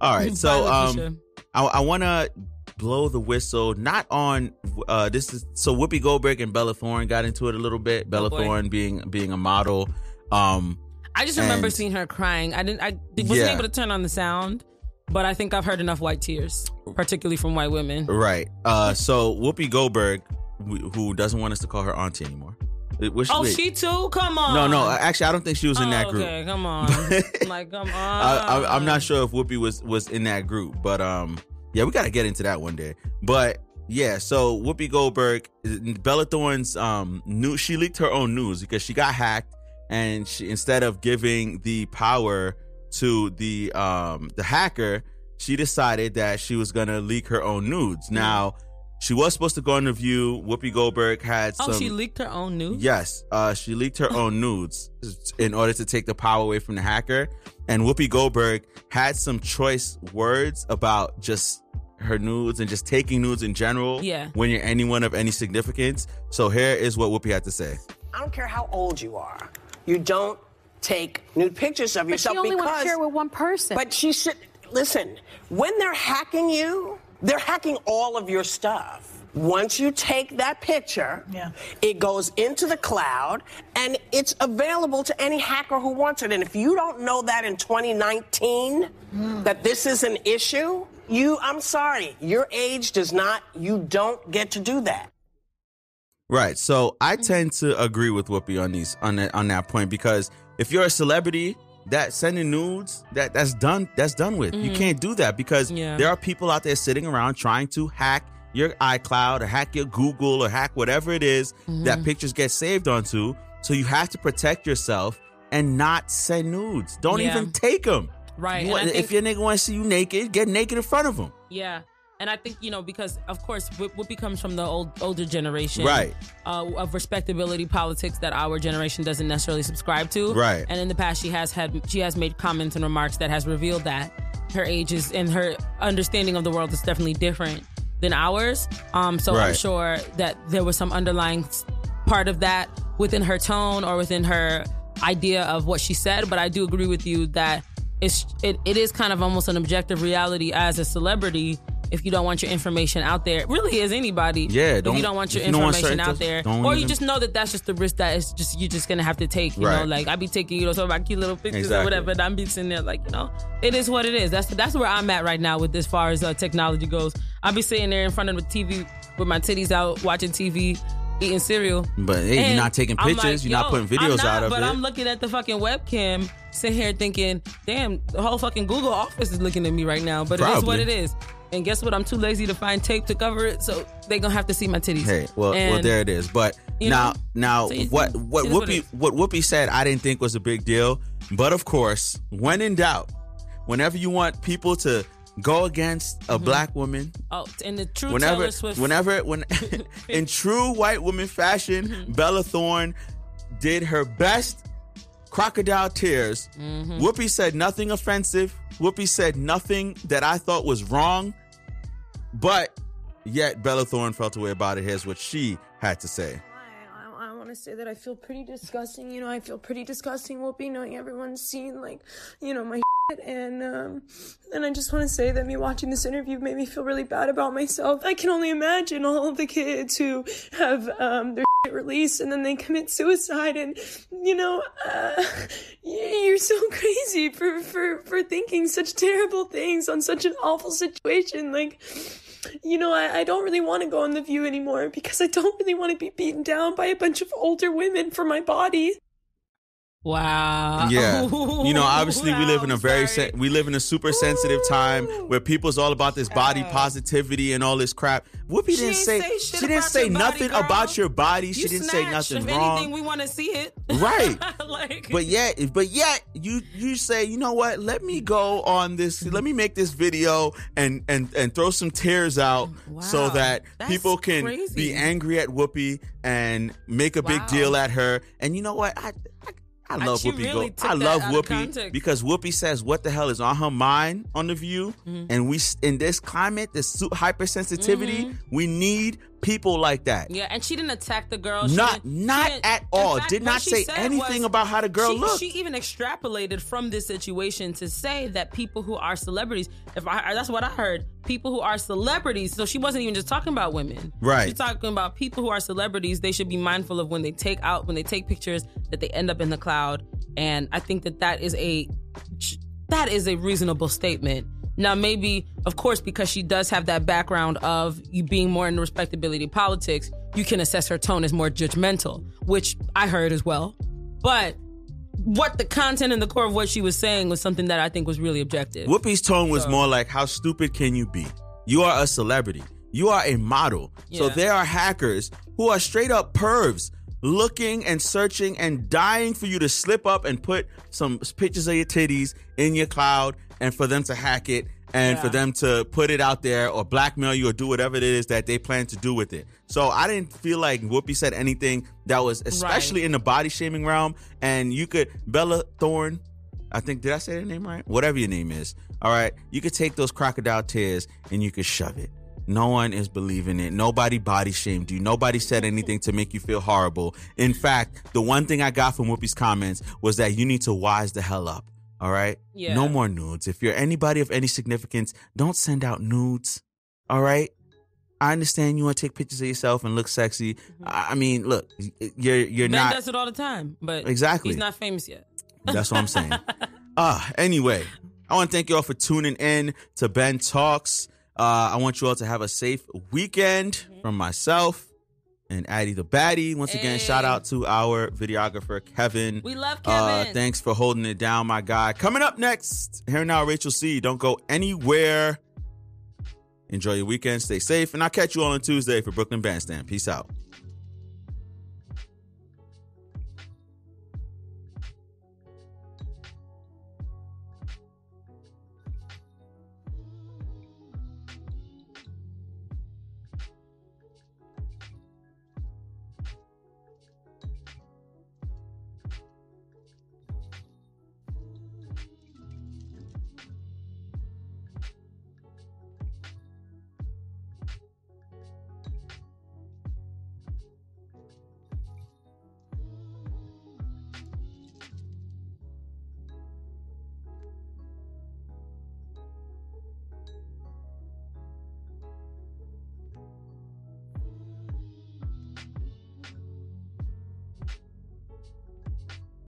All right. So um I, I want to blow the whistle not on uh this is so Whoopi Goldberg and Bella Thorne got into it a little bit. Bella Oh. Thorne being being a model. Um I just remember and- seeing her crying. I didn't. I wasn't Yeah. able to turn on the sound, but I think I've heard enough white tears, particularly from white women. Right. Uh. So Whoopi Goldberg, who doesn't want us to call her auntie anymore. It- Oh, wait. she too? Come on. No, no. Actually, I don't think she was in Oh, that group. Okay, come on. [LAUGHS] like, come on. I, I, I'm not sure if Whoopi was was in that group, but um, yeah, we got to get into that one day. But yeah, so Whoopi Goldberg, Bella Thorne's um, news, she leaked her own news because she got hacked, and she instead of giving the power to the um the hacker, she decided that she was gonna leak her own nudes. Now, she was supposed to go on the View. Whoopi Goldberg had some. Oh, she leaked her own nudes? Yes, uh, she leaked her [LAUGHS] own nudes in order to take the power away from the hacker. And Whoopi Goldberg had some choice words about just her nudes and just taking nudes in general. Yeah. When you're anyone of any significance. So here is what Whoopi had to say. I don't care how old you are. You don't take nude pictures of But yourself she only because. wants to share with one person. But she should listen. When they're hacking you, they're hacking all of your stuff. Once you take that picture, yeah. it goes into the cloud and it's available to any hacker who wants it. And if you don't know that in 2019, hmm. that this is an issue, you, I'm sorry, your age does not, you don't get to do that. Right. So I tend to agree with Whoopi on these on that on that point because if you're a celebrity that sending nudes that that's done that's done with. You Mhm. can't do that because Yeah. there are people out there sitting around trying to hack your iCloud or hack your Google or hack whatever it is that Mhm. pictures get saved onto. So you have to protect yourself and not send nudes. Don't Yeah. even take them. Right, You and I want- if your nigga want to see you naked, get naked in front of him. Yeah. And I think, you know, because of course Whoopi comes from the old older generation. Right. Uh, of respectability politics that our generation doesn't necessarily subscribe to. Right. And in the past she has had she has made comments and remarks that has revealed that her age is and her understanding of the world is definitely different than ours. Um so I'm sure that there was some underlying part of that within her tone or within her idea of what she said, but I do agree with you that it's it, it is kind of almost an objective reality as a celebrity if you don't want your information out there. It really is anybody. Yeah, don't- if you don't want your you information out there, or you just know that that's just the risk that it's just you're just gonna have to take. You know, Right. like I be taking you know some of my cute little pictures Exactly. or whatever, and I'm be sitting there like you know, it is what it is. That's that's where I'm at right now with as far as uh, technology goes. I'll be sitting there in front of the TV with my titties out, watching TV. Eating cereal, But hey, you're not taking pictures, like, you're not putting videos not, out of but it. But I'm looking at the fucking webcam, sitting here thinking, damn, the whole fucking Google office is looking at me right now. But it is what it is. And guess what? I'm too lazy to find tape to cover it, so they gonna have to see my titties. Hey, well, well, there it is. But you now, know? now, So what what is what Whoopi what Whoopi said, I didn't think was a big deal. But of course, when in doubt, whenever you want people to go against a black woman, Oh, and the true whenever, whenever, when [LAUGHS] [LAUGHS] in true white woman fashion, Mm-hmm. Bella Thorne did her best crocodile tears. Mhm. Whoopi said nothing offensive. Whoopi said nothing that I thought was wrong. But yet Bella Thorne felt a way about it. Here's what she had to say. Want to say that I feel pretty disgusting. You know, I feel pretty disgusting, Whoopi, knowing everyone's seen, like, you know, my shit. And, um, and I just want to say that me watching this interview made me feel really bad about myself. I can only imagine all of the kids who have, um, their shit released and then they commit suicide. And, you know, uh, [LAUGHS] you're so crazy for, for, for thinking such terrible things on such an awful situation. Like, you know, I, I don't really want to go on The View anymore because I don't really want to be beaten down by a bunch of older women for my body. Wow. Yeah. You know, obviously we [LAUGHS] live in a very sen- we live in a super sensitive time where people's all about this body positivity and all this crap. Whoopi She didn't say, she didn't say your body, nothing about your body. She You didn't say nothing if wrong. anything, we want to see it. Right. [LAUGHS] like, But yet, but yet, you you say, you know what? Let me go on this. Let me make this video and and and throw some tears out so that people can crazy. be angry at Whoopi and make a big deal at her. And you know what? I I, love she Whoopi. really Go- I love Whoopi because Whoopi says what the hell is on her mind on the View, Mm-hmm. and we in this climate, this hypersensitivity, we need people like that. Yeah, and she didn't attack the girl. She Not- she at all. fact, Did not say anything about how the girl she, looked. She even extrapolated from this situation to say that people who are celebrities, if I that's what I heard, people who are celebrities. So she wasn't even just talking about women. Right. She's talking about people who are celebrities. They should be mindful of when they take out when they take pictures that they end up in the cloud. And I think that that is a that is a reasonable statement. Now, maybe, of course, because she does have that background of you being more in the respectability politics, you can assess her tone as more judgmental, which I heard as well. But what the content and the core of what she was saying was something that I think was really objective. Whoopi's tone was So- more like, "How stupid can you be? You are a celebrity. You are a model. So Yeah. there are hackers who are straight up pervs." Looking and searching and dying for you to slip up and put some pictures of your titties in your cloud and for them to hack it and for them to put it out there or blackmail you or do whatever it is that they plan to do with it. So I didn't feel like Whoopi said anything that was especially in the body shaming realm. And you could Bella Thorne, I think did I say her name right? Whatever your name is. All right. You could take those crocodile tears and you could shove it. No one is believing it. Nobody body shamed you. Nobody said anything to make you feel horrible. In fact, the one thing I got from Whoopi's comments was that you need to wise the hell up. All right. Yeah. No more nudes. If you're anybody of any significance, don't send out nudes. All right. I understand you want to take pictures of yourself and look sexy. I I mean, look, you're you're Ben not. does it all the time, but Exactly. he's not famous yet. That's what I'm saying. [LAUGHS] Ah, anyway, I want to thank you all for tuning in to Ben Talks. Uh, I want you all to have a safe weekend from myself and Addie the Baddie. Once again, shout out to our videographer, Kevin. We love Uh, Kevin. thanks for holding it down, my guy. Coming up next, here now, Rachel C. Don't go anywhere. Enjoy your weekend. Stay safe. And I'll catch you all on Tuesday for Brooklyn Bandstand. Peace out.